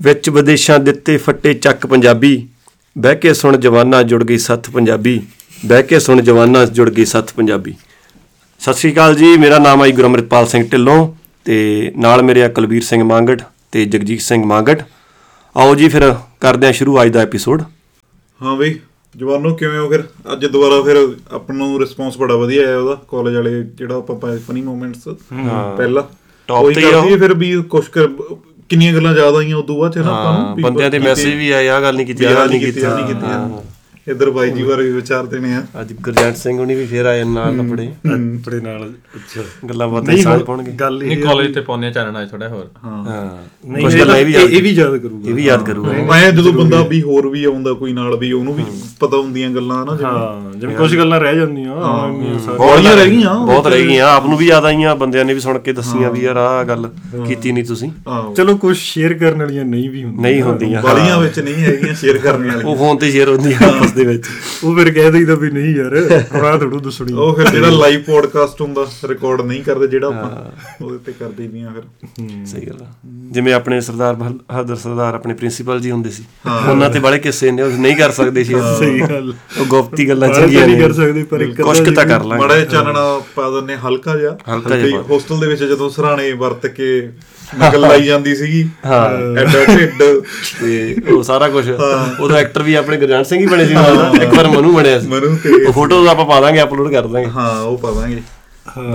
ਵਿੱਚ ਵਿਦੇਸ਼ਾਂ ਦਿੱਤੇ ਫੱਟੇ ਚੱਕ ਪੰਜਾਬੀ, ਬਹਿ ਕੇ ਸੁਣ ਜਵਾਨਾ ਜੁੜ ਗਈ ਸੱਤ ਪੰਜਾਬੀ, ਬਹਿ ਕੇ ਸੁਣ ਜਵਾਨਾ ਜੁੜ ਗਈ ਸੱਤ ਪੰਜਾਬੀ। ਸਤਿ ਸ਼੍ਰੀ ਅਕਾਲ ਜੀ, ਮੇਰਾ ਨਾਮ ਹੈ ਜੀ ਗੁਰਮ੍ਰਿਤਪਾਲ ਸਿੰਘ ਢਿੱਲੋਂ ਤੇ ਨਾਲ ਮੇਰੇ ਆ ਕੁਲਵੀਰ ਸਿੰਘ ਮੰਗਟ ਤੇ ਜਗਜੀਤ ਸਿੰਘ ਮੰਗਟ ਆਓ ਜੀ ਫਿਰ ਕਰਦੇ ਹਾਂ ਸ਼ੁਰੂ ਅੱਜ ਦਾ ਐਪੀਸੋਡ ਹਾਂ ਬਈ ਜਵਾਨੋ ਕਿਵੇਂ ਹੋ ਫਿਰ? ਅੱਜ ਦੁਬਾਰਾ ਫਿਰ ਆਪਾਂ ਨੂੰ ਰਿਸਪੌਂਸ ਬੜਾ ਵਧੀਆ ਆਇਆ ਉਹਦਾ ਕਾਲਜ ਵਾਲੇ ਜਿਹੜਾ ਆਪਾਂ ਫਨੀ ਮੂਮੈਂਟਸ ਪਹਿਲਾ। ਉਹੀ ਤੇ ਆ। ਫਿਰ ਵੀ ਕੁਛ ਕਰ ਕਿੰਨੀਆਂ ਗੱਲਾਂ ਜ਼ਿਆਦਾ ਆਈਆਂ ਉਦੋਂ ਬਾਅਦ ਚ ਨਾ ਆਪਾਂ ਨੂੰ ਬੰਦਿਆਂ ਦੇ ਮੈਸੇਜ ਵੀ ਆਏ ਆ ਗੱਲ ਨਹੀਂ ਕੀਤੀ ਆ ਗੱਲ ਨਹੀਂ ਕੀਤੀ ਹਾਂ। ਇੱਧਰ ਬਾਈ ਜੀ ਬਾਰੇ ਵੀ ਵਿਚਾਰ ਦੇਣੇ ਆ। ਅੱਜ ਗੁਰਜੰਟ ਸਿੰਘ ਹੁਣੀ ਵੀ ਫੇਰ ਆਏ ਨਾਲ ਆਪਣੇ ਆਪਣੇ ਨਾਲ ਅੱਛਾ। ਗੱਲਾਂ ਬਾਤਾਂ ਸਾਂਝ ਪਾਉਣਗੇ। ਗੱਲ ਨਹੀਂ ਇਹ ਕਾਲਜ ਤੇ ਪਾਉਣੇ ਚਾਨਣਾ ਥੋੜਾ ਹੋਰ। ਹਾਂ। ਨਹੀਂ ਇਹ ਵੀ ਇਹ ਯਾਦ ਇਹ ਵੀ ਯਾਦ ਕਰੂਗਾ। ਇਹ ਵੀ ਯਾਦ ਕਰੂਗਾ। ਮੈਂ ਜਦੋਂ ਬੰਦਾ ਵੀ ਹੋਰ ਵੀ ਆਉਂਦਾ ਕੋਈ ਨਾਲ ਵੀ ਉਹਨੂੰ ਵੀ ਪਤਾ ਹੁੰਦੀਆਂ ਗੱਲਾਂ ਨਾ ਹਾਂ ਜਿਵੇਂ ਕੁਝ ਗੱਲਾਂ ਰਹਿ ਜਾਂਦੀਆਂ। ਬੋਲੀਆਂ ਰਹਿ ਗਈਆਂ ਬਹੁਤ ਰਹਿ ਗਈਆਂ। ਆਪ ਨੂੰ ਵੀ ਯਾਦ ਆਈਆਂ ਬੰਦਿਆਂ ਨੇ ਵੀ ਸੁਣ ਕੇ ਦੱਸੀਆਂ ਵੀ ਯਾਰ ਆਹ ਗੱਲ ਕੀਤੀ ਨਹੀਂ ਤੁਸੀਂ। ਚਲੋ ਕੁਝ ਸ਼ੇਅਰ ਕਰਨ ਵਾਲੀਆਂ ਨਹੀਂ ਵੀ ਹੁੰਦੀਆਂ। ਨਹੀਂ ਹੁੰਦੀਆਂ ਵਾਲੀਆਂ ਵਿੱਚ ਨਹੀਂ ਹੈਗੀਆਂ ਸ਼ੇਅਰ ਕਰਨ ਵਾਲੀਆਂ। ਉਹ ਫੋਨ ਤੇ ਸ਼ੇਅਰ ਹੁੰਦੀਆਂ ਆਪਸ ਦੇ ਵਿੱਚ। ਉਹ ਫਿਰ ਕਹਿ ਦਈਦਾ ਵੀ ਨਹੀਂ ਯਾਰ ਹਾਂ ਥੋੜੂ ਦੱਸਣੀ। ਉਹ ਫਿਰ ਜਿਹੜਾ ਲਾਈਵ ਪੋਡਕਾਸਟ ਹੁੰਦਾ ਰਿਕਾਰਡ ਨਹੀਂ ਕਰਦੇ ਜਿਹੜਾ ਆਪਾਂ ਉਹਦੇ ਤੇ ਕਰਦੇ ਵੀ ਆ ਫਿਰ। ਸਹੀ ਗੱਲ ਆ। ਜਿਵੇਂ ਆਪਣੇ ਸਰਦਾਰ ਬਹਾਦਰ ਸਰਦਾਰ ਆਪਣੇ ਪ੍ਰਿੰਸੀਪਲ ਜੀ ਹੁੰਦੇ ਸੀ। ਉਹਨਾਂ ਤੇ ਬੜੇ ਕਿੱਸੇ ਨੇ ਉਹ ਨਹੀਂ ਕਰ ਸਕਦੇ ਸੀ। ਸਹੀ ਗੱਲ। ਉਹ ਗੁਪਤੀ ਗੱਲਾਂ ਚੰਗੀਆਂ ਨਹੀਂ ਕਰ ਸਕਦੇ ਪਰ ਇੱਕ ਕੁਛ ਕੁ ਤਾਂ ਕਰ ਲਾਂਗੇ। ਮੜਾ ਚਾਨਣਾ ਪਾ ਦਿੰਨੇ ਹਲਕਾ ਜਿਹਾ। ਹਲਕਾ ਜਿਹਾ। ਹੋਸਟਲ ਦੇ ਵਿੱਚ ਜਦੋਂ ਸਰਾਣੇ ਵਰਤ ਕੇ ਨਕਲ ਲਾਈ ਜਾਂਦੀ ਸੀਗੀ। ਹਾਂ। ਐਡਾ ਢਿੱਡ। ਤੇ ਉਹ ਸਾਰਾ ਕੁਝ ਉਹਦਾ ਐਕਟਰ ਵੀ ਆਪਣੇ ਗੁਰਜੰਟ ਸਿੰਘ ਹੀ ਬਣੇ ਸੀ ਨਾਲ। ਇੱਕ ਵਾਰ ਮਨੂ ਬਣਿਆ ਸੀ। ਮਨੂ ਤੇ ਉਹ ਫੋਟੋਜ਼ ਆਪਾਂ ਪਾ ਦਾਂਗੇ ਅਪਲੋਡ ਕਰ ਦਾਂਗੇ। ਹਾਂ ਉਹ ਪਾਵਾਂਗੇ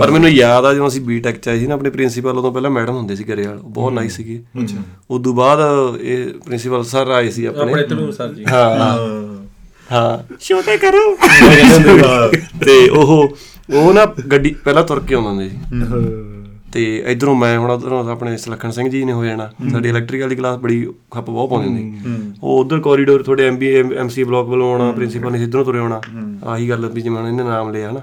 ਪਰ ਮੈਨੂੰ ਯਾਦ ਆ ਜਦੋਂ ਅਸੀਂ ਬੀਟੈਕ ਚ ਆਏ ਸੀ ਨਾ ਆਪਣੇ ਪ੍ਰਿੰਸੀਪਲ ਉਦੋਂ ਪਹਿਲਾਂ ਮੈਡਮ ਹੁੰਦੇ ਸੀ ਘਰੇ ਵਾਲ। ਉਹ ਬਹੁਤ ਨਾਈਸ ਸੀਗੇ। ਅੱਛਾ। ਉਦੋਂ ਬਾਅਦ ਇਹ ਪ੍ਰਿੰਸੀਪਲ ਸਰ ਆਏ ਸੀ ਆਪਣੇ। ਆਪਣੇ ਤਲੂ ਸਰ ਜੀ। ਹਾਂ। ਹਾਂ। ਹਾਂ। ਛੋਟੇ ਕਰੋ। ਤੇ ਉਹ ਉਹ ਨਾ ਗੱਡੀ ਪਹਿਲਾਂ ਤੁਰ ਕੇ ਆਉਂਦੇ ਸੀ। ਤੇ ਇਧਰੋਂ ਮੈਂ ਹੁਣ ਉਧਰੋਂ ਆਪਣੇ ਸੁਲੱਖਣ ਸਿੰਘ ਜੀ ਨੇ ਹੋ ਜਾਣਾ। ਸਾਡੀ ਇਲੈਕਟ੍ਰੀਕਲ ਦੀ ਕਲਾਸ ਬੜੀ ਖੱਪ ਬਹੁਤ ਪਾਉਂਦੇ ਹੁੰਦੇ। ਉਹ ਉਧਰ ਕੋਰੀਡੋਰ ਤੁਹਾਡੇ ਐਮਬੀ ਐਮਸੀ ਬਲਾਕ ਵੱਲੋਂ ਆਉਣਾ ਪ੍ਰਿੰਸੀਪਲ ਨੇ ਇਧਰੋਂ ਤੁਰੇ ਆਉਣਾ। ਆਹੀ ਗੱਲ ਵੀ ਜਿਵੇਂ ਇਹਨੇ ਨਾਮ ਲਿਆ ਹਨਾ।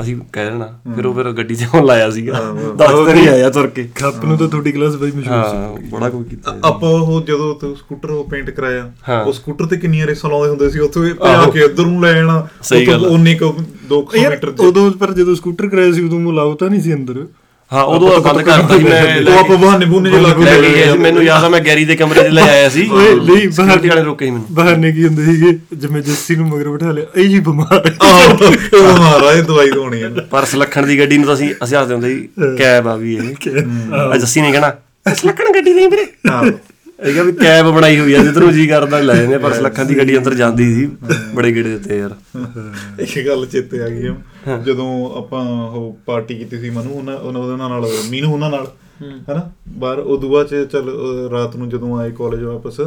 ਅਸੀਂ ਕਹਿ ਦੇਣਾ। ਫਿਰ ਉਹ ਫਿਰ ਗੱਡੀ ਤੇ ਹੁਣ ਲਾਇਆ ਸੀਗਾ। ਦਸ ਦਿਨ ਹੀ ਆਇਆ ਤੁਰ ਕੇ। ਖੱਪ ਨੂੰ ਤਾਂ ਤੁਹਾਡੀ ਕਲਾਸ ਬਈ ਮਸ਼ਹੂਰ ਸੀ। ਬੜਾ ਕੋਈ ਕੀਤਾ ਆਪਾਂ ਉਹ ਜਦੋਂ ਤੇ ਸਕੂਟਰ ਉਹ ਪੇਂਟ ਕਰਾਇਆ। ਉਹ ਸਕੂਟਰ ਤੇ ਕਿੰਨੀਆਂ ਰੇਸਾਂ ਲਾਉਂਦੇ ਹੁੰਦੇ ਸੀ? ਉੱਥੇ ਭਜਾ ਕੇ ਇੱਧਰ ਨੂੰ ਲੈ ਜਾਣਾ। ਆ। ਉਨੇ ਕੁ 2 ਯਾਰ ਮੀਟਰ ਉਦੋਂ ਪਰ ਜਦੋਂ ਸਕੂਟਰ ਕਰਾਇਆ ਸੀ ਉਦੋਂ ਮੁਲਾਵ ਤਾਂ ਨਹੀਂ ਸੀ ਅੰਦਰ। ਹਾਂ ਉਦੋਂ ਬੰਦ ਕਰਤਾ ਸੀ ਮੈਂ ਉਹ ਆਪਾਂ ਬਹਾਨੇ ਬੂਨੇ ਜੇ ਲੱਗ ਲੈ ਕੇ ਗਿਆ ਸੀ, ਮੈਨੂੰ ਯਾਦ ਆ ਮੈਂ ਗੈਰੀ ਦੇ ਕਮਰੇ 'ਚ ਲੈ ਆਇਆ ਸੀ। ਓਏ ਨਹੀਂ ਬਾਹਰ security ਵਾਲੇ ਰੋਕੇ ਸੀ ਮੈਨੂੰ। ਬਹਾਨੇ ਕੀ ਹੁੰਦੇ ਸੀਗੇ ਜਿਵੇਂ ਜੱਸੀ ਨੂੰ ਮਗਰ ਬਿਠਾ ਲਿਆ ਇਹ ਜੀ ਬਿਮਾਰ ਹੈ। ਆਹੋ। ਉਹ ਮਹਾਰਾਜ ਦਵਾਈ ਦਵਾਉਣੀ ਹੈ ਪਰ ਸਲੱਖਣ ਦੀ ਗੱਡੀ ਨੂੰ ਤਾਂ ਅਸੀਂ ਅਸੀਂ ਹੱਸਦੇ ਹੁੰਦੇ ਸੀ ਕੈਬ ਆ ਵੀ ਇਹ। ਅੱਜ ਅਸੀਂ ਨਹੀਂ ਕਹਣਾ ਸਲੱਖਣ ਗੱਡੀ ਨਹੀਂ ਵੀਰੇ? ਹਾਂ ਇਹ ਵੀ ਕੈਬ ਬਣਾਈ ਹੋਈ ਆ ਜਿੱਧਰੋਂ ਜੀ ਕਰਦਾ ਲੈ ਜਾਂਦੇ ਪਰ ਸਲੱਖਣ ਦੀ ਗੱਡੀ ਅੰਦਰ ਜਾਂਦੀ ਸੀ ਬੜੇ ਗੇੜੇ ਦਿੱਤੇ ਯਾਰ। ਇੱਕ ਗੱਲ ਚੇਤੇ ਆ ਗਈ ਜਦੋਂ ਆਪਾਂ ਉਹ ਪਾਰਟੀ ਕੀਤੀ ਸੀ ਮਨੂ ਉਹਨਾਂ ਉਹਨਾਂ ਉਹਦੇ ਨਾਲ ਮੀਨੂ ਉਹਨਾਂ ਨਾਲ ਹੈਨਾ? ਬਾਹਰ ਉਦੋਂ ਬਾਅਦ ਚ ਚੱਲ ਰਾਤ ਨੂੰ ਜਦੋਂ ਆਏ ਕਾਲਜ ਵਾਪਸ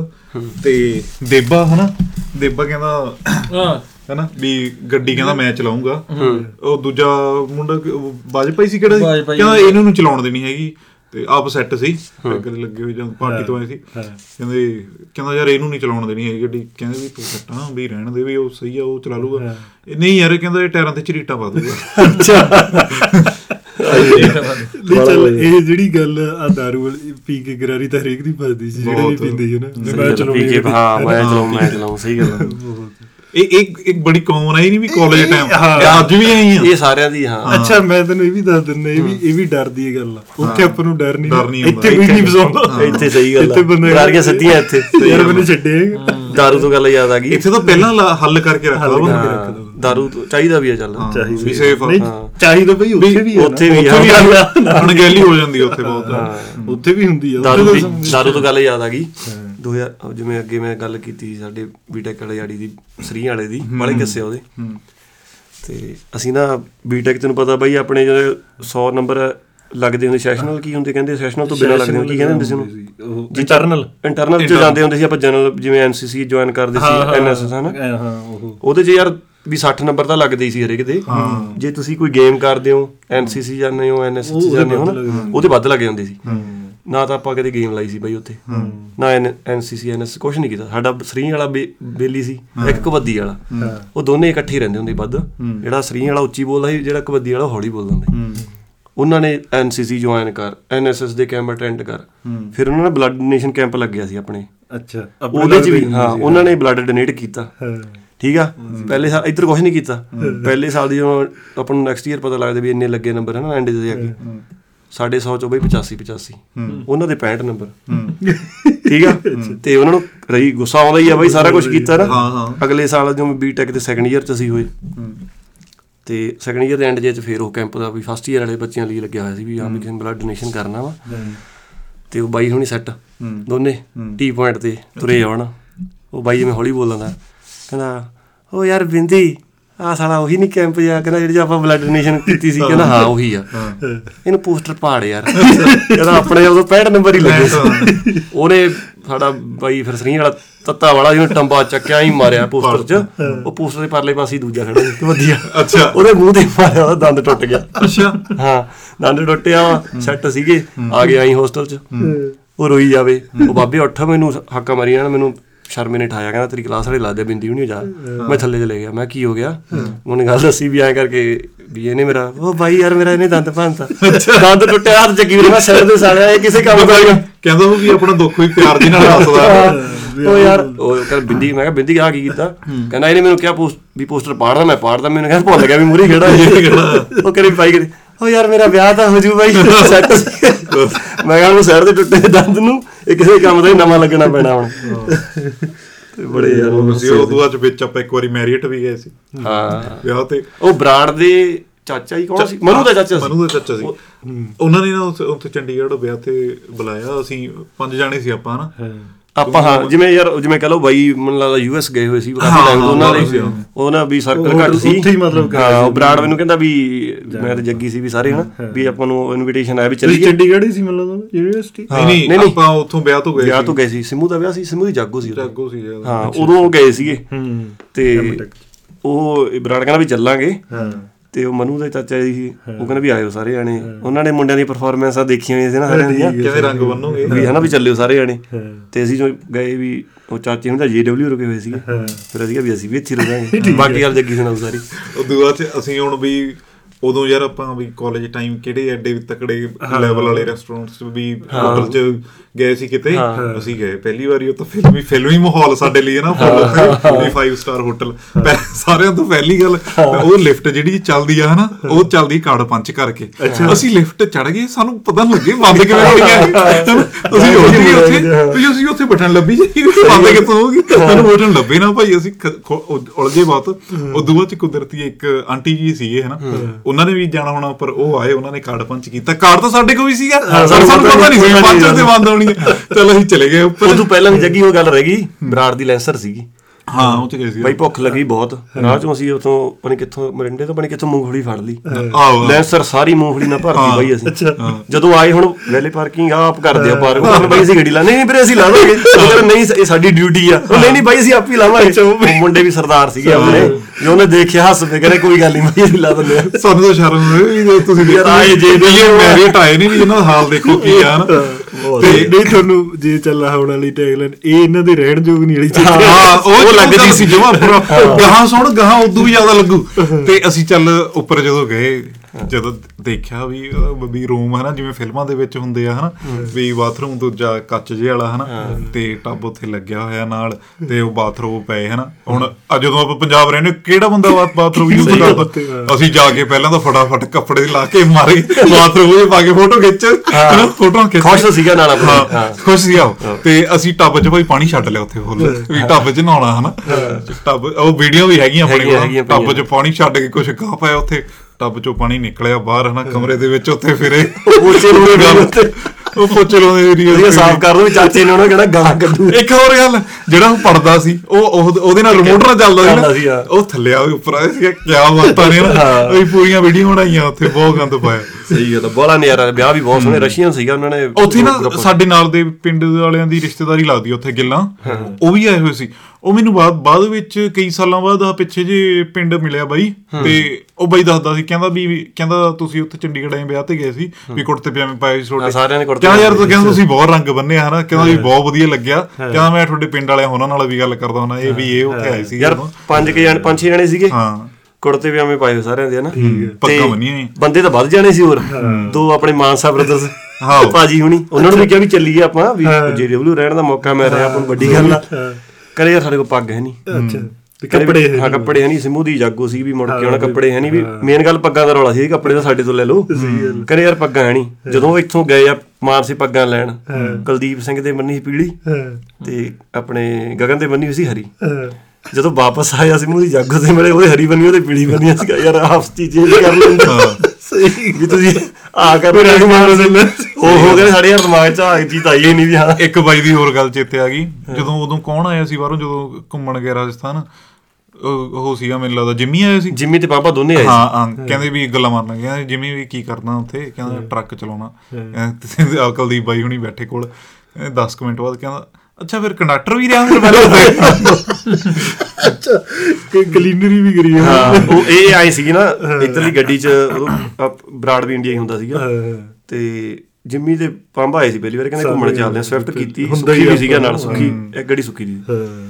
ਤੇ ਦੇਬਾ ਹਨਾ? ਦੇਬਾ ਕਹਿੰਦਾ ਹਾਂ। ਹੈਨਾ? ਵੀ ਗੱਡੀ ਕਹਿੰਦਾ ਮੈਂ ਚਲਾਉਂਗਾ ਉਹ ਦੂਜਾ ਮੁੰਡਾ ਕਿ- ਵਾਜਪਾਈ ਸੀ ਕਿਹੜਾ ਕਹਿੰਦਾ ਇਹਨੂੰ ਨੂੰ ਚਲਾਉਣ ਦੇਣੀ ਹੈਗੀ। ਤੇ ਆਪ ਸੈੱਟ ਸੀ ਗੱਲੇ ਲੱਗੇ ਹੋਏ ਜਦੋਂ ਪਾਰਟੀ ਤੋਂ ਆਏ ਸੀ। ਕਹਿੰਦੇ ਕਹਿੰਦਾ ਯਾਰ ਇਹਨੂੰ ਨਹੀਂ ਚਲਾਉਣ ਦੇਣੀ ਹੈਗੀ ਗੱਡੀ। ਕਹਿੰਦੇ ਵੀ ਤੂੰ ਸੈੱਟ ਆ ਵੀ ਰਹਿਣ ਦੇ ਵੀ ਉਹ ਸਹੀ ਆ ਉਹ ਚਲਾ ਲੂਗਾ। ਇਹ ਨਹੀਂ ਯਾਰ ਕਹਿੰਦਾ ਇਹ ਟਾਇਰਾਂ ਤੇ ਝਰੀਟਾ ਪਾ ਦੂਗਾ। ਨਹੀਂ ਚੱਲ ਇਹ ਜਿਹੜੀ ਗੱਲ ਆ ਵਾਲੀ ਪੀ ਕੇ ਗਰਾਰੀ ਤਾਂ ਹਰੇਕ ਦੀ ਵੱਜਦੀ ਸੀ ਜਿਹੜੇ ਵੀ। ਪੀਂਦੇ ਸੀ ਨਾ। ਮੈਂ ਕੇ ਹੈ। ਹਾਂ ਮੈਂ ਚਲਾਉਂ ਮੈਂ ਚਲਾਉਂ ਸਹੀ ਗੱਲ ਆ। ਇਹ ਇੱਕ ਇੱਕ ਬੜੀ ਕਾਮਨ ਆਈ ਨਹੀਂ ਵੀ ਕਾਲਜ ਟਾਈਮ। ਅੱਜ ਵੀ ਆਈ ਆ। ਇਹ ਸਾਰਿਆਂ ਦੀ ਹਾਂ। ਅੱਛਾ ਮੈਂ ਤੈਨੂੰ ਇਹ ਵੀ ਦੱਸ ਦਿੰਦਾ ਇਹ ਵੀ ਇਹ ਵੀ ਡਰ ਦੀ ਗੱਲ ਆ। ਉੱਥੇ ਆਪਾਂ ਨੂੰ ਡਰ ਨਹੀਂ ਡਰ ਇੱਥੇ। ਕੋਈ ਨਹੀਂ ਫਸਾਉਂਦਾ। ਇੱਥੇ ਸਹੀ ਗੱਲ ਇੱਥੇ ਬੰਦੇ ਆ ਗਾਰੀਆਂ ਸੱਚੀਆਂ ਇੱਥੇ ਯਾਰ ਮੈਨੂੰ ਛੱਡੇਗਾ ਦਾਰੂ ਤੋਂ ਗੱਲ ਯਾਦ ਆ ਗਈ। ਇੱਥੇ ਤਾਂ ਪਹਿਲਾਂ ਹੱਲ ਕਰਕੇ ਰੱਖ ਲਓ ਹਾਂ, ਦਾਰੂ ਤੋਂ ਚਾਹੀਦਾ ਵੀ ਆ ਚੱਲ। ਵੀ ਸੇਫ ਨਹੀਂ ਚਾਹੀਦਾ ਬਈ ਉੱਥੇ ਵੀ। ਉੱਥੇ ਵੀ ਅਣਗਹਿਲੀ ਹੋ ਜਾਂਦੀ ਆ ਉੱਥੇ ਬਹੁਤ। ਉੱਥੇ ਵੀ ਹੁੰਦੀ ਆ। ਦਾਰੂ ਦੀ ਦਾਰੂ ਤੋਂ ਗੱਲ ਯਾਦ ਆ ਗਈ। 2000 ਜਿਵੇਂ ਅੱਗੇ ਮੈਂ ਗੱਲ ਕੀਤੀ ਸੀ ਸਾਡੇ ਬੀਟੈਕ ਵਾਲੇ ਆੜੀ ਦੀ ਸਰੀ ਵਾਲੇ ਦੀ ਬੜੇ ਕਿੱਸੇ ਉਹਦੇ। ਤੇ ਅਸੀਂ ਨਾ ਬੀਟੈਕ ਤੈਨੂੰ ਪਤਾ ਬਾਈ ਆਪਣੇ ਜਿਹੜੇ 100 ਨੰਬਰ ਲੱਗਦੇ ਹੁੰਦੇ ਸੈਸ਼ਨਲ ਕੀ ਹੁੰਦੇ ਕਹਿੰਦੇ? ਸੈਸ਼ਨਲ ਤੋਂ ਬਿਨਾਂ ਲੱਗਦੇ ਕੀ ਕਹਿੰਦੇ ਹੁੰਦੇ ਸੀ ਉਹਨੂੰ? ਉਹ ਇੰਟਰਨਲ ਇੰਟਰਨਲ ਚ ਜਾਂਦੇ ਹੁੰਦੇ ਸੀ ਆਪਾਂ ਜਨਰਲ ਜਿਵੇਂ ਐਨਸੀਸੀ ਜੁਆਇਨ ਕਰਦੇ ਸੀ ਐਨਐਸਐਸ ਹਨਾ ਹਾਂ ਉਹ। ਉਹਦੇ 'ਚ ਯਾਰ ਵੀ 60 ਨੰਬਰ ਤਾਂ ਲੱਗਦੇ ਹੀ ਸੀ ਹਰੇਕ ਦੇ। ਜੇ ਤੁਸੀਂ ਕੋਈ ਗੇਮ ਕਰਦੇ ਹੋ ਐਨਸੀਸੀ ਜਾਂਦੇ ਹੋ ਐਨਐਸਐਸ ਜਾਂਦੇ ਹੋ ਉਹਦੇ ਵੱਧ ਲੱਗੇ ਹੁੰਦੇ ਸੀ। ਨਾ ਤਾਂ ਆਪਾਂ ਕਦੇ ਗੇਮ ਲਾਈ ਸੀ ਬਾਈ ਉੱਥੇ। ਨਾ ਐਨਸੀਸੀ ਐਨਐਸ ਕੁਝ ਨਹੀਂ ਕੀਤਾ। ਸਾਡਾ ਸਰੀ ਵਾਲਾ ਬੇਲੀ ਸੀ ਇੱਕ ਕਬੱਡੀ ਵਾਲਾ। ਉਹ ਦੋਨੇ ਇਕੱਠੇ ਰਹਿੰਦੇ ਹੁੰਦੇ ਵੱਧ। ਜਿਹੜਾ ਸਰੀ ਵਾਲਾ ਉੱਚੀ ਬੋਲਦਾ ਸੀ ਜਿਹੜਾ ਕਬੱਡੀ ਵਾਲਾ ਹੌਲੀ ਬੋਲਦਾ ਹੁੰਦਾ ਉਹਨਾਂ ਨੇ ਐਨਸੀਸੀ ਜੁਆਇਨ ਕਰ ਐਨਐਸਐਸ ਦੇ ਕੈਂਪ ਅਟੈਂਡ ਕਰ। ਫਿਰ ਉਹਨਾਂ ਨੇ ਬਲੱਡ ਡੋਨੇਸ਼ਨ ਕੈਂਪ ਲੱਗਿਆ ਸੀ ਆਪਣੇ। ਅੱਛਾ। ਉਹਦੇ ਚ ਵੀ ਹਾਂ। ਉਹਨਾਂ ਨੇ ਬਲੱਡ ਡੋਨੇਟ ਕੀਤਾ। ਠੀਕ ਆ? ਪਹਿਲੇ ਸਾਲ ਇੱਧਰ ਕੁਝ ਨਹੀਂ ਕੀਤਾ। ਪਹਿਲੇ ਸਾਲ ਦੀ ਆਪਾਂ ਨੂੰ ਨੈਕਸਟ ਈਅਰ ਪਤਾ ਲੱਗਦਾ ਵੀ ਇੰਨੇ ਲੱਗੇ ਨੰਬਰ ਹੈ ਨਾ ਐਂਡ ਦੇ ਅੱਗੇ। ਸਾਡੇ 100 ਚੋਂ ਬਈ 85 85 ਉਹਨਾਂ ਦੇ 65 ਨੰਬਰ। ਠੀਕ ਆ? ਤੇ ਉਹਨਾਂ ਨੂੰ ਰਹੀ ਗੁੱਸਾ ਆਉਂਦਾ ਹੀ ਆ ਬਈ ਸਾਰਾ ਕੁਝ ਕੀਤਾ ਨਾ। ਹਾਂ, ਹਾਂ। ਅਗਲੇ ਸਾਲ ਜਦੋਂ ਬੀਟੈਕ ਦੇ ਸੈਕੰਡ ਈਅਰ ਚ ਅਸੀਂ ਹੋਏ। ਤੇ ਸੈਕੰਡ ਈਅਰ ਦੇ ਐਂਡ ਜੇ ਚ ਫੇਰ ਉਹ ਕੈਂਪ ਦਾ ਵੀ ਫਸਟ ਈਅਰ ਵਾਲੇ ਬੱਚਿਆਂ ਲਈ ਲੱਗਿਆ ਹੋਇਆ ਸੀ ਵੀ ਆ ਵੀ ਕਿਸੇ ਬਲੱਡ ਡੋਨੇਸ਼ਨ ਕਰਨਾ ਵਾ। ਤੇ ਉਹ ਬਾਈ ਹੁਣੀ ਸੈੱਟ ਦੋਨੇ ਟੀ ਪੁਆਇੰਟ ਤੇ ਤੁਰੇ ਆਉਣ। ਉਹ ਬਾਈ ਜਿਵੇਂ ਹੌਲੀ ਬੋਲਦਾ। ਕਹਿੰਦਾ ਉਹ ਯਾਰ ਬਿੰਦੀ ਆ ਸਾਲਾ ਉਹੀ ਨਹੀਂ ਕੈਂਪ ਜਾ ਕਹਿੰਦਾ ਜਿਹੜੀ ਆਪਾਂ ਬਲੱਡ ਡੋਨੇਸ਼ਨ ਕੀਤੀ ਸੀ ਕਹਿੰਦਾ ਹਾਂ ਉਹੀ ਆ। ਇਹਨੂੰ ਪੋਸਟਰ ਪਾੜ ਯਾਰ। ਕਹਿੰਦਾ ਆਪਣੇ ਉਦੋਂ 65 ਨੰਬਰ ਹੀ ਲੱਗੇ। ਉਹਨੇ ਸਾਡਾ ਬਾਈ ਫਿਰ ਸਰੀਂ ਵਾਲਾ ਤੱਤਾ ਵਾਲਾ ਜਿਹਨੂੰ ਟੰਬਾ ਚੱਕਿਆ ਹੀ ਮਾਰਿਆ ਪੋਸਟਰ 'ਚ। ਉਹ ਪੋਸਟਰ ਦੇ ਪਰਲੇ ਪਾਸੇ ਦੂਜਾ ਖੜਾ ਸੀ। ਵਧੀਆ। ਅੱਛਾ। ਉਹਦੇ ਮੂੰਹ ਤੇ ਮਾਰਿਆ ਉਹਦਾ ਦੰਦ ਟੁੱਟ ਗਿਆ। ਅੱਛਾ। ਹਾਂ ਦੰਦ ਟੁੱਟਿਆ ਸੈੱਟ ਸੀਗੇ। ਆ ਗਿਆ ਆਈ ਹੋਸਟਲ 'ਚ। ਉਹ ਰੋਈ ਜਾਵੇ। ਉਹ ਬਾਬੇ ਉੱਠ ਮੈਨੂੰ ਹੱਕਾ ਮਾਰੀ ਜਾਣ ਮੈਨੂੰ ਸ਼ਰਮੇ ਨੇ ਠਾਇਆ ਕਹਿੰਦਾ ਤੇਰੀ ਕਲਾਸ ਵਾਲੇ ਲਾਦੇ ਬਿੰਦੀ ਨਹੀਂ ਜਾ। ਮੈਂ ਥੱਲੇ ਚਲੇ ਗਿਆ ਮੈਂ ਕੀ ਹੋ ਗਿਆ? ਉਹਨੇ ਗੱਲ ਦੱਸੀ ਵੀ ਐਂ ਕਰਕੇ ਵੀ ਇਹਨੇ ਮੇਰਾ ਉਹ ਬਾਈ ਯਾਰ ਮੇਰਾ ਇਹਨੇ ਦੰਦ ਭੰਨਤਾ। ਦੰਦ ਟੁੱਟਿਆ ਹੱਥ ਚੱਕੀ ਵੀਰੇ ਮੈਂ ਸਿਰ ਦੇ ਸਾਲਿਆ ਇਹ ਕਿਸੇ ਕੰਮ ਦਾ ਕਹਿੰਦਾ ਉਹ ਵੀ ਆਪਣਾ ਦੁੱਖ ਵੀ ਪਿਆਰ ਜੀ ਨਾਲ ਹੱਸਦਾ ਉਹ ਯਾਰ ਉਹ ਕਹਿੰਦਾ ਬਿੰਦੀ ਮੈਂ ਕਿਹਾ ਬਿੰਦੀ ਆ ਕੀ ਕੀਤਾ? ਕਹਿੰਦਾ ਇਹਨੇ ਮੈਨੂੰ ਕਿਹਾ ਪੋਸਟ ਵੀ ਪੋਸਟਰ ਪਾੜਦਾ ਮੈਂ ਪਾੜਦਾ ਮੈਨੂੰ ਕਹਿੰਦਾ ਭੁੱਲ ਗਿਆ ਵੀ ਮੂਰੀ ਖੜਾ ਉਹ ਕਰੀ ਪਾਈ ਕਰੀ ਉਹ ਯਾਰ ਮੇਰਾ ਵਿਆਹ ਤਾਂ ਹੋ ਜੂ ਬਾਈ। ਸੈੱਟ ਮੈਂ ਕਿਹਾ ਉਹਨੂੰ ਸਿਰ ਦੇ ਟੁੱਟੇ ਦੰਦ ਨੂੰ ਇਹ ਕਿਸੇ ਕੰਮ ਦਾ ਹੀ ਨਵਾਂ ਲੱਗਣਾ ਪੈਣਾ ਹੁਣ। ਤੇ ਬੜੇ ਯਾਰ ਉਹ ਸੀ ਉਹ ਦੁਆ ਚ ਵਿੱਚ ਆਪਾਂ ਇੱਕ ਵਾਰੀ ਮੈਰੀਟ ਵੀ ਗਏ ਸੀ। ਹਾਂ। ਵਿਆਹ ਤੇ। ਉਹ ਬਰਾੜ ਦੇ ਚਾਚਾ ਹੀ ਕੌਣ ਸੀ? ਮਨੂ ਦਾ ਚਾਚਾ ਸੀ। ਮਨੂ ਦਾ ਚਾਚਾ ਸੀ। ਉਹਨਾਂ ਨੇ ਨਾ ਉੱਥੇ ਚੰਡੀਗੜ੍ਹ ਵਿਆਹ ਤੇ ਬੁਲਾਇਆ। ਅਸੀਂ ਪੰਜ ਜਾਣੇ ਸੀ ਆਪਾਂ ਹਨਾ ਆਪਾਂ ਹਾਂ ਜਿਵੇਂ ਯਾਰ ਜਿਵੇਂ ਕਹ ਲਓ ਬਾਈ ਮੈਨੂੰ ਲੱਗਦਾ ਯੂਐਸ ਗਏ ਹੋਏ ਸੀ ਕਾਫੀ ਟਾਈਮ ਉਹਨਾਂ ਦੇ ਹਾਂ। ਉਹਨਾਂ ਵੀ ਸਰਕਲ ਉਹ ਘੱਟ ਸੀ। ਉੱਥੇ ਹੀ ਮਤਲਬ ਹਾਂ ਉਹ ਬਰਾੜ ਮੈਨੂੰ ਕਹਿੰਦਾ ਵੀ ਮੈਂ ਤੇ ਜੱਗੀ ਸੀ ਵੀ ਸਾਰੇ ਹਨਾ ਵੀ ਆਪਾਂ ਨੂੰ ਇਨਵੀਟੇਸ਼ਨ ਆਇਆ ਵੀ ਤੁਸੀਂ ਚੱਲੀਏ। ਚੰਡੀਗੜ੍ਹ ਹੀ ਸੀ ਮਤਲਬ ਯੂਨੀਵਰਸਿਟੀ ਨਹੀਂ ਨਹੀਂ, ਨਹੀਂ ਨਹੀਂ। ਆਪਾਂ ਉੱਥੋਂ ਵਿਆਹ ਤੋਂ ਗਏ ਵਿਆਹ ਤੋਂ ਗਏ ਸੀ। ਸਿੰਮੂ ਦਾ ਵਿਆਹ ਸੀ ਸਿੰਮੂ ਦੀ ਜਾਗੋ ਸੀ। ਜਾਗੋ ਸੀ ਹਾਂ ਉਦੋਂ ਉਹ ਗਏ ਸੀਗੇ। ਹੂੰ ਤੇ ਉਹ ਬਰਾੜ ਕਹਿੰਦਾ ਵੀ ਚੱਲਾਂਗੇ। ਹਾਂ। ਤੇ ਉਹ ਮਨੂ ਦਾ ਚਾਚਾ ਜੀ ਸੀ। ਉਹ ਕਹਿੰਦਾ ਵੀ ਆਇਓ ਸਾਰੇ ਜਾਣੇ। ਉਹਨਾਂ ਨੇ ਮੁੰਡਿਆਂ ਦੀ ਪਰਫਾਰਮੈਂਸਾਂ ਦੇਖੀਆਂ ਹੋਈਆਂ ਸੀ ਨਾ ਸਾਰਿਆਂ ਦੀਆਂ। ਕਿਵੇਂ ਰੰਗ ਬੰਨੋਗੇ? ਵੀ ਹਨਾ ਵੀ ਚੱਲਿਓ ਸਾਰੇ ਜਾਣੇ। ਤੇ ਅਸੀਂ ਜੋ ਗਏ ਵੀ ਉਹ ਚਾਚੇ ਨੂੰ ਤਾਂ ਜੀਡਬਲਯੂ ਰੁਕੇ ਹੋਏ ਸੀਗੇ। ਫਿਰ ਅਸੀਂ ਕਿਹਾ ਵੀ ਅਸੀਂ ਵੀ ਇੱਥੇ ਰੁਕਾਂਗੇ। ਬਾਕੀ ਗੱਲ ਜੱਗੀ ਸੁਣਾਓ ਸਾਰੀ। ਉਹ ਦੁਆ ਚ ਅਸੀਂ ਹੁਣ ਵੀ ਉਦੋਂ ਯਾਰ ਆਪਾਂ ਵੀ ਕਾਲਜ ਟਾਈਮ ਕਿਹੜੇ ਐਡੇ ਤਕੜੇ ਲੈਵਲ ਵਾਲੇ ਰੈਸਟੋਰੈਂਟਸ ਵੀ ਹੋਟਲ ਚ ਗਏ ਸੀ ਕਿਤੇ ਅਸੀਂ ਗਏ। ਪਹਿਲੀ ਵਾਰੀ ਉਹ ਤਾਂ ਫਿਲਮੀ ਫਿਲਮੀ ਮਾਹੌਲ ਸਾਡੇ ਲਈ ਹੈ ਨਾ ਵੀ 5 ਸਟਾਰ ਹੋਟਲ ਸਾਰਿਆਂ ਤੋਂ ਪਹਿਲੀ ਗੱਲ ਉਹ ਲਿਫਟ ਜਿਹੜੀ ਚੱਲਦੀ ਆ ਹਨਾ ਉਹ ਚੱਲਦੀ ਕਾਰਡ ਪੰਚ ਕਰਕੇ। ਅਸੀਂ ਲਿਫਟ ਚੜ ਗਏ ਸਾਨੂੰ ਪਤਾ ਲੱਗੇ ਬੰਦ ਕਿਵੇਂ ਹੋ ਗਿਆ। ਅਸੀਂ ਉੱਠ ਗਏ ਉੱਥੇ ਵੀ ਅਸੀਂ ਉੱਥੇ ਬਟਨ ਲੱਭੀ ਜੀ ਬੰਦ ਕਿੱਥੋਂ ਹੋ ਗਈ। ਸਾਨੂੰ ਬਟਨ ਲੱਭੇ ਨਾ ਭਾਈ ਅਸੀਂ ਉਲਝੇ ਬਾਤ ਉਦੋਂ ਬਾਅਦ ਚ ਕੁਦਰਤੀ ਇੱਕ ਆਂਟੀ ਜੀ ਸੀਗੇ ਹਨਾ। ਉਹਨਾਂ ਨੇ ਵੀ ਜਾਣਾ ਹੋਣਾ ਪਰ ਉਹ ਆਏ ਉਹਨਾਂ ਨੇ ਕਾਰਡ ਪੰਚ ਕੀਤਾ। ਕਾਰਡ ਤਾਂ ਸਾਡੇ ਕੋਲ ਵੀ ਸੀਗਾ। ਸਾਨੂੰ ਪਤਾ ਨਹੀਂ ਸੀ ਪੰਚ ਤੇ ਬੰਦ ਹੋਣੀ ਚਲ ਅਸੀਂ ਚਲੇ ਗਏ ਉੱਪਰ। ਉਦੋਂ ਪਹਿਲਾਂ ਵੀ ਜੱਗੀ ਉਹ ਗੱਲ ਰਹਿ ਗਈ ਬਰਾੜ ਦੀ ਲੈਂਸਰ ਸੀਗੀ। ਹਾਂ ਉਹ ਚ ਗਏ ਸੀ। ਬਾਈ ਭੁੱਖ ਲੱਗੀ ਬਹੁਤ। ਰਾਹ ਚੋਂ ਅਸੀਂ ਉਥੋਂ ਪਣੀ ਕਿੱਥੋਂ ਮਰਿੰਡੇ ਤੋਂ ਪਣੀ ਕਿੱਥੋਂ ਮੂੰਗਫਲੀ ਫੜ ਲਈ। ਆਹੋ ਲੈਂਸਰ ਸਾਰੀ ਮੂੰਗਫਲੀ ਨਾਲ ਭਰਤੀ ਬਾਈ ਅਸੀਂ। ਜਦੋਂ ਆਏ ਹੁਣ ਵੈਲੇ ਪਾਰਕਿੰਗ ਆਪ ਕਰਦੇ ਆ ਪਾਰਕ। ਉਹ ਬਾਈ ਅਸੀਂ ਗੱਡੀ ਲਾ ਨਹੀਂ ਵੀਰੇ ਅਸੀਂ ਲਾ ਉਹ ਕਹਿੰਦੇ ਨਹੀਂ ਇਹ ਸਾਡੀ ਡਿਊਟੀ ਆ। ਉਹ ਨਹੀਂ ਨਹੀਂ ਬਾਈ ਅਸੀਂ ਆਪ ਹੀ ਲਾਵਾਂਗੇ। ਮੁੰਡੇ ਵੀ ਸਰਦਾਰ ਸੀਗੇ ਆਪਣੇ। ਜੋ ਉਹਨੇ ਦੇਖਿਆ ਹੱਸ ਪਏ ਕਹਿੰਦੇ ਕੋਈ ਗੱਲ ਨਹੀਂ ਬਾਈ ਅਸੀਂ ਲਾ ਦਿੰਦੇ ਆ। ਸਾਨੂੰ ਤਾਂ ਸ਼ਰਮ ਹੋਈ ਤੁਸੀਂ ਯਾਰ ਆਏ ਜੇ ਵੀ ਮੈਰਿਟ ਆਏ ਨਹੀਂ ਇਹਨਾਂ ਦਾ ਹਾਲ ਦੇਖੋ ਕੀ ਆ ਨਾ ਤੇ ਨਹੀਂ ਤੁਹਾਨੂੰ ਜੇ ਚੱਲਾ ਹੋਣ ਵਾਲੀ ਟੈਗਲਾਈਨ ਇਹ ਇਹਨਾਂ ਦੇ ਰਹਿਣ ਯੋਗ ਨਹੀਂ ਵਾਲੀ ਚੀਜ਼ ਹਾਂ ਉਹ ਲੱਗਦੀ ਸੀ ਜਮਾ ਪੂਰਾ। ਗਾਹਾਂ ਸੁਣ ਗਾਹਾਂ ਉਦੋਂ ਵੀ ਜ਼ਿਆਦਾ ਲੱਗੂ। ਤੇ ਅਸੀਂ ਚੱਲ ਉੱਪਰ ਜਦੋਂ ਗਏ ਜਦੋਂ ਦੇਖਿਆ ਵੀ ਵੀ ਰੂਮ ਹੈ ਨਾ ਜਿਵੇਂ ਫਿਲਮਾਂ ਦੇ ਵਿੱਚ ਹੁੰਦੇ ਆ ਹਨਾ ਵੀ ਬਾਥਰੂਮ ਦੂਜਾ ਕੱਚ ਜਿਹੇ ਵਾਲਾ ਹਨਾ ਤੇ ਟੱਬ ਉੱਥੇ ਲੱਗਿਆ ਹੋਇਆ ਨਾਲ ਤੇ ਉਹ ਬਾਥਰੂਮ ਪਏ ਹਨਾ। ਹੁਣ ਜਦੋਂ ਆਪਾਂ ਪੰਜਾਬ ਰਹਿੰਦੇ ਕਿਹੜਾ ਬੰਦਾ ਬਾਥਰੂਮ ਯੂਜ਼ ਕਰਦਾ? ਅਸੀਂ ਜਾ ਕੇ ਪਹਿਲਾਂ ਤਾਂ ਫਟਾਫਟ ਕੱਪੜੇ ਲਾ ਕੇ ਮਾਰੇ ਬਾਥਰੂਮ ਵਿੱਚ ਪਾ ਕੇ ਫੋਟੋ ਖਿੱਚ ਹਨਾ ਫੋਟੋਆਂ ਖਿੱਚ। ਖੁਸ਼ ਸੀਗਾ ਨਾਲ ਆਪਣਾ ਖੁਸ਼ ਸੀਗਾ। ਤੇ ਅਸੀਂ ਟੱਬ 'ਚ ਭਾਈ ਪਾਣੀ ਛੱਡ ਲਿਆ ਉੱਥੇ ਫੁੱਲ ਵੀ ਟੱਬ 'ਚ ਨਹਾਉਣਾ ਹਨਾ। ਟੱਬ ਉਹ ਵੀਡੀਓ ਵੀ ਹੈਗੀਆਂ ਆਪਣੇ ਕੋਲ ਟੱਬ। 'ਚ ਪਾਣੀ ਛੱਡ ਕੇ ਕੁਝ ਗਾ ਪਾਇਆ ਉੱਥੇ। ਟੱਬ 'ਚੋਂ ਪਾਣੀ ਨਿਕਲਿਆ ਬਾਹਰ ਹਨਾ ਕਮਰੇ ਦੇ ਵਿੱਚ ਉੱਥੇ ਫਿਰੇ ਪੋਚੇ ਲਾਉਂਦੇ ਗੱਲ। ਉਹ ਪੋਚੇ ਲਾਉਂਦੇ ਵਧੀਆ ਏਰੀਆ ਸਾਫ਼ ਕਰ ਦੋ ਚਾਚੇ ਨੇ ਉਹਨਾਂ ਕਹਿਣਾ ਗਾਲਾਂ ਕੱਢੂ। ਇੱਕ ਹੋਰ ਗੱਲ ਜਿਹੜਾ ਉਹ ਪੜਦਾ ਸੀ ਉਹ ਉਹ- ਉਹਦੇ ਨਾਲ ਰਿਮੋਟ ਨਾਲ ਚੱਲਦਾ ਸੀ ਨਾ। ਉਹ ਥੱਲੇ ਆ ਉੱਪਰ ਆਇਆ ਸੀ ਕਿਆ ਬਾਤਾਂ ਨੇ ਨਾ। ਉਹ ਪੂਰੀਆਂ ਵੀਡੀਓ ਬਣਾਈਆਂ ਉੱਥੇ ਬਹੁਤ ਗੰਦ ਪਾਇਆ। ਸਹੀ ਗੱਲ ਬੜਾ ਨਜ਼ਾਰਾ ਵਿਆਹ ਵੀ ਬਹੁਤ ਸੋਹਣੇ ਰਸ਼ੀਅਨ ਸੀਗਾ ਉਹਨਾਂ ਨੇ। ਉੱਥੇ ਨਾ ਸਾਡੇ ਨਾਲ ਦੇ ਪਿੰਡ ਵਾਲਿਆਂ ਦੀ ਰਿਸ਼ਤੇਦਾਰੀ ਲੱਗਦੀ ਉੱਥੇ ਗਿੱਲਾਂ। ਉਹ ਵੀ ਆਏ ਹੋਏ ਸੀ। ਉਹ ਮੈਨੂੰ ਬਾਅਦ ਬਾਅਦ ਵਿੱਚ ਕਈ ਸਾਲਾਂ ਬਾਅਦ ਆ ਪਿੱਛੇ ਜੇ ਪਿੰਡ ਮਿਲਿਆ ਬਾਈ ਤੇ ਉਹ ਬਾਈ ਦੱਸਦਾ ਸੀ ਕਹਿੰਦਾ ਵੀ ਕਹਿੰਦਾ ਤੁਸੀਂ ਉੱਥੇ ਚੰਡੀਗੜ੍ਹ ਆਏ ਵਿਆਹ ਤੇ ਗਏ ਸੀ ਵੀ ਕੁੜਤੇ ਪਜਾਮੇ ਪਾਏ ਸੀ ਤੁਹਾਡੇ ਸਾਰਿਆਂ ਨੇ ਕੁੜਤੇ ਕਹਿੰਦਾ ਯਾਰ ਤੂੰ ਕਹਿੰਦਾ ਤੁਸੀਂ ਬਹੁਤ ਰੰਗ ਬੰਨੇ ਹਨਾ? ਕਹਿੰਦਾ ਵੀ ਬਹੁਤ ਵਧੀਆ ਲੱਗਿਆ। ਕਹਿੰਦਾ ਮੈਂ ਤੁਹਾਡੇ ਪਿੰਡ ਵਾਲਿਆਂ ਹੋਰਾਂ ਨਾਲ ਵੀ ਗੱਲ ਕਰਦਾ ਹੁੰਦਾ ਇਹ ਵੀ ਇਹ ਉੱਥੇ ਆਏ ਸੀ ਯਾਰ ਪੰਜ ਕੇ ਜਾਣੇ ਪੰਜ ਛੇ ਜਣੇ ਸੀਗੇ। ਹਾਂ। ਕੁੜਤੇ ਪਜਾਮੇ ਪਾਏ ਹੋਏ ਸਾਰਿਆਂ ਦੇ ਹਨਾ? ਪੱਕਾ ਹੋਈਆਂ। ਬੰਦੇ ਤਾਂ ਵੱਧ ਜਾਣੇ ਸੀ ਹੋਰ। ਦੋ ਆਪਣੇ ਮਾਨਸਾ ਬ੍ਰਦਰਸ ਹਾਂ। ਭਾਜੀ ਹੁਣੀ। ਉਹਨਾਂ ਨੂੰ ਵੀ ਕਿਹਾ ਵੀ ਚੱਲੀਏ ਆਪਾਂ ਵੀ ਜੀਡਬਲਯੂ ਰਹਿਣ ਦਾ ਮੌਕਾ ਮਿਲ ਰਿਹਾ ਆਪਾਂ ਨੂੰ ਵੱਡੀ ਗੱਲ ਆ। ਕਰੇ ਯਾਰ ਸਾਡੇ ਕੋਲ ਪੱਗ ਹੈ ਨਹੀਂ ਅੱਛਾ। ਕੱਪੜੇ ਹਾਂ ਕੱਪੜੇ ਹੈ ਨਹੀਂ ਸਿਮੂ ਦੀ ਜਾਗੋ ਸੀ ਵੀ ਮੁੜ ਕੇ ਆਉਣਾ ਕੱਪੜੇ ਹੈ ਨਹੀਂ ਵੀ ਮੇਨ ਗੱਲ ਪੱਗਾਂ ਦਾ ਰੌਲਾ ਸੀ ਕੱਪੜੇ ਤਾਂ ਸਾਡੇ ਤੋਂ ਲੈ ਲਓ। ਕਹਿੰਦੇ ਯਾਰ ਪੱਗਾਂ ਹੈ ਨਹੀਂ। ਜਦੋਂ ਇੱਥੋਂ ਗਏ ਆ ਮਾਨਸੀ ਪੱਗਾਂ ਲੈਣ ਕੁਲਦੀਪ ਸਿੰਘ ਦੇ ਬੰਨੀ ਸੀ ਪੀੜੀ ਤੇ ਆਪਣੇ ਗਗਨ ਦੇ ਬੰਨੀ ਹੋਈ ਸੀ ਹਰੀ। ਜਦੋਂ ਵਾਪਸ ਆਇਆ ਸਿਮੂ ਦੀ ਜਾਗੋ ਤੇ ਮਿਲੇ ਉਹਦੇ ਹਰੀ ਬੰਨੀ ਉਹਦੇ ਪੀੜੀ ਬੰਨੀ ਸੀਗਾ। ਯਾਰ ਆਪਸ ਚ ਚੇਂਜ ਕਰ ਲੈਂਦੇ। ਸਹੀ ਵੀ ਤੁਸੀਂ ਆ ਕਰ ਰਹੇ ਉਹ ਹੋ ਗਿਆ ਸਾਡੇ ਯਾਰ ਦਿਮਾਗ ਚ ਆ ਚੀਜ਼ ਆਈ ਹੀ ਨਹੀਂ ਵੀ ਹਾਂ। ਇੱਕ ਬਾਈ ਦੀ ਹੋਰ ਗੱਲ ਚੇਤੇ ਆ ਗਈ। ਜਦੋਂ ਉਦੋਂ ਕੌਣ ਆਇਆ ਸੀ ਬਾਹਰੋਂ? ਜਦੋਂ ਘੁੰਮਣ ਗਿਆ ਰਾਜਸਥਾਨ? ਉਹ ਉਹ ਸੀਗਾ ਮੈਨੂੰ ਲੱਗਦਾ ਜਿੰਮੀ ਆਇਆ ਸੀ? ਜਿੰਮੀ ਤੇ ਪਾਪਾ ਦੋਨੇ ਆਏ ਸੀ। ਹਾਂ ਹਾਂ। ਕਹਿੰਦੇ ਵੀ ਗੱਲਾਂ ਮਾਰਨ ਲੱਗੇ ਕਹਿੰਦੇ ਜਿੰਮੀ ਵੀ ਕੀ ਕਰਨਾ ਉੱਥੇ? ਕਹਿੰਦਾ ਟਰੱਕ ਚਲਾਉਣਾ। ਕਹਿੰਦੇ ਆ ਕੁਲਦੀਪ ਬਾਈ ਹੁਣੀ ਬੈਠੇ ਕੋਲ। 10 ਮਿੰਟ ਬਾਅਦ ਕਹਿੰਦਾ ਅੱਛਾ ਫਿਰ ਕੰਡਕਟਰ ਵੀ ਰਿਹਾ ਫਿਰ ਪਹਿਲਾਂ ਅੱਛਾ ਕਿ ਕਲੀਨਰੀ ਵੀ ਕਰੀ ਹਾਂ ਉਹ ਇਹ ਆਏ ਸੀਗੀ ਨਾ ਇੱਧਰਲੀ ਗੱਡੀ ਚ ਬਰਾੜ ਵੀ ਇੰਡੀਆ ਹੀ ਹੁੰਦਾ ਸੀਗਾ। ਤੇ ਜਿੰਮੀ ਦੇ ਪੰਬ ਆਏ ਸੀ ਪਹਿਲੀ ਵਾਰ ਕਹਿੰਦੇ ਘੁੰਮਣ ਚੱਲਦੇ ਆ ਸਵਿਫਟ ਕੀਤੀ ਹੁੰਦਾ ਹੀ ਸੁੱਖੀ ਵੀ ਸੀਗਾ ਨਾਲ ਸੁੱਖੀ ਇੱਕ ਗੱਡੀ ਸੁੱਖੀ ਦੀ। ਹਾਂ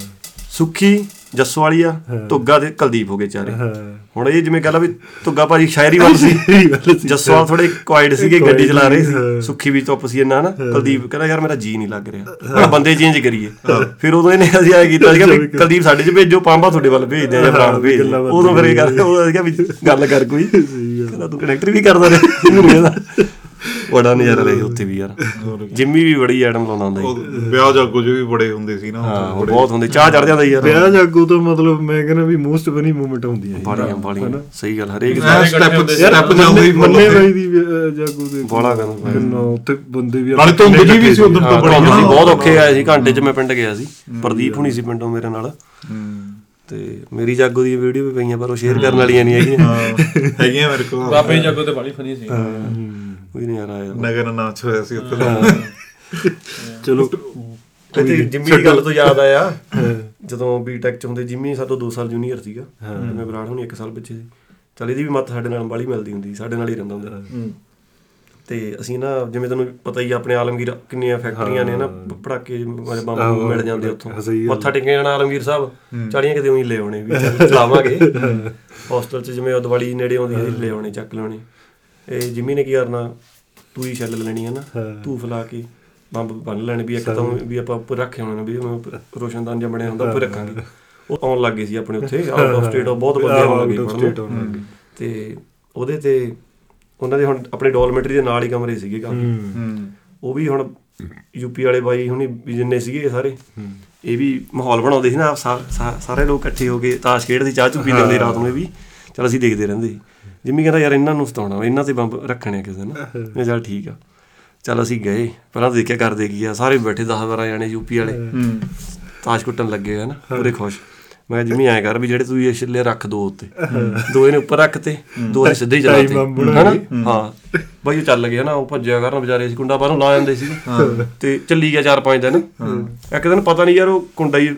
ਸੁੱਖੀ ਜੱਸੋ ਵਾਲੀਆ ਧੁੱਗਾ ਤੇ ਕੁਲਦੀਪ ਹੋ ਗਏ ਚਾਰੇ। ਹੁਣ ਇਹ ਜਿਵੇਂ ਕਹਲਾ ਵੀ ਧੁੱਗਾ ਭਾਜੀ ਸ਼ਾਇਰੀ ਵੱਲ ਸੀ। ਜੱਸਵਾਲ ਥੋੜੇ ਕੁਆਇਡ ਸੀਗੇ ਗੱਡੀ ਚਲਾ ਰਹੇ ਸੀ ਸੁੱਖੀ ਵੀ ਚੁੱਪ ਸੀ ਇੰਨਾ ਨਾ। ਕੁਲਦੀਪ ਕਹਿੰਦਾ ਯਾਰ ਮੇਰਾ ਜੀ ਨਹੀਂ ਲੱਗ ਰਿਹਾ। ਹੁਣ ਬੰਦੇ ਚੇਂਜ ਕਰੀਏ। ਫਿਰ ਉਦੋਂ ਇਹਨੇ ਅਸੀਂ ਆਇਆ ਕੀਤਾ ਸੀਗਾ ਵੀ ਕੁਲਦੀਪ ਸਾਡੇ ਚ ਭੇਜੋ ਪਾਂਬਾ ਤੁਹਾਡੇ ਵੱਲ ਭੇਜਦੇ ਆ ਜਾਂ ਬਰਾੜ ਭੇਜ ਉਦੋਂ ਫਿਰ ਇਹ ਗੱਲ ਉਹ ਸੀਗਾ ਵੀ ਗੱਲ ਕਰ ਕੋਈ। ਕਹਿੰਦਾ ਤੂੰ ਕਨੈਕਟਰ ਵੀ ਕਰਦਾ ਰਿਹਾ। ਕਹਿੰਦਾ ਬੜਾ ਨਜ਼ਾਰਾ ਰਿਹਾ ਉੱਥੇ ਵੀ ਯਾਰ। ਜਿੰਮੀ ਵੀ ਬੜੀ ਐਡਮ ਲਾਉਂਦਾ ਹੁੰਦਾ ਵਿਆਹ ਜਾਗੋ ਜੋ ਵੀ ਬੜੇ ਹੁੰਦੇ ਸੀ ਨਾ। ਹਾਂ ਬਹੁਤ ਹੁੰਦੇ ਚਾਹ ਚੜ ਜਾਂਦਾ ਯਾਰ। ਵਿਆਹ ਜਾਗੋ ਤਾਂ ਮਤਲਬ ਮੈਂ ਕਹਿੰਦਾ ਵੀ ਮੋਸਟ ਬਣੀ ਮੂਮੈਂਟ ਹੁੰਦੀ ਹੈ ਬਾਲੀਆਂ ਬਾਲੀਆਂ ਸਹੀ ਗੱਲ ਹਰੇਕ ਸਟੈਪ ਸਟੈਪ ਜਾਂਦੇ ਹੀ ਮੰਨੇ ਬਾਈ ਦੀ ਜਾਗੋ ਦੇ ਬੋਲਾ ਕਰਨਾ ਕਿੰਨਾ ਉੱਥੇ ਬੰਦੇ ਵੀ ਨਾਲੇ ਧੁੰਦ ਜੀ ਵੀ ਸੀ ਉਦੋਂ ਤਾਂ ਬੜੀ ਬੜਾ ਸੀ। ਬਹੁਤ ਔਖੇ ਆਏ ਸੀ ਘੰਟੇ 'ਚ ਮੈਂ ਪਿੰਡ ਗਿਆ ਸੀ। ਪ੍ਰਦੀਪ ਹੁਣੀ ਸੀ ਪਿੰਡੋਂ ਮੇਰੇ ਨਾਲ। ਤੇ ਮੇਰੀ ਜਾਗੋ ਦੀ ਵੀਡੀਓ ਵੀ ਪਈਆਂ ਪਰ ਉਹ ਸ਼ੇਅਰ ਕਰਨ ਵਾਲੀਆਂ ਨਹੀਂ ਹੈਗੀਆਂ ਹਾਂ। ਹੈਗੀਆਂ। ਮੇਰੇ ਕੋਲ। ਬਾਬੇ ਜਾਗੋ ਤੇ ਬੜੀ ਫਨੀ ਸੀ। ਕੋਈ ਨਹੀਂ ਯਾਰ ਆਇਆ। ਨਗਰ ਨਾਚ ਹੋਇਆ ਸੀ ਉੱਥੇ। ਚਲੋ ਤੇ ਜਿੰਮੀ ਦੀ ਗੱਲ ਤੋਂ ਯਾਦ ਆਇਆ। ਜਦੋਂ ਬੀਟੈਕ ਚ ਹੁੰਦੇ ਜਿੰਮੀ ਸਾਤੋਂ 2 ਸਾਲ ਜੂਨੀਅਰ ਸੀਗਾ। ਮੈਂ ਬਰਾੜ ਹੁਣੀ 1 ਸਾਲ ਪਿੱਛੇ ਸੀ। ਚੱਲ ਇਹਦੀ ਵੀ ਮੱਤ ਸਾਡੇ ਨਾਲ ਬਾਲੀ ਮਿਲਦੀ ਹੁੰਦੀ ਸੀ, ਸਾਡੇ ਨਾਲ ਹੀ ਰਹਿੰਦਾ ਹੁੰਦਾ ਸੀ। ਤੇ ਅਸੀਂ ਨਾ ਜਿਵੇਂ ਤੁਹਾਨੂੰ ਪਤਾ ਹੀ ਆਪਣੇ ਆਲਮਗੀਰ ਕਿੰਨੀਆਂ ਫੈਕਟਰੀਆਂ ਨੇ ਨਾ ਪੜਾਕੇ ਬੰਬ ਮਿਲ ਜਾਂਦੇ ਉੱਥੋਂ। ਮੱਥਾ ਟੇਕਣ ਜਾਣਾ ਆਲਮਗੀਰ ਸਾਹਿਬ ਚਾੜੀਆਂ ਕਿਤੇ ਉਹੀ ਲੈ ਆਉਣੇ ਵੀ ਚੱਲ ਚਲਾਵਾਂਗੇ। ਹੋਸਟਲ ਚ ਜਿਵੇਂ ਉਹ ਦੀਵਾਲੀ ਨੇੜੇ ਆਉਂਦੀ ਹੈ। ਲੈ ਆਉਣੇ ਚੱਕ ਲੈਣੇ ਇਹ ਜਿੰਮੀ ਨੇ ਕੀ ਕਰਨਾ? ਤੂੰ ਹੀ ਛੱਲ ਲੈਣੀ ਹੈ ਨਾ। ਤੂੰ ਫਲਾ ਕੇ ਬੰਬ ਬੰਨ ਲੈਣੇ ਵੀ ਇੱਕ ਤਾਂ ਵੀ ਆਪਾਂ ਉੱਪਰ ਰੱਖੇ ਹੋਣੇ ਨੇ ਵੀ ਰੋਸ਼ਨਦਾਨ ਜਿਹਾ ਬਣਿਆ ਹੁੰਦਾ ਉੱਪਰ ਰੱਖਾਂਗੇ। ਉਹ ਆਉਣ ਲੱਗੇ ਸੀ ਆਪਣੇ ਉੱਥੇ। ਆਊਟ ਆਫ ਸਟੇਟ ਬਹੁਤ ਬੰਦੇ ਆਉਣ ਲੱਗੇ। ਤੇ ਉਹਦੇ ਤੇ ਉਹਨਾਂ ਦੇ ਹੁਣ ਆਪਣੇ ਡੋਲਮੈਟਰੀ ਦੇ ਨਾਲ ਹੀ ਕਮਰੇ ਸੀਗੇ ਕਾਫੀ। ਉਹ ਵੀ ਹੁਣ ਯੂਪੀ ਵਾਲੇ ਬਾਈ ਹੁਣੀ ਜਿੰਨੇ ਸੀਗੇ ਸਾਰੇ। ਇਹ ਵੀ ਮਾਹੌਲ ਬਣਾਉਂਦੇ ਸੀ ਨਾ ਸਾਰੇ ਲੋਕ ਇਕੱਠੇ ਹੋ ਕੇ ਤਾਸ਼ ਖੇਡਦੇ ਚਾਹ ਚੁ ਪੀਂਦੇ ਹੁੰਦੇ ਰਾਤ ਨੂੰ ਇਹ ਵੀ। ਚਲ ਅਸੀਂ ਦੇਖਦੇ ਰਹਿੰਦੇ ਸੀ। ਜਿੰਮੀ ਕਹਿੰਦਾ ਯਾਰ ਇਹਨਾਂ ਨੂੰ ਸਤਾਉਣਾ ਇਹਨਾਂ ਤੇ ਬੰਬ ਰੱਖਣੇ ਕਿਸੇ ਦਿਨ ਮੈਂ ਚੱਲ ਠੀਕ ਆ। ਚਲ ਅਸੀਂ ਗਏ। ਪਹਿਲਾਂ ਤਾਂ ਦੇਖਿਆ ਕਰਦੇ ਕੀ ਆ। ਸਾਰੇ ਬੈਠੇ 10 12 ਜਾਣੇ ਯੂਪੀ ਵਾਲੇ। ਤਾਸ਼ ਕੁੱਟਣ ਲੱਗੇ ਹਨ ਪੂਰੇ ਖੁਸ਼। ਮੈਂ ਜਿੰਮੀ ਐਂ ਕਰ ਵੀ ਜਿਹੜੇ ਤੂੰ ਇਹ ਛਿੱਲੇ ਰੱਖ ਦੋ ਉੱਤੇ। ਦੋ ਇਹਨੇ ਉੱਪਰ ਰੱਖਤੇ ਦੋ ਇਹ ਸਿੱਧੇ ਹੀ ਚਲਾਤੇ ਹਨਾ? ਹਾਂ। ਬਾਈ ਉਹ ਚੱਲ ਗਿਆ ਨਾ ਉਹ ਭੱਜਿਆ ਕਰਨ ਵਿਚਾਰੇ ਸੀ ਕੁੰਡਾ ਬਾਹਰੋਂ ਲਾ ਜਾਂਦੇ ਸੀ। ਤੇ ਚੱਲੀ ਗਿਆ ਚਾਰ ਪੰਜ ਦਿਨ। ਇੱਕ ਦਿਨ ਪਤਾ ਨਹੀਂ ਯਾਰ ਉਹ ਕੁੰਡਾ ਹੀ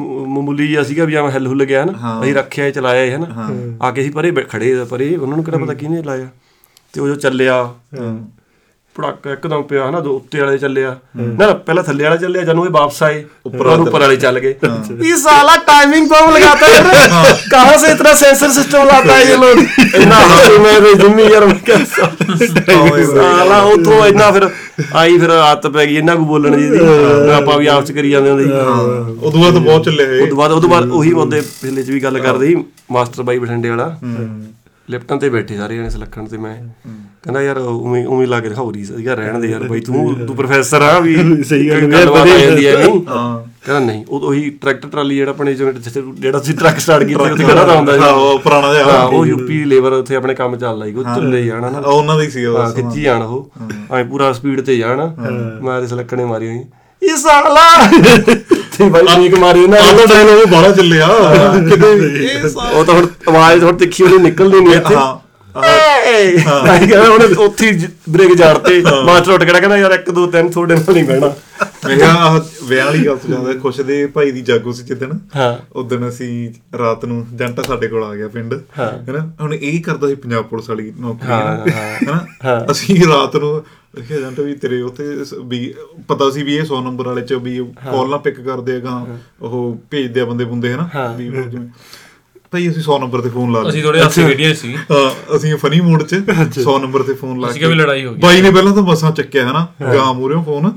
ਮਾਮੂਲੀ ਜਿਹਾ ਸੀਗਾ ਵੀ ਐਵੇਂ ਹਿੱਲ ਹੁੱਲ ਗਿਆ ਨਾ ਅਸੀਂ ਰੱਖਿਆ ਚਲਾਇਆ ਇਹ ਹਨਾ। ਆ ਕੇ ਅਸੀਂ ਪਰੇ ਖੜੇ ਪਰੇ। ਉਹਨਾਂ ਨੂੰ ਕਿਹੜਾ ਪਤਾ ਕਿਹਨੇ ਲਾਇਆ ਤੇ ਉਹ ਜੋ ਚੱਲਿਆ। ਪੜਾਕਾ ਇੱਕਦਮ ਪਿਆ ਹਨਾ ਦੋ ਉੱਤੇ ਵਾਲੇ ਚੱਲਿਆ। ਨਾ ਪਹਿਲਾਂ ਥੱਲੇ ਵਾਲਾ ਚੱਲਿਆ ਜਦੋਂ ਇਹ ਵਾਪਸ ਆਏ ਉੱਪਰ ਉੱਪਰ ਵਾਲੇ ਚੱਲ ਗਏ। ਇਹ ਸਾਲਾ ਟਾਈਮਿੰਗ ਕੌਣ ਲਗਾਤਾ ਹੈ। ਕਹਾਂ ਸੇ ਇਤਨਾ ਸੈਂਸਰ ਸਿਸਟਮ ਲਾਤਾ ਹੈ ਇਹ ਲੋਕ? ਇਨਾ ਹਾਸੀ ਮੈਂ ਤੇ ਜਿੰਮੀ ਯਾਰ ਮੈਂ ਕਹਿੰਦਾ ਸਾਲਾ ਉਥੋਂ ਇਨਾ ਫਿਰ ਆਈ ਫਿਰ ਆਦਤ ਪੈ ਗਈ ਇਹਨਾਂ ਕੋ ਬੋਲਣ ਦੀ ਆਪਾਂ ਵੀ ਆਪ ਚ ਕਰੀ ਜਾਂਦੇ ਹੁੰਦੇ ਜੀ ਉਦੋਂ ਬਾਅਦ ਬਹੁਤ ਚੱਲੇ ਹੋਏ। ਉਦੋਂ ਬਾਅਦ ਉਦੋਂ ਬਾਅਦ ਉਹੀ ਬੰਦੇ ਪਹਿਲੇ ਚ ਵੀ ਗੱਲ ਕਰਦੇ ਸੀ ਮਾਸਟਰ ਬਾਈ ਬਠਿੰਡੇ ਵਾਲਾ। ਲਿਪਟਨ ਤੇ ਬੈਠੇ ਸਾਰੇ ਜਣੇ ਸਲੱਖਣ ਤੇ ਮੈਂ ਕਹਿੰਦਾ ਯਾਰ ਉਵੇਂ ਉਵੇਂ ਲਾ ਕੇ ਦਿਖਾਉ ਰਹੀ ਸੀਗਾ ਰਹਿਣ ਦੇ ਯਾਰ ਬਾਈ ਤੂੰ ਤੂੰ ਪ੍ਰੋਫੈਸਰ ਆ ਵੀ ਸਹੀ ਗੱਲ ਹੈ, ਗੱਲਬਾਤ ਆ ਜਾਂਦੀ ਹੈ ਨਹੀਂ। ਹਾਂ। ਕਹਿੰਦਾ ਨਹੀਂ ਉਹ ਉਹੀ ਟਰੈਕਟਰ ਟਰਾਲੀ ਜਿਹੜਾ ਆਪਣੇ ਜਿਹੜਾ ਤੁਸੀਂ ਟਰੱਕ ਸਟਾਰਟ ਕੀਤਾ ਉੱਥੇ ਖੜਾ ਤਾਂ ਹੁੰਦਾ ਸੀ। ਹਾਂ, ਉਹ ਪੁਰਾਣਾ ਜਿਹਾ ਹਾਂ ਉਹ ਯੂਪੀ ਲੇਬਰ ਉੱਥੇ ਆਪਣੇ ਕੰਮ ਚੱਲਦਾ ਸੀ ਉਹ ਚੱਲੇ ਜਾਣਾ ਨਾ ਉਹ ਉਹਨਾਂ ਦਾ ਹੀ ਸੀ ਉਹ ਹਾਂ ਖਿੱਚੀ ਜਾਣ ਉਹ। ਐ ਪੂਰਾ ਸਪੀਡ ਤੇ ਜਾਣ। ਮੈਂ ਤੇ ਸਲੱਕਣੇ ਮਾਰੀ ਹੋਈ। ਇਹ ਸਾਲਾ! ਤੇ ਬਾਈ ਨੀਕ ਮਾਰੀ ਨਾ। ਆਹ ਡਾਇਲੋਗ ਬਾਹਲਾ ਚੱਲਿਆ। ਕਿਤੇ ਉਹ ਤਾਂ ਹੁਣ ਆਵਾਜ਼ ਥੋੜੀ ਤਿੱਖੀ ਉਹਨੇ ਨਿਕਲਦੀ ਨਹੀਂ ਇੱਥੇ। ਹਾਂ ਹਾਂ। ਕਹਿੰਦਾ ਉਹਨੇ ਉੱਥੇ ਬ੍ਰੇਕ ਝਾੜਤੇ। ਮਾਸਟਰ ਉੱਠ ਕੇ ਕਹਿੰਦਾ ਯਾਰ 1 2 3 ਤੁਹਾਡੇ ਨਾਲ ਨਹੀਂ ਬਹਿਣਾ। ਮੈਂ ਕਿਹਾ ਵਿਆਹ ਵਾਲੀ ਗੱਲ ਤੋਂ ਜਾਂਦਾ ਖੁਸ਼ ਦੇ ਭਾਈ ਦੀ ਜਾਗੋ ਸੀ ਜਿੱਦਣ। ਹਾਂ। ਉਦੋਂ ਅਸੀਂ ਰਾਤ ਨੂੰ ਜੰਟਾ ਸਾਡੇ ਕੋਲ ਆ ਗਿਆ ਪਿੰਡ ਹੈਨਾ? ਹੁਣ ਇਹ ਹੀ ਕਰਦਾ ਸੀ ਪੰਜਾਬ ਪੁਲਿਸ ਵਾਲੀ ਨੌਕਰੀ ਹੈਨਾ? ਹੈਨਾ? ਅਸੀਂ ਰਾਤ ਨੂੰ ਦੇਖਿਆ ਜੰਟਾ ਵੀ ਤੇਰੇ ਉੱਥੇ ਸ- ਵੀ ਪਤਾ ਸੀ ਵੀ ਇਹ 100 ਨੰਬਰ ਵਾਲੇ ਚ ਵੀ ਕਾਲ ਨਾ ਪਿਕ ਕਰਦੇ ਆ ਗਾਂ ਉਹ ਭੇਜਦੇ ਆ ਬੰਦੇ ਬੁੰਦੇ ਹੈਨਾ? ਵੀ ਜਿਵੇਂ। ਭਾਈ ਅਸੀਂ 100 ਨੰਬਰ ਤੇ ਫੋਨ ਲਾ ਅਸੀਂ ਥੋੜੇ ਹਾਸੇ ਖੇਡੀਆਂ ਸੀ। ਹਾਂ ਅਸੀਂ ਫਨੀ ਮੋਡ 'ਚ 100 ਨੰਬਰ ਤੇ ਫੋਨ ਲਾ ਅਸੀਂ ਕਿਹਾ ਵੀ ਲੜਾਈ ਹੋ ਗਈ। ਬਾਈ ਨੇ ਪਹਿਲਾਂ ਤਾਂ ਬੱਸਾਂ ਚੱਕਿਆ ਹਨਾ? ਗਾਂ ਮੂਰਿਓ ਫੋਨ।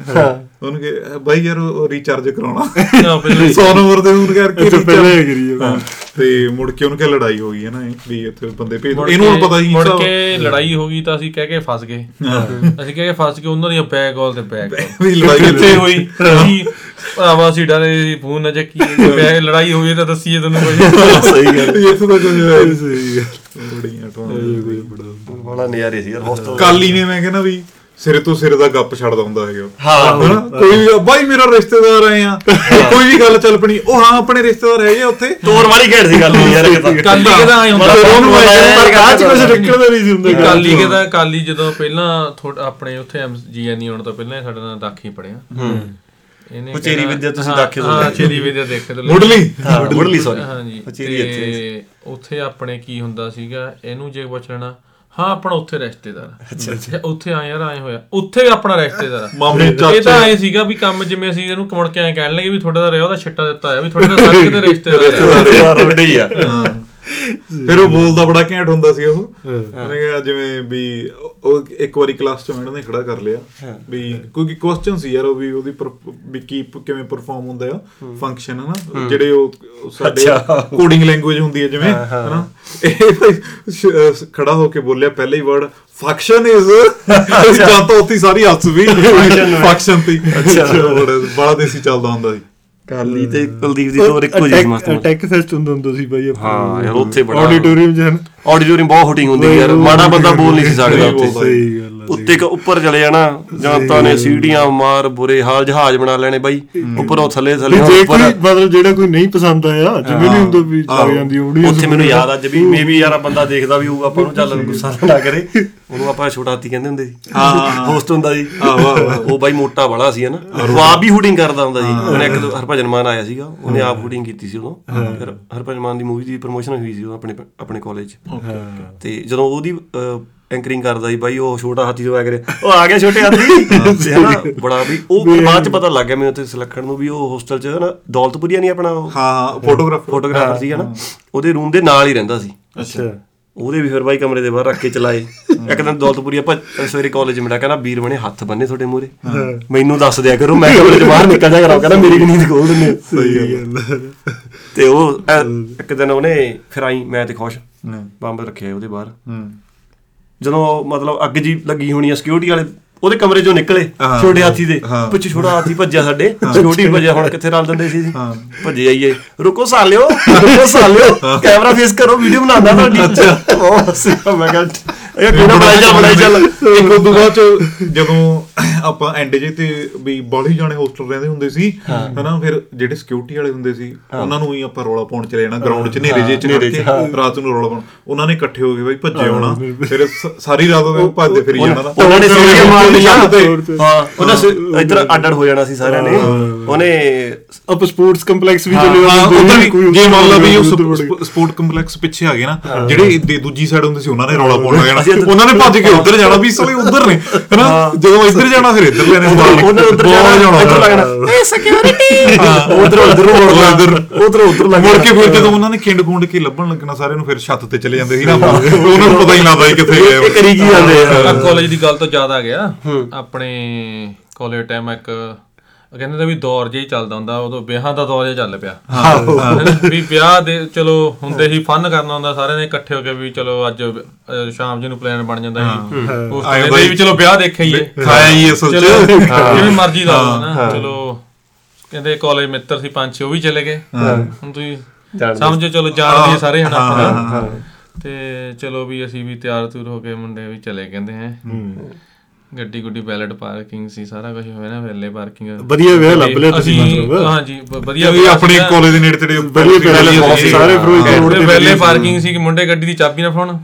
ਉਹਨੇ ਕਿ ਬਾਈ ਯਾਰ ਉਹ ਰੀਚਾਰਜ ਕਰਾਉਣਾ। ਨਾ ਪਹਿਲਾਂ ਹੀ। 100 ਨੰਬਰ ਤੇ ਫੋਨ ਕਰਕੇ ਅੱਛਾ, ਪਹਿਲਾਂ recharge- ਇਹ ਕਰੀ ਹਾਂ, ਤੇ ਮੁੜ ਕੇ ਉਹਨੂੰ ਕਿਹਾ ਲੜਾਈ ਹੋ ਗਈ ਹੈ ਨਾ ਇਹ, ਵੀ ਇੱਥੇ ਬੰਦੇ ਭੇਜ। ਮੁੜ ਇਹਨੂੰ ਹੁਣ ਕੇ- ਪਤਾ ਹੀ ਮੁੜ ਕੇ ਲੜਾਈ ਹੋ ਗਈ ਤਾਂ ਅਸੀਂ ਕਹਿ ਕੇ ਫਸ ਗਏ। ਅਸੀਂ ਕਹਿ ਕੇ ਫਸ ਕੇ ਉਹਨਾਂ ਦੀਆਂ ਬੈਕ ਕਾਲ ਤੇ ਬੈਕ ਵੀ ਲੜਾਈ ਕਿੱਥੇ ਹੋਈ? ਅਸੀਂ ਭਰਾਵਾ ਸੀ ਡਰੇ ਫੋਨ ਨਾ ਚੱਕੀ ਬੈਕ ਲੜਾਈ ਹੋਈ ਤਾਂ ਦੱਸੀਏ ਤੁਹਾਨੂੰ ਕੋਈ ਸਹੀ ਗੱਲ। ਇੱਥੇ ਤਾਂ ਕੁਝ ਹੋਇਆ ਹੀ ਸਹੀ ਹੈ ਨਹੀਂ। ਬੜੀਆਂ ਟੋਆਂ ਬੜਾ ਨਜ਼ਾਰੇ ਸੀ ਯਾਰ ਹੋਸਟਲ ਕਾਲੀ ਨੇ ਮੈਂ ਕਹਿੰਦਾ ਵੀ ਸਿਰੇ ਤੋਂ ਸਿਰੇ ਦਾ ਗੱਪ ਛੱਡਦਾ ਹੁੰਦਾ ਹੈਗਾ। ਹਾਂ। ਕੋਈ ਵੀ ਬਾਈ ਮੇਰਾ ਰਿਸ਼ਤੇਦਾਰ ਆਏ ਆ। ਕੋਈ ਵੀ ਗੱਲ ਚੱਲ ਪਣੀ ਉਹ ਹਾਂ ਆਪਣੇ ਰਿਸ਼ਤੇਦਾਰ ਹੈਗੇ ਉੱਥੇ। ਤੋਰ ਵਾਲੀ ਖੇਡ ਸੀ ਗੱਲ ਯਾਰ ਕਾਲੀ ਕਿਹਦਾ ਆਏ ਹੁੰਦਾ? ਉਹਨੂੰ ਪਰ ਕਾਹ ਚ ਕੁਝ ਨਿਕਲਦਾ ਨਹੀਂ ਸੀ ਹੁੰਦਾ। ਕਾਲੀ ਕਿਹਦਾ ਕਾਲੀ ਜਦੋਂ ਪਹਿਲਾਂ ਥੋੜਾ ਆਪਣੇ ਉੱਥੇ ਐਮਜੀਐਨ ਆਉਣ ਤੋਂ ਪਹਿਲਾਂ ਸਾਡੇ ਨਾਲ ਦਾਖੀ ਪੜਿਆ ਇਹਨੇ ਉਚੇਰੀ ਵਿੱਦਿਆ ਤੁਸੀਂ ਹਾਂ, ਦਾਖੇ ਤੋਂ ਹਾਂ ਲੈ। ਉਚੇਰੀ ਵਿਦਿਆ ਦੇਖੇ ਤੋਂ। ਮੁੱਢਲੀ। ਹਾਂ ਮੁਰਲੀ ਸੌਰੀ ਹਾਂਜੀ ਉਚੇਰੀ ਇੱਥੇ। ਉੱਥੇ ਆਪਣੇ ਕੀ ਹੁੰਦਾ ਸੀਗਾ ਇਹਨੂੰ ਜੇ ਪੁੱਛ ਲੈਣਾ ਹਾਂ ਆਪਣਾ ਉੱਥੇ ਰਿਸ਼ਤੇਦਾਰ ਉੱਥੇ ਆਏ ਯਾਰ ਆਏ ਹੋਇਆ। ਉੱਥੇ ਆਪਣਾ ਰਿਸ਼ਤੇਦਾਰ ਆ। ਮਾਮੇ ਇਹ ਚਾਚੇ। ਤਾਂ ਐ ਸੀਗਾ ਵੀ ਕੰਮ ਜਿਵੇਂ ਅਸੀਂ ਇਹਨੂੰ ਕਮੜ ਕੇ ਐ ਕਹਿਣ ਲੱਗੇ ਵੀ ਤੁਹਾਡਾ ਤਾਂ ਰਿਹਾ ਉਹਦਾ ਛਿੱਟਾ ਦਿੱਤਾ ਹੋਇਆ ਵੀ ਤੁਹਾਡੇ ਦਾ ਸਾਰੇ ਕਿਤੇ ਰਿਸ਼ਤੇਦਾਰ ਆ। ਯਾਰ ਵੱਡੇ ਹੀ ਆ। ਹਾਂ। ਫਿਰ ਉਹ ਬੋਲਦਾ ਬੜਾ ਘੈਂਟ ਹੁੰਦਾ ਸੀ ਉਹ। ਉਹਨੇ ਕਿਹਾ ਜਿਵੇਂ ਵੀ ਉਹ- ਇੱਕ ਵਾਰੀ ਕਲਾਸ ਚ ਮੈਡਮ ਨੇ ਖੜਾ ਕਰ ਲਿਆ। ਵੀ ਕਿਉਂਕਿ ਕੁਐਸਚਨ ਸੀ ਯਾਰ ਉਹ ਵੀ ਉਹਦੀ ਵੀ ਕੀ ਕਿਵੇਂ ਪਰਫਾਰਮ ਹੁੰਦਾ ਆ ਫੰਕਸ਼ਨ ਹਨਾ ਜਿਹੜੇ ਉਹ ਸਾਡੇ ਕੋਡਿੰਗ ਲੈਂਗੁਏਜ ਹੁੰਦੀ ਹੈ ਜਿਵੇਂ ਹਨਾ। ਇਹ ਖੜਾ ਹੋ ਕੇ ਬੋਲਿਆ ਪਹਿਲਾ ਹੀ ਵਰਡ ਫੰਕਸ਼ਨ ਇਜ਼ ਜਾਂ ਤਾਂ ਉੱਥੇ ਸਾਰੀ ਹੱਸ ਵੀ। ਫੰਕਸ਼ਨ ਤੇ ਅੱਛਾ। ਬੜਾ ਦੇਸੀ ਚੱਲਦਾ ਹੁੰਦਾ ਸੀ। ਕਾਲੀ ਤੇ ਕੁਲਦੀਪ ਦੀ ਤੋਰ ਇੱਕੋ ਜਿਹੀ ਮਸਤ। ਟੈਕ ਫੈਸਟ ਹੁੰਦਾ ਹੁੰਦਾ ਸੀ ਬਾਈ ਹਾਂ ਯਾਰ ਉੱਥੇ ਬੜਾ ਆਡੀਟੋਰੀਅਮ ਜਨ ਆਡੀਟੋਰੀਅਮ ਬਹੁਤ ਹੁਟਿੰਗ ਹੁੰਦੀ ਯਾਰ। ਮਾੜਾ ਬੰਦਾ ਬੋਲ ਨਹੀਂ ਸੀ ਸਕਦਾ ਉੱਥੇ। ਸਹੀ ਗੱਲ ਆ ਉੱਤੇ ਕ ਉੱਪਰ ਚਲੇ ਜਾਣਾ ਜਨਤਾ ਨੇ ਸੀੜੀਆਂ ਮਾਰ ਬੁਰੇ ਹਾਲ ਜਹਾਜ਼ ਬਣਾ ਲੈਣੇ ਬਾਈ। ਉੱਪਰੋਂ ਥੱਲੇ ਥੱਲੇ ਉੱਪਰ ਮਤਲਬ ਜਿਹੜਾ ਕੋਈ ਨਹੀਂ ਪਸੰਦ ਆਇਆ ਜਿਵੇਂ ਨਹੀਂ ਹੁੰਦਾ ਵੀ ਲੱਗ ਜਾਂਦੀ ਉਹਦੀ ਉੱਥੇ ਮੈਨੂੰ ਯਾਦ ਅੱਜ ਵੀ ਮੇਬੀ ਯਾਰ ਬੰਦਾ ਦੇਖਦਾ ਵੀ ਉਹ ਆਪਾਂ ਨੂੰ ਚੱਲ ਗੁੱਸਾ ਨਾ ਕਰੇ। ਉਹਨੂੰ ਆਪਾਂ ਛੋਟਾ ਹਾਥੀ ਕਹਿੰਦੇ ਹੁੰਦੇ ਸੀ। ਹਾਂ ਹੋਸਟ ਹੁੰਦਾ ਜੀ ਉਹ ਬਾਈ ਮੋਟਾ ਬੜਾ ਸੀ ਹਨਾ ਉਹ ਆਪ ਵੀ ਹੁਟਿੰਗ ਕਰਦਾ ਹੁੰਦਾ ਸੀ। ਉਹਨੇ ਇੱਕ ਦੋ ਹਰਭਜਨ ਮਾਨ ਆਇਆ ਸੀਗਾ। ਉਹਨੇ ਆਪ ਹੁਟਿੰਗ ਕੀਤੀ ਸੀ ਉਦੋਂ। ਫਿਰ ਹਰਭਜਨ ਮਾਨ ਦੀ ਮੂਵੀ ਦੀ ਪ੍ਰੋਮੋਸ਼ਨ ਹੋਈ ਸੀ ਆਪਣੇ ਆਪਣੇ ਕਾਲਜ ਤੇ ਜਦੋਂ ਉਹਦੀ ਐਂਕਰਿੰਗ ਕਰਦਾ ਸੀ ਬਾਈ ਉਹ ਛੋਟਾ ਹਾਥੀ ਜੋ ਆ ਕਰੇ। ਉਹ ਆ ਗਿਆ ਛੋਟੇ ਹਾਥੀ। ਤੇ ਹਨਾ ਬੜਾ ਵੀ ਉਹ ਬਾਅਦ ਚ ਪਤਾ ਲੱਗ ਗਿਆ ਮੈਨੂੰ ਉੱਥੇ ਸਿਲੱਖਣ ਨੂੰ ਵੀ ਉਹ ਹੋਸਟਲ ਚ ਹਨਾ ਦੌਲਤਪੁਰੀਆ ਨਹੀਂ ਆਪਣਾ ਉਹ? ਹਾਂ ਫੋਟੋਗ੍ਰਾਫਰ ਫੋਟੋਗ੍ਰਾਫਰ ਸੀ ਹਨਾ ਉਹਦੇ ਰੂਮ ਦੇ ਨਾਲ ਹੀ ਰਹਿੰਦਾ ਸੀ। ਅੱਛਾ। ਉਹਦੇ ਵੀ ਫਿਰ ਬਾਈ ਕਮਰੇ ਦੇ ਬਾਹਰ ਰੱਖ ਕੇ ਚਲਾਏ। ਇੱਕ ਦਿਨ ਦੌਲਤਪੁਰੀ ਆਪਾਂ ਸਵੇਰੇ ਕਾਲਜ ਮਿਲਿਆ ਕਹਿੰਦਾ ਵੀਰ ਬਣੇ ਹੱਥ ਬੰਨੇ ਤੁਹਾਡੇ ਮੂਰੇ ਮੈਨੂੰ ਦੱਸ ਦਿਆ ਕਰੋ ਮੈਂ ਕਮਰੇ ਦੇ ਬਾਹਰ ਨਿਕਲ ਜਾ ਕਰਾਂ ਕਹਿੰਦਾ ਮੇਰੀ ਨੀਂਦ ਖੋਲ ਦਿੰਦੇ ਸਹੀ ਗੱਲ ਤੇ ਉਹ ਇੱਕ ਦਿਨ ਉਹਨੇ ਫਿਰ ਆਈ ਮੈਂ ਤੇ ਖੁਸ਼ ਬੰਬ ਰੱਖਿਆ ਉਹਦੇ ਬਾਹਰ। ਜਦੋਂ ਮਤਲਬ ਅੱਗ ਜੀ ਲੱਗੀ ਹੋਣੀ ਆ ਸਿਕਿਉਰਿਟੀ ਵਾਲੇ ਉਹਦੇ ਕਮਰੇ ਚੋਂ ਨਿਕਲੇ ਛੋਟੇ ਹਾਥੀ ਦੇ। ਪਿੱਛੇ ਛੋਟਾ ਹਾਥੀ ਭੱਜਿਆ ਸਾਡੇ। ਸਿਕਿਉਰਿਟੀ ਭੱਜਿਆ ਹੁਣ ਕਿੱਥੇ ਰਲ ਦਿੰਦੇ ਸੀ? ਜੀ ਭੱਜੇ ਆਈਏ। ਰੁਕੋ ਸਾਲਿਓ ਰੁਕੋ ਸਾਲਿਓ। ਕੈਮਰਾ ਫੇਸ ਕਰੋ ਵੀਡੀਓ ਬਣਾਉਂਦਾ ਤੁਹਾਡੀ। ਅੱਛਾ। ਉਹ ਸੀ ਮੈਂ ਕਿਹਾ ਇਹ ਕਿਹੜਾ ਬਣਾਈ ਚੱਲ ਬਣਾਈ ਚੱਲ। ਇੱਕ ਉਦੋਂ ਬਾਅਦ ਚ ਜਦੋਂ ਆਪਾਂ ਐਂਡ ਜੇ ਤੇ ਵੀ ਬਾਹਲੀ ਜਾਣੇ ਹੋਸਟਲ ਰਹਿੰਦੇ ਹੁੰਦੇ ਸੀ ਹਨਾ ਫਿਰ ਜਿਹੜੇ ਸਿਕਿਉਰਿਟੀ ਵਾਲੇ ਹੁੰਦੇ ਸੀ ਉਹਨਾਂ ਨੂੰ ਹੀ ਆਪਾਂ ਰੌਲਾ ਪਾਉਣ ਚਲੇ ਜਾਣਾ ਗਰਾਊਂਡ 'ਚ ਨੇਰੇ ਜੇ ਚ ਕਰਕੇ ਰਾਤ ਨੂੰ ਰੌਲਾ ਪਾਉਣ। ਉਹਨਾਂ ਨੇ ਇਕੱਠੇ ਹੋ ਕੇ ਬਈ ਭੱਜੇ ਆਉਣਾ ਫਿਰ ਸਾਰੀ ਰਾਤ ਉਹ ਭੱਜਦੇ ਫਿਰੀ ਜਾਣਾ ਉਹਨਾਂ ਨੇ ਸੀੜੀਆਂ ਮਾਰਨੀ ਛੱਤ ਤੇ। ਹਾਂ ਉਹਨਾਂ ਸੇ ਇੱਧਰ ਅੱਡ ਹੋ ਜਾਣਾ ਸੀ ਸਾਰਿਆਂ ਨੇ। ਉਹਨੇ ਆਪ ਸਪੋਰਟਸ ਕੰਪਲੈਕਸ ਵੀ ਚਲੇ ਉਧਰ ਕੋਈ ਵੀ ਜੇ ਮੰਨ ਲਾ ਵੀ ਉਹ ਸਪੋਰਟ ਕੰਪਲੈਕਸ ਪਿੱਛੇ ਆ ਗਏ ਨਾ ਜਿਹੜੇ ਦੇ ਦੂਜੀ ਸਾਈਡ ਹੁੰਦੇ ਸੀ ਉਹਨਾਂ ਨੇ ਰੌਲਾ ਪਾਉਣ ਲੱਗ ਜਾਣਾ। ਉਹਨਾਂ ਨੇ ਭੱਜ ਕੇ ਉਧਰ ਜਾਣਾ ਵੀ ਸਲੇ ਉਧਰ ਨੇ ਹਨਾ? ਜਦੋਂ ਇੱਧਰ ਜਾਣਾ ਫਿਰ ਇੱਧਰ ਲੈਣੇ ਉਹਨੇ ਉਧਰ ਜਾਣਾ ਇੱਧਰ ਲੱਗਣਾ। ਏ ਸਿਕਿਉਰਿਟੀ ਉਧਰ ਉਧਰ ਨੂੰ ਮੁੜਨਾ। ਉੱਧਰ। ਉਧਰ ਉਧਰ ਮੁੜ ਲੱਗਣਾ ਕੇ ਫਿਰ ਜਦੋਂ ਉਹਨਾਂ ਨੇ ਖਿੰਡ ਖੁੰਡ ਕੇ ਲੱਭਣ ਲੱਗਣਾ ਸਾਰਿਆਂ ਨੂੰ ਫਿਰ ਛੱਤ ਤੇ ਚਲੇ ਜਾਂਦੇ ਸੀ ਨਾ। ਉਹਨਾਂ ਨੂੰ ਪਤਾ ਹੀ ਨਾ ਸੀ ਕਿੱਥੇ ਗਏ ਇਹ ਕਰੀ ਕੀ ਜਾਂਦੇ ਆ। ਕਾਲਜ ਦੀ ਗੱਲ ਤੋਂ ਜ਼ਿਆਦਾ ਆ ਗਿਆ। ਆਪਣੇ ਕਾਲਜ ਟਾਈਮ ਇੱਕ ਕਹਿੰਦੇ ਨੇ ਵੀ ਦੌਰ ਜਿਹਾ ਹੀ ਚੱਲਦਾ ਹੁੰਦਾ ਉਦੋਂ ਵਿਆਹਾਂ ਦਾ ਦੌਰ ਜਿਹਾ ਚੱਲ ਪਿਆ। ਹੈਨਾ? ਵੀ ਵਿਆਹ ਦੇ ਚਲੋ ਹੁੰਦੇ ਸੀ ਫਨ ਕਰਨਾ ਹੁੰਦਾ ਸਾਰਿਆਂ ਨੇ ਇਕੱਠੇ ਹੋ ਕੇ ਵੀ ਚਲੋ ਅੱਜ ਸ਼ਾਮ ਜੀ ਨੂੰ ਪਲਾਨ ਬਣ ਜਾਂਦਾ ਸੀ ਉਸ ਬਾਈ। ਵੀ ਚਲੋ ਵਿਆਹ ਦੇਖਈਏ ਖਾਇਆ ਹੀ ਅਸਲ ਚਲੋ ਚ ਜਿਵੇਂ ਮਰਜ਼ੀ ਲਓ ਨਾ ਚਲੋ ਕਹਿੰਦੇ ਕਾਲਜ ਮਿੱਤਰ ਸੀ ਪੰਜ ਛੇ ਉਹ ਵੀ ਚਲੇ ਗਏ। ਹੁਣ ਤੁਸੀਂ ਸਮਝੋ ਚਲੋ ਜਾਣਦੇ ਸਾਰੇ ਹਨ ਆਪਾਂ ਤੇ ਚਲੋ ਵੀ ਅਸੀਂ ਵੀ ਤਿਆਰ ਤੁਰ ਹੋ ਕੇ ਮੁੰਡੇ ਵੀ ਚਲੇ ਕਹਿੰਦੇ ਹੈ। ਗੱਡੀ ਗੁੱਡੀ ਬੈਲਟ ਪਾਰਕਿੰਗ ਸੀ ਸਾਰਾ ਕੁਝ ਹੋਇਆ ਨਾ ਵੇਲੇ ਪਾਰਕਿੰਗ ਵਧੀਆ ਵਿਆਹ ਲੱਭ ਲਿਆ ਤੁਸੀਂ ਮਤਲਬ। ਹਾਂਜੀ ਵਧੀਆ ਵੀ ਆਪਣੇ। ਕਾਲਜ ਦੇ ਨੇੜੇ ਤੇੜੇ ਵਧੀਆ ਪਹਿਲੇ ਸਾਰੇ ਰੋਡ ਤੇ ਵੇਲੇ ਪਾਰਕਿੰਗ ਸੀ ਕਿ ਮੁੰਡੇ ਗੱਡੀ ਦੀ ਚਾਬੀ ਨਾ ਫੜਨ?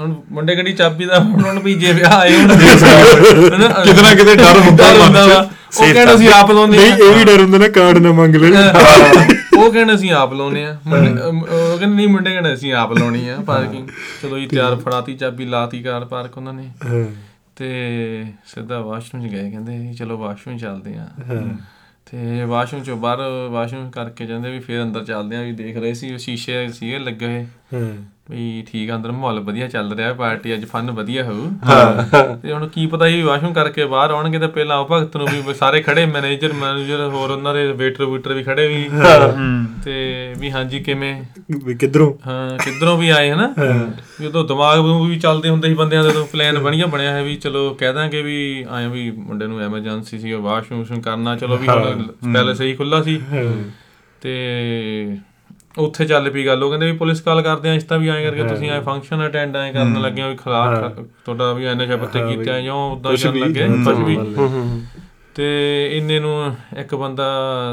ਹੁਣ ਮੁੰਡੇ ਗੱਡੀ ਚਾਬੀ ਦਾ ਫੜਨ ਵੀ ਜੇ ਵਿਆਹ ਆਏ ਹੁਣ। ਹਨਾ? ਕਿਤੇ ਡਰ ਹੁੰਦਾ ਹੁੰਦਾ। ਉਹ ਕਹਿੰਦੇ ਸੀ ਆਪ ਲਾਉਂਦੇ ਨਹੀਂ ਇਹ ਵੀ ਡਰ ਹੁੰਦਾ ਨਾ ਕਾਰਡ ਨਾ ਮੰਗ ਲੈ ਉਹ ਕਹਿੰਦੇ ਅਸੀਂ ਆਪ ਲਾਉਨੇ ਆ। ਉਹ ਕਹਿੰਦੇ ਨਹੀਂ ਮੁੰਡੇ ਕਹਿੰਦੇ ਅਸੀਂ ਆਪ ਲਾਉਣੀ ਆ ਪਾਰਕਿੰਗ ਚਲੋ ਜੀ ਤਿਆਰ ਫੜਾਤੀ ਚਾਬੀ ਲਾਤੀ ਕਾਰ ਪਾਰਕ ਉਹਨਾਂ ਨੇ। ਤੇ ਸਿੱਧਾ ਵਾਸ਼ਰੂਮ 'ਚ ਗਏ ਕਹਿੰਦੇ ਚਲੋ ਵਾਸ਼ਰੂਮ ਚੱਲਦੇ ਆ। ਤੇ ਵਾਸ਼ਰੂਮ ਚੋਂ ਬਾਹਰ ਵਾਸ਼ਰੂਮ ਕਰਕੇ ਜਾਂਦੇ ਵੀ ਫਿਰ ਅੰਦਰ ਚੱਲਦੇ ਆ ਵੀ ਦੇਖ ਰਹੇ ਸੀ ਸ਼ੀਸ਼ੇ ਸੀਗੇ ਲੱਗੇ ਹੋਏ। ਹਾਂ। ਵੀ ਠੀਕ ਅੰਦਰ ਮਾਹੌਲ ਵਧੀਆ ਚੱਲ ਰਿਹਾ ਪਾਰਟੀ ਅੱਜ ਫਨ ਵਧੀਆ ਹੋਊ। ਤੇ ਹੁਣ ਕੀ ਪਤਾ ਸੀ ਵਾਸ਼ਰੂਮ ਕਰਕੇ ਬਾਹਰ ਆਉਣਗੇ ਤਾਂ ਪਹਿਲਾਂ ਉਹ ਭਗਤ ਨੂੰ ਵੀ ਸਾਰੇ ਖੜੇ ਮੈਨੇਜਰ ਮੈਨੇਜਰ ਹੋਰ ਉਹਨਾਂ ਦੇ ਵੇਟਰ ਵੂਟਰ ਵੀ ਖੜੇ ਵੀ। ਤੇ ਵੀ ਹਾਂਜੀ ਕਿਵੇਂ? ਵੀ ਕਿੱਧਰੋਂ? ਹਾਂ ਕਿੱਧਰੋਂ ਵੀ ਆਏ ਹਨਾ? ਵੀ ਉਦੋਂ ਦਿਮਾਗ ਨੂੰ ਵੀ ਚੱਲਦੇ ਹੁੰਦੇ ਸੀ ਬੰਦਿਆਂ ਦੇ ਤੋਂ ਪਲਾਨ ਬਣੀਆ ਬਣਿਆ ਹੈ ਵੀ ਚਲੋ ਕਹਿ ਦਾਂਗੇ ਵੀ ਆਏ ਵੀ ਮੁੰਡੇ ਨੂੰ ਐਮਰਜੈਂਸੀ ਸੀ ਵਾਸ਼ਰੂਮ ਕਰਨਾ ਚਲੋ ਵੀ ਹੁਣ ਪਹਿਲੇ ਸਹੀ ਖੁੱਲਾ ਸੀ। ਤੇ ਉੱਥੇ ਚੱਲ ਪਈ ਗੱਲ ਉਹ ਕਹਿੰਦੇ ਵੀ ਪੁਲਿਸ ਕਾਲ ਕਰਦੇ ਆ ਇਸ ਤਾਂ ਵੀ ਐਂ ਕਰਕੇ ਤੁਸੀਂ ਐ ਫੰਕਸ਼ਨ ਅਟੈਂਡ ਐ ਕਰਨ ਲੱਗੇ ਹੋ ਵੀ ਖਿਲਾਫ ਤੁਹਾਡਾ ਵੀ ਐਨੇ ਸ਼ਬਦ ਕੀਤਾ ਜਾਂ ਉਦਾਂ ਕਰਨ ਲੱਗੇ ਕੁਝ ਵੀ। ਤੇ ਇੰਨੇ ਨੂੰ ਇੱਕ ਬੰਦਾ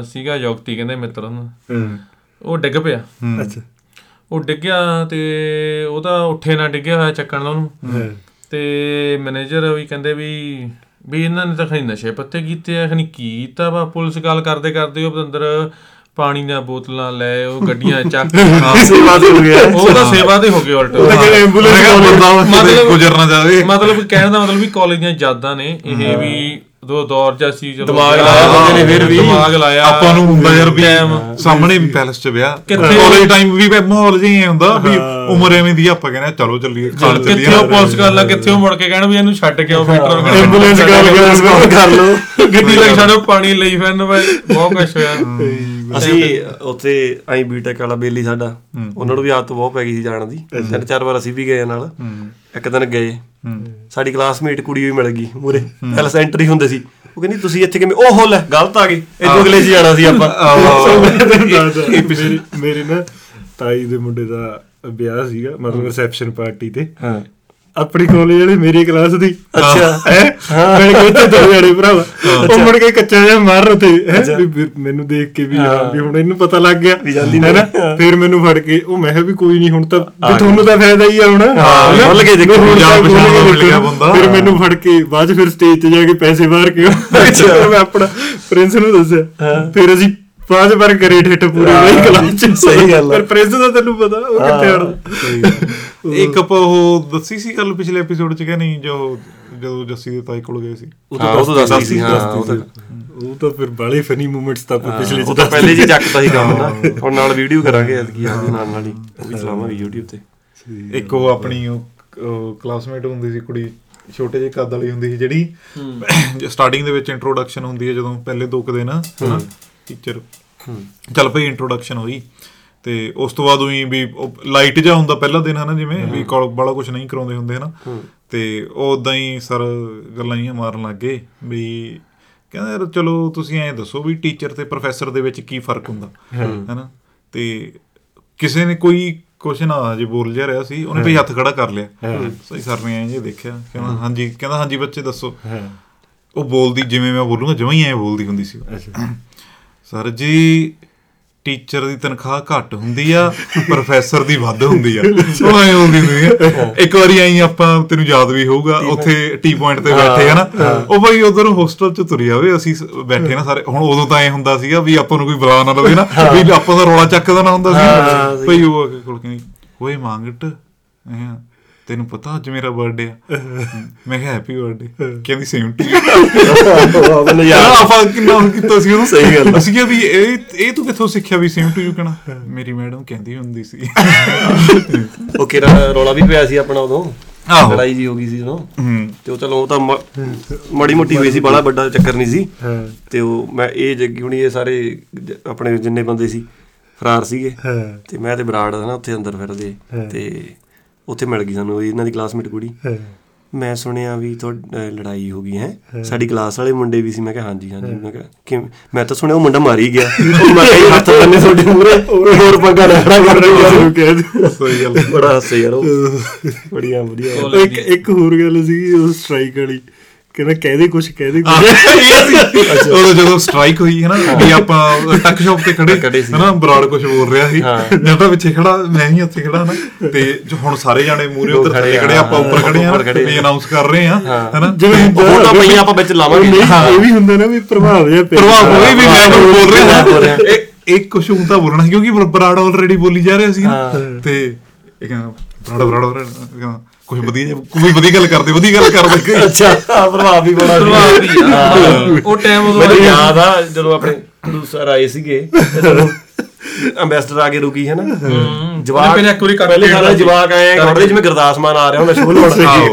ਸੀਗਾ ਯੋਗਤੀ ਕਹਿੰਦੇ ਮਿੱਤਰ ਉਹਨੂੰ। ਹਾਂ। ਉਹ ਡਿੱਗ ਪਿਆ। ਅੱਛਾ। ਉਹ ਡਿੱਗਿਆ ਤੇ ਉਹਦਾ ਉੱਠੇ ਨਾ ਡਿੱਗਿਆ ਹੋਇਆ ਚੱਕਣ ਉਹਨੂੰ। ਤੇ ਮੈਨੇਜਰ ਵੀ ਕਹਿੰਦੇ ਵੀ ਵੀ ਇਹਨਾਂ ਨੇ ਤਾਂ ਖਣੀ ਨਸ਼ੇ ਪੱਤੇ ਕੀਤੇ ਆ ਖਣੀ ਕੀਤਾ ਵਾ? ਪੁਲਿਸ ਗੱਲ ਕਰਦੇ ਕਰਦੇ ਉਹ ਅੰਦਰ ਪਾਣੀ ਦੀਆਂ ਬੋਤਲਾਂ ਲੈ ਉਹ ਗੱਡੀਆਂ ਚੱਕ ਸੇਵਾ ਤੇ ਹੋ ਗਿਆ। ਉਹ ਤਾਂ ਸੇਵਾ ਤੇ ਹੋ ਗਏ ਉਲਟ। ਬੰਦਾ ਮਤਲਬ- ਗੁਜ਼ਰਨਾ ਚਾਹਵੇ ਮਤਲਬ ਕਹਿਣ ਦਾ ਮਤਲਬ ਵੀ ਕਾਲਜ ਦੀਆਂ ਯਾਦਾਂ ਨੇ ਇਹ ਵੀ ਦੋ ਦੌਰ ਚ ਅਸੀਂ ਜਦੋਂ ਦਿਮਾਗ ਲਾਇਆ ਬੰਦੇ ਨੇ ਫਿਰ ਵੀ। ਦਿਮਾਗ ਲਾਇਆ। ਆਪਾਂ ਨੂੰ ਹੁੰਦਾ ਯਾਰ ਵੀ। ਸਾਹਮਣੇ ਵੀ ਪੈਲਸ ਚ ਵਿਆਹ। ਕਿੱਥੇ- ਕਾਲਜ ਟਾਈਮ ਵੀ ਮਾਹੌਲ ਜਿਹਾ ਹੁੰਦਾ ਵੀ ਉਮਰ ਐਵੇਂ ਦੀ ਆਪਾਂ ਕਹਿੰਦੇ ਚਲੋ ਚੱਲੀਏ ਖਾਣ ਕਿੱਥੇ ਚੱਲੀਏ। ਉਹ ਪੁਲਿਸ ਕਰ ਲਾ ਕਿੱਥੇ ਉਹ ਮੁੜ ਕੇ ਕਹਿਣ ਵੀ ਇਹਨੂੰ ਛੱਡ ਕੇ ਆਓ ਫੈਕਟਰ ਐਂਬੂਲੈਂਸ ਗੱਲ ਕਰ। ਕਰ ਲਓ। ਗੱਡੀ ਲੱਗ ਛੱਡੋ ਪਾਣੀ ਲਈ ਫਿਰਨ ਵੇ ਬਹੁਤ ਕੁਛ ਹੋਇਆ। ਅਸੀਂ ਉੱਥੇ ਆਈ ਬੀਟੈਕ ਵਾਲਾ ਬੇਲੀ ਸਾਡਾ ਉਹਨਾਂ ਨੂੰ ਵੀ ਆਦਤ ਬਹੁਤ ਪੈ ਗਈ ਸੀ ਜਾਣ ਦੀ। ਤਿੰਨ ਚਾਰ ਵਾਰ ਅਸੀਂ ਵੀ ਗਏ ਨਾਲ ਇੱਕ ਦਿਨ ਗਏ। ਸਾਡੀ ਕਲਾਸਮੇਟ ਕੁੜੀ ਵੀ ਮਿਲ ਗਈ ਮੂਰੇ ਪਹਿਲਾਂ ਸੈਂਟਰੀ ਹੁੰਦੇ ਸੀ। ਉਹ ਕਹਿੰਦੀ ਤੁਸੀਂ ਇੱਥੇ ਕਿਵੇਂ? ਉਹ ਹੋ ਲੈ ਗਲਤ ਆ ਗਏ। ਇਦੋਂ ਅਗਲੇ 'ਚ ਜਾਣਾ ਸੀ ਆਪਾਂ। ਮੇਰੇ ਨਾ ਤਾਈ ਦੇ ਮੁੰਡੇ ਦਾ ਵਿਆਹ ਸੀਗਾ ਮਤਲਬ ਰਿਸੈਪਸ਼ਨ ਪਾਰਟੀ ਤੇ। ਆਪਣੀ ਕਾਲਜ ਵਾਲੇ ਮੇਰੀ ਕਲਾਸ ਦੀ। ਅੱਛਾ। ਹੈ? ਮਿਲ ਕੇ ਉੱਥੇ ਦੋ ਜਣੇ ਭਰਾਵਾ। ਉਹ ਮੁੜ ਕੇ ਕੱਚਾ ਜਿਹਾ ਮਾਰ ਉਥੇ। ਮੈਨੂੰ ਦੇਖ ਕੇ ਵੀ ਹਾਂ ਵੀ ਹੁਣ ਇਹਨੂੰ ਪਤਾ ਲੱਗ ਗਿਆ। ਹੈ ਨਾ? ਫਿਰ ਮੈਨੂੰ ਫੜ ਕੇ ਉਹ ਮੈਂ ਵੀ ਕੋਈ ਨਹੀਂ ਹੁਣ ਤਾਂ ਵੀ ਤੁਹਾਨੂੰ ਤਾਂ ਫਾਇਦਾ ਹੀ ਆ ਹੁਣ। ਹਾਂ? ਖੁੱਲ੍ਹ ਕੇ ਦੇਖੋ, ਤਾਂ ਖੁੱਲ੍ਹ ਪਛਾਣ ਮਿਲ। ਗਿਆ ਬੰਦਾ। ਫਿਰ ਮੈਨੂੰ ਫੜ ਕੇ ਬਾਅਦ ਫਿਰ ਸਟੇਜ ਤੇ ਜਾ ਕੇ ਪੈਸੇ ਬਾਹਰ ਕੇ ਫਿਰ ਮੈਂ ਆਪਣਾ ਪ੍ਰਿੰਸ ਨੂੰ ਦੱਸਿਆ। ਫਿਰ ਅਸੀਂ ਪਾਂਚ ਵਾਰ ਕਰੇ ਠੇਠ ਪੂਰੇ ਰਹੀ ਕਲਾਸ 'ਚ। ਸਹੀ ਗੱਲ ਆ। ਪਰ ਪ੍ਰਿੰਸ ਦਾ ਤੈਨੂੰ ਪਤਾ ਉਹ ਕਿੱਥੇ ਅੜਦਾ ਇੱਕ ਆਪਾਂ ਉਹ ਦੱਸੀ ਸੀ ਗੱਲ ਪਿਛਲੇ ਐਪੀਸੋਡ ਚ ਕਿ ਨਹੀਂ ਜੋ ਜਦੋਂ ਜੱਸੀ ਦੇ ਤਾਈ ਕੋਲ ਗਏ ਸੀ? ਉਹ ਤਾਂ ਦੱਸਦੀ ਸੀ ਹਾਂ ਉਹ ਤਾਂ ਉਹ ਤਾਂ ਫਿਰ ਬਾਲੇ ਫਨੀ ਮੂਮੈਂਟਸ ਤਾਂ ਪਿਛਲੇ ਉਹ ਤਾਂ ਪਹਿਲੇ ਜੀ ਚੱਕਦਾ ਸੀ ਕੰਮ ਨਾ ਹੁਣ ਨਾਲ ਵੀਡੀਓ ਕਰਾਂਗੇ ਐਤਕੀ ਆਪਦੇ ਨਾਲ ਨਾਲ ਹੀ। ਉਹ ਵੀ ਚਲਾਵਾਂਗੇ YouTube ਤੇ। ਇੱਕ ਉਹ ਆਪਣੀ ਉਹ ਕਲਾਸਮੇਟ ਹੁੰਦੀ ਸੀ ਕੁੜੀ ਛੋਟੇ ਜਿਹੇ ਕੱਦ ਵਾਲੀ ਹੁੰਦੀ ਸੀ ਜਿਹੜੀ ਸਟਾਰਟਿੰਗ ਦੇ ਵਿੱਚ ਇੰਟਰੋਡਕਸ਼ਨ ਹੁੰਦੀ ਹੈ ਜਦੋਂ ਪਹਿਲੇ ਦੋ ਕੁ ਦਿਨ ਹਨਾ? ਟੀਚਰ ਚੱਲ ਪਈ ਇੰਟਰੋਡਕਸ਼ਨ ਹੋਈ ਤੇ ਉਸ ਤੋਂ ਬਾਅਦ ਉਹੀ ਵੀ ਲਾਈਟ ਜਾ ਹੁੰਦਾ ਪਹਿਲਾ ਦਿਨ ਹਨਾ ਜਿਵੇਂ ਵੀ ਕੋਲ ਬੜਾ ਕੁਝ ਨਹੀਂ ਕਰਾਉਂਦੇ ਹੁੰਦੇ ਹਨਾ। ਤੇ ਉਹ ਉਦਾਂ ਹੀ ਸਰ ਗੱਲਾਂ ਹੀ ਮਾਰਨ ਲੱਗੇ ਵੀ ਕਹਿੰਦਾ ਯਾਰ ਚਲੋ ਤੁਸੀਂ ਐਂ ਦੱਸੋ ਵੀ ਟੀਚਰ ਤੇ ਪ੍ਰੋਫੈਸਰ ਦੇ ਵਿੱਚ ਕੀ ਫ਼ਰਕ ਹੁੰਦਾ ਹੈਨਾ। ਤੇ ਕਿਸੇ ਨੇ ਕੋਈ ਕੁਐਸਚਨ ਆ ਜੇ ਬੋਲ ਜਿਹਾ ਰਿਹਾ ਸੀ ਉਹਨੇ ਵੀ ਹੱਥ ਖੜਾ ਕਰ ਲਿਆ। ਸਹੀ ਸਰ ਨੇ ਐਂ ਜੇ ਦੇਖਿਆ ਕਹਿੰਦਾ ਹਾਂਜੀ ਕਹਿੰਦਾ ਹਾਂਜੀ ਬੱਚੇ ਦੱਸੋ। ਉਹ ਬੋਲਦੀ ਜਿਵੇਂ ਮੈਂ ਬੋਲੂੰਗਾ ਜਿਵੇਂ ਹੀ ਐਂ ਬੋਲਦੀ ਹੁੰਦੀ ਸੀ। ਸਰ ਜੀ ਟੀਚਰ ਦੀ ਤਨਖਾਹ ਘੱਟ ਹੁੰਦੀ ਆ ਪ੍ਰੋਫੈਸਰ ਦੀ ਵੱਧ ਹੁੰਦੀ ਆ। ਉਹ ਐਂ ਹੁੰਦੀ ਹੁੰਦੀ ਆ। ਇੱਕ ਵਾਰੀ ਐਂ ਆਪਾਂ ਤੈਨੂੰ ਯਾਦ ਵੀ ਹੋਊਗਾ ਉੱਥੇ ਟੀ ਪੁਆਇੰਟ ਤੇ ਬੈਠੇ ਹਨਾ ਉਹ ਭਾਈ ਉਧਰ ਹੋਸਟਲ ਚ ਤੁਰੀ ਆਵੇ ਅਸੀਂ ਬੈਠੇ ਨਾ ਸਾਰੇ। ਹੁਣ ਉਦੋਂ ਤਾਂ ਐਂ ਹੁੰਦਾ ਸੀਗਾ ਵੀ ਆਪਾਂ ਨੂੰ ਕੋਈ ਬੁਲਾ ਨਾ ਲਵੇ ਨਾ ਵੀ ਆਪਾਂ ਦਾ ਰੌਲਾ ਚੱਕਦਾ ਨਾ ਹੁੰਦਾ ਸੀ। ਭਾਈ ਉਹ ਆ ਕੇ ਕੋਲ ਕਹਿੰਦੀ ਓਏ ਮੰਗਟ ਐਂ ਤੈਨੂੰ ਪਤਾ ਅੱਜ ਮੇਰਾ ਬਰਥਡੇ ਆ। ਮੈਂ ਕਿਹਾ ਹੈਪੀ ਬਰਥਡੇ ਕਹਿੰਦੀ ਸੇਮ ਟੂ ਮੈਨੂੰ ਯਾਰ ਆਪਾਂ ਕਿੰਨਾ ਹੁਣ ਕੀਤਾ ਸੀ ਉਹਨੂੰ? ਸਹੀ ਗੱਲ। ਅਸੀਂ ਕਿਹਾ ਵੀ ਇਹ ਇਹ ਤੂੰ ਕਿੱਥੋਂ ਸਿੱਖਿਆ ਵੀ ਸੇਮ ਟੂ ਯੂ ਕਹਿਣਾ? ਮੇਰੀ ਮੈਡਮ ਕਹਿੰਦੀ ਹੁੰਦੀ ਸੀ। ਉਹ ਕਿਹੜਾ ਰੌਲਾ ਵੀ ਪਿਆ ਸੀ ਆਪਣਾ ਉਦੋਂ? ਆਹੋ। ਲੜਾਈ ਜੀ ਹੋ ਗਈ ਸੀ ਹੂੰ। ਤੇ ਉਹ ਚਲੋ ਉਹ ਤਾਂ ਮਾੜੀ ਮੋਟੀ ਹੋਈ ਸੀ ਬੜਾ ਵੱਡਾ ਚੱਕਰ ਨਹੀਂ ਸੀ। ਤੇ ਉਹ ਮੈਂ ਇਹ ਜੱਗੀ ਹੁਣੀ ਇਹ ਸਾਰੇ ਆਪਣੇ ਜਿੰਨੇ ਬੰਦੇ ਸੀ ਫਰਾਰ ਸੀਗੇ। ਤੇ ਮੈਂ ਤੇ ਬਰਾੜ ਨਾ ਉੱਥੇ ਅੰਦਰ ਫਿਰਦੇ। ਤੇ ਉੱਥੇ ਮਿਲ ਗਈ ਸਾਨੂੰ ਇਹਨਾਂ ਦੀ ਕਲਾਸਮੇਟ ਕੁੜੀ। ਹਾਂ। ਮੈਂ ਸੁਣਿਆ ਵੀ ਤੁਹਾਡੀ ਲੜਾਈ ਹੋ ਗਈ ਹੈ? ਸਾਡੀ ਕਲਾਸ ਵਾਲੇ ਮੁੰਡੇ ਵੀ ਸੀ ਮੈਂ ਕਿਹਾ ਹਾਂਜੀ ਹਾਂਜੀ। ਮੈਂ ਕਿਹਾ ਕਿ ਮੈਂ ਤਾਂ ਸੁਣਿਆ ਉਹ ਮੁੰਡਾ ਮਾਰ ਹੀ ਗਿਆ। ਮੈਂ ਕਿਹਾ ਹੱਥ ਬੰਨੇ ਤੁਹਾਡੇ ਮੂਰੇ ਹੋਰ ਪੰਗਾ ਖੜਾ ਕਰ ਰਹੇ ਕਹਿ ਸਹੀ ਗੱਲ ਬੜਾ ਹੱਸੇ ਯਾਰ ਉਹ। ਬੜੀਆਂ ਵਧੀਆ ਇੱਕ ਇੱਕ ਹੋਰ ਗੱਲ ਸੀ ਉਹ ਸਟ੍ਰਾਈਕ ਵਾਲੀ। ਕਹਿੰਦਾ ਕਹਿ ਕੁਛ ਕਹਿ ਦੇ ਕੁਛ। ਉਦੋਂ ਜਦੋਂ ਸਟ੍ਰਾਈਕ ਹੋਈ ਹੈ ਨਾ ਵੀ ਆਪਾਂ ਟੱਕ ਸ਼ਾਪ ਤੇ ਖੜੇ ਖੜੇ ਸੀ। ਹਨਾ ਬਰਾੜ ਕੁਝ ਬੋਲ ਰਿਹਾ ਸੀ। ਮੈਂ ਤਾਂ ਪਿੱਛੇ ਖੜਾ ਮੈਂ ਹੀ ਉੱਥੇ ਖੜਾ ਨਾ। ਤੇ ਜੋ ਹੁਣ ਸਾਰੇ ਜਾਣੇ ਮੂਰੇ ਉੱਧਰ ਖੜੇ ਖੜੇ ਆਪਾਂ ਉੱਪਰ ਖੜੇ ਆ ਵੀ ਅਨਾਉਂਸ ਕਰ ਰਹੇ ਆ ਹਨਾ ਜਿਵੇਂ ਉਹ ਤਾਂ ਪਈਆਂ ਆਪਾਂ ਵਿੱਚ ਲਾਵਾਂਗੇ। ਇਹ ਵੀ ਹੁੰਦਾ ਨਾ ਵੀ ਪ੍ਰਭਾਵ ਜਿਹਾ ਪ੍ਰਭਾਵ ਹੋਈ ਵੀ ਮੈਂ ਕੁਝ ਬੋਲ ਰਿਹਾ। ਇਹ ਇੱਕ ਕੁਝ ਹੁੰਦਾ ਬੋਲਣਾ ਕਿਉਂਕਿ ਬਰ- ਬਰਾੜ ਆਲਰੇਡੀ ਬੋਲੀ ਜਾ ਰਿਹਾ ਸੀ ਨਾ। ਤੇ ਇਹ ਕਹਿੰਦਾ ਬਰਾੜ ਬਰਾੜ ਬਰਾੜ ਕਹਿੰਦਾ ਕੋਈ ਵਧੀਆ ਕੋਈ ਵਧੀਆ ਗੱਲ ਕਰਦੇ ਵਧੀਆ ਗੱਲ ਕਰਦੇ। ਅੱਛਾ ਪ੍ਰਭਾਵ ਵੀ ਬੜਾ ਪ੍ਰਭਾਵ ਵੀ ਆ। ਉਹ ਟਾਈਮ ਉਦੋਂ ਮੈਨੂੰ ਯਾਦ ਆ ਜਦੋਂ ਆਪਣੇ ਪ੍ਰੋਡਿਊਸਰ ਆਏ ਸੀਗੇ ਅੰਬੈਸਡਰ ਆ ਕੇ ਰੁਕੀ ਹੈ ਨਾ? ਜਵਾਕ ਪਹਿਲੇ ਇੱਕ ਵਾਰੀ ਕਰ ਪਹਿਲੇ ਸਾਰਾ। ਜਵਾਕ ਆਏ ਖੜਦੇ ਜਿਵੇਂ ਗੁਰਦਾਸ ਮਾਨ ਆ ਰਿਹਾ ਹੁੰਦਾ ਸ਼ੋਲ ਬਣ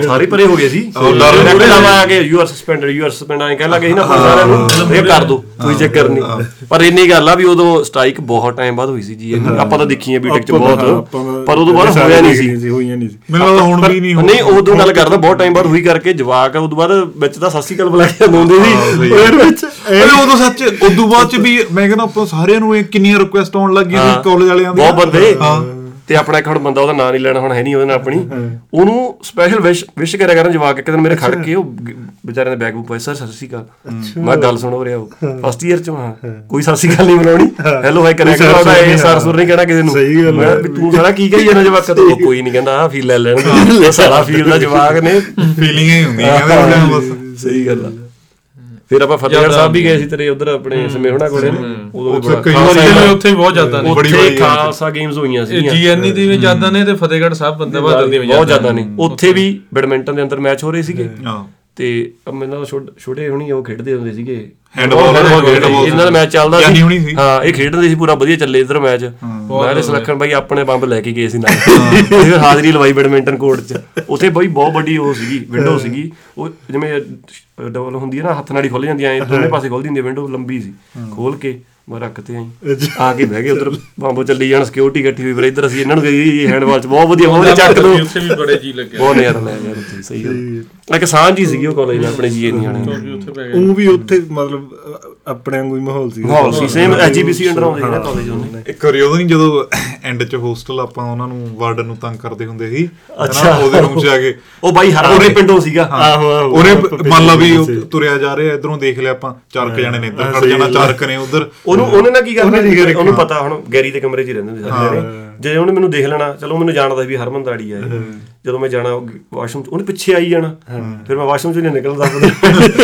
ਸਾਰੇ ਪਰੇ ਹੋ ਗਏ ਸੀ। ਉਹਨੇ। ਲਾਵਾ ਆ ਕੇ you are suspended you are suspend ਆਏ ਕਹਿ ਲੱਗੇ ਸੀ ਨਾ ਸਾਰਿਆਂ ਨੂੰ। ਇਹ ਕਰ ਦੋ ਕੋਈ ਚੱਕਰ ਨਹੀਂ। ਪਰ ਇੰਨੀ ਗੱਲ ਆ ਵੀ ਉਦੋਂ ਸਟ੍ਰਾਈਕ ਬਹੁਤ ਟਾਈਮ ਬਾਅਦ ਹੋਈ ਸੀ ਜੀ। ਇਹ ਆਪਾਂ ਤਾਂ ਦੇਖੀ ਹੈ ਬੀਟੈਕ ਚ ਬਹੁਤ। ਪਰ ਉਦੋਂ ਬਾਅਦ ਹੋਇਆ ਨਹੀਂ ਸੀ। ਹੋਈਆਂ ਨਹੀਂ ਸੀ। ਮੈਨੂੰ ਹੁਣ ਵੀ ਨਹੀਂ ਨਹੀਂ ਉਦੋਂ ਗੱਲ ਕਰਦਾ ਬਹੁਤ ਟਾਈਮ ਬਾਅਦ ਹੋਈ ਕਰਕੇ ਜਵਾਕ ਉਦੋਂ ਬਾਅਦ ਵਿੱਚ ਤਾਂ ਸਤਿ ਸ਼੍ਰੀ ਅਕਾਲ ਬੁਲਾ ਕੇ ਆਉਂਦੇ ਸੀ। ਉਹਦੇ ਵਿੱਚ। ਅਰੇ ਉਦੋਂ ਸੱਚ ਉਦੋਂ ਬਾਅਦ ਚ ਵੀ ਮੈਂ ਕਹਿੰਦਾ ਆਪਾਂ ਸਾਰਿਆਂ ਨੂੰ ਇਹ ਕਿੰਨੀਆਂ ਰਿਕੁਐਸਟ ਆਉਣ ਲੱਗੀਆਂ ਸੀ ਕਾਲਜ ਵਾਲਿਆਂ ਦੀਆਂ ਬਹੁਤ ਬੰਦੇ। ਹਾਂ। ਤੇ ਆਪਣਾ ਇੱਕ ਹੁਣ ਬੰਦਾ ਉਹਦਾ ਨਾਂ ਨਹੀਂ ਲੈਣਾ ਹੁਣ ਹੈ ਨਹੀਂ ਉਹਦੇ ਨਾਲ ਆਪਣੀ। ਉਹਨੂੰ ਸਪੈਸ਼ਲ ਵਿਸ਼ ਵਿਸ਼ ਕਰਿਆ ਕਰਨ ਜਵਾਕ ਇੱਕ ਦਿਨ ਮੇਰੇ ਖੜ ਕੇ ਉਹ ਵਿਚਾਰਿਆਂ ਦੇ ਬੈਗ ਬੂਕ ਪਾਏ ਸਰ ਸਤਿ ਸ਼੍ਰੀ ਅਕਾਲ। ਮੈਂ ਗੱਲ ਸੁਣੋ ਰਿਹਾ ਉਹ ਫਸਟ ਇਅਰ ਚ ਹਾਂ। ਕੋਈ ਸਤਿ ਸ਼੍ਰੀ ਅਕਾਲ ਨਹੀਂ ਬੁਲਾਉਣੀ। ਹੈਲੋ ਹਾਈ ਕਰਿਆ ਕਰਦਾ ਉਹਦਾ ਇਹ ਸਰ ਸੁਰ ਨਹੀਂ ਕਹਿਣਾ ਕਿਸੇ ਨੂੰ। ਸਹੀ ਗੱਲ ਹੈ। ਮੈਂ ਕਿਹਾ ਵੀ ਤੂੰ ਸਾਲਾ ਕੀ ਕਹੀ ਜਾਂਦਾ ਜਵਾਕ? ਤੋਂ ਕੋਈ ਨਹੀਂ ਕਹਿੰਦਾ ਆ ਫੀਲ ਲੈ ਲੈਣਗੇ। ਉਹ ਸਾਰਾ ਫੀਲ ਦਾ ਜਵਾਕ ਨੇ। ਫੀਲਿੰਗ ਹੀ ਹੁੰਦੀ ਹੈ। ਕਹਿੰਦੇ ਉਹਨਾਂ ਨੂੰ ਬਸ। ਸਹੀ ਗੱਲ ਆ। ਫਿਰ ਆਪਾਂ ਫਤਿਹਗੜ੍ਹ ਸਾਹਿਬ ਵੀ ਗਏ ਸੀ ਤੇਰੇ ਉਧਰ ਆਪਣੇ ਸਮੇਹਣਾ ਕੋਲੇ। ਨੇ ਉਦੋਂ ਵੀ ਉੱਥੇ ਬੜਾ ਕਈ ਖਾਲਸਾ ਵਾਰੀ ਉੱਥੇ ਬਹੁਤ ਜ਼ਿਆਦਾ ਨੇ ਬੜੀ ਉੱਥੇ ਖਾਲਸਾ ਗੇਮਸ ਹੋਈਆਂ ਸੀ ਜੀਐਨਈ ਦੀ ਵੀ ਜ਼ਿਆਦਾ ਨੇ ਤੇ ਫਤਿਹਗੜ੍ਹ ਸਾਹਿਬ ਬੰਦੇ ਬਹਾਦਰ ਦੀ ਵੀ ਬਹੁਤ ਜ਼ਿਆਦਾ ਨੇ। ਉੱਥੇ ਵੀ ਬੈਡਮਿੰਟਨ ਦੇ ਅੰਦਰ ਮੈਚ ਹੋ ਰਹੇ ਸੀਗੇ। ਤੇ ਮੈਨੂੰ ਛੋਟ- ਹੁਣੀ ਉਹ ਖੇਡਦੇ ਹੁੰਦੇ ਸੀਗੇ। Handball ਇਹਨਾਂ ਦਾ ਮੈਚ ਚੱਲਦਾ ਹੁਣੀ। ਸੀ। ਹਾਂ ਇਹ ਖੇਡਦੇ ਸੀ ਪੂਰਾ ਵਧੀਆ ਚੱਲੇ ਇਧਰ ਮੈਚ ਤੇ ਸੁਲੱਖਣ ਬਾਈ ਆਪਣੇ ਬੰਬ ਲੈ ਕੇ ਗਏ ਸੀ ਨਾਲ। ਅਸੀਂ ਫਿਰ ਹਾਜ਼ਰੀ ਲਵਾਈ ਬੈਡਮਿੰਟਨ ਕੋਰਟ 'ਚ। ਉੱਥੇ ਬਾਈ ਬਹੁਤ ਵੱਡੀ ਉਹ ਸੀਗੀ ਵਿੰਡੋ ਸੀਗੀ। ਉਹ ਜਿਵੇਂ ਡਬਲ ਹੁੰਦੀ ਹੈ ਨਾ ਹੱਥ ਨਾਲ ਹੀ ਖੁੱਲ ਜਾਂਦੀ ਐ ਦੋਨੇ ਪਾਸੇ ਖੁੱਲਦੀ ਹੁੰਦੀ ਵਿੰਡੋ ਲੰਬੀ ਸੀ। ਖੋਲ ਕੇ ਮੈਂ ਰੱਖਤੇ ਆਈ ਆ ਕੇ ਬਹਿ ਗਏ ਉਧਰ ਬੰਬ ਚੱਲੀ ਜਾਣ ਸਿਕਿਉਰਿਟੀ ਇਕੱਠੀ ਹੋਈ ਫਿਰ ਇੱਧਰ ਅਸੀਂ ਇਹਨਾਂ ਨੂੰ ਕਹੀ ਹੈਂਡਬਾਲ 'ਚ ਬਹੁਤ ਵਧੀਆ ਬਹੁਤ ਵਧੀਆ ਚੱਕ ਦੋ। ਉੱਥੇ ਵੀ ਬੜੇ ਜੀ ਲੱਗੇ। ਬਹੁਤ ਨਜ਼ਾਰਾ ਲੈ ਯਾਰ ਉੱਥੇ ਸਹੀ ਗੱਲ। ਇੱਕ ਸਾਂਝ ਹੀ ਸੀਗੀ ਉਹ ਕਾਲਜ ਆਪਣੇ ਜੀਏ ਨਹੀਂ ਆਣੇ ਵੀ ਉੱਥੇ ਪੈ ਗਏ। ਉਹ ਵੀ ਉੱਥੇ ਮਤਲਬ ਆਪਣੇ ਵਾਂਗੂ ਹੀ ਮਾਹੌਲ ਸੀ ਮਾਹੌਲ ਸੀ ਸੇਮ ਐਜੀਪੀਸੀ ਅੰਡਰ ਆਉਂਦੇ ਨਾ ਕਾਲਜ ਉਹਨੇ ਇੱਕ ਵਾਰੀ ਨਹੀਂ ਜਦੋਂ ਐਂਡ ਚ ਹੋਸਟਲ ਆਪਾਂ ਉਹਨਾਂ ਨੂੰ ਵਾਰਡਨ ਨੂੰ ਤੰਗ ਕਰਦੇ ਹੁੰਦੇ ਸੀ ਅੱਛਾ। ਉਹਦੇ ਰੂਮ ਚ ਜਾ ਕੇ। ਉਹ ਬਾਈ ਹਰ ਉਹਦੇ ਪਿੰਡੋਂ ਸੀਗਾ। ਆਹੋ ਆਹੋ। ਉਹਨੇ ਮੰਨ ਲਾ ਵੀ। ਤੁਰਿਆ ਜਾ ਰਿਹਾ ਇਧਰੋਂ ਦੇਖ ਲਿਆ ਆਪਾਂ ਚਾਰ ਕ ਜਣੇ ਨੇ ਇੱਧਰ ਖੜ ਜਾਣਾ ਚਾਰ ਕ ਨੇ ਉਧਰ। ਉਹਨੂੰ ਉਹਨੇ ਨਾ ਕੀ ਕਰਨਾ ਉਹਨੂੰ ਪਤਾ ਹੁਣ ਗੈਰੀ ਦੇ ਕਮਰੇ 'ਚ ਹੀ ਰਹਿੰਦੇ ਹੁੰਦੇ ਸਾਰੇ ਜਣੇ। ਜੇ ਉਹਨੇ ਮੈਨੂੰ ਦੇਖ ਲੈਣਾ ਚਲੋ ਮੈਨੂੰ ਜਾਣਦਾ ਵੀ ਹਰਮਨ ਦਾੜੀ ਆ। ਜਦੋਂ ਮੈਂ ਜਾਣਾ ਵਾਸ਼ਰੂਮ 'ਚ ਉਹਨੇ ਪਿੱਛੇ ਆਈ ਜਾਣਾ। ਫਿਰ ਮੈਂ ਵਾਸ਼ਰੂਮ 'ਚ ਨਹੀਂ ਨਿਕਲਦਾ।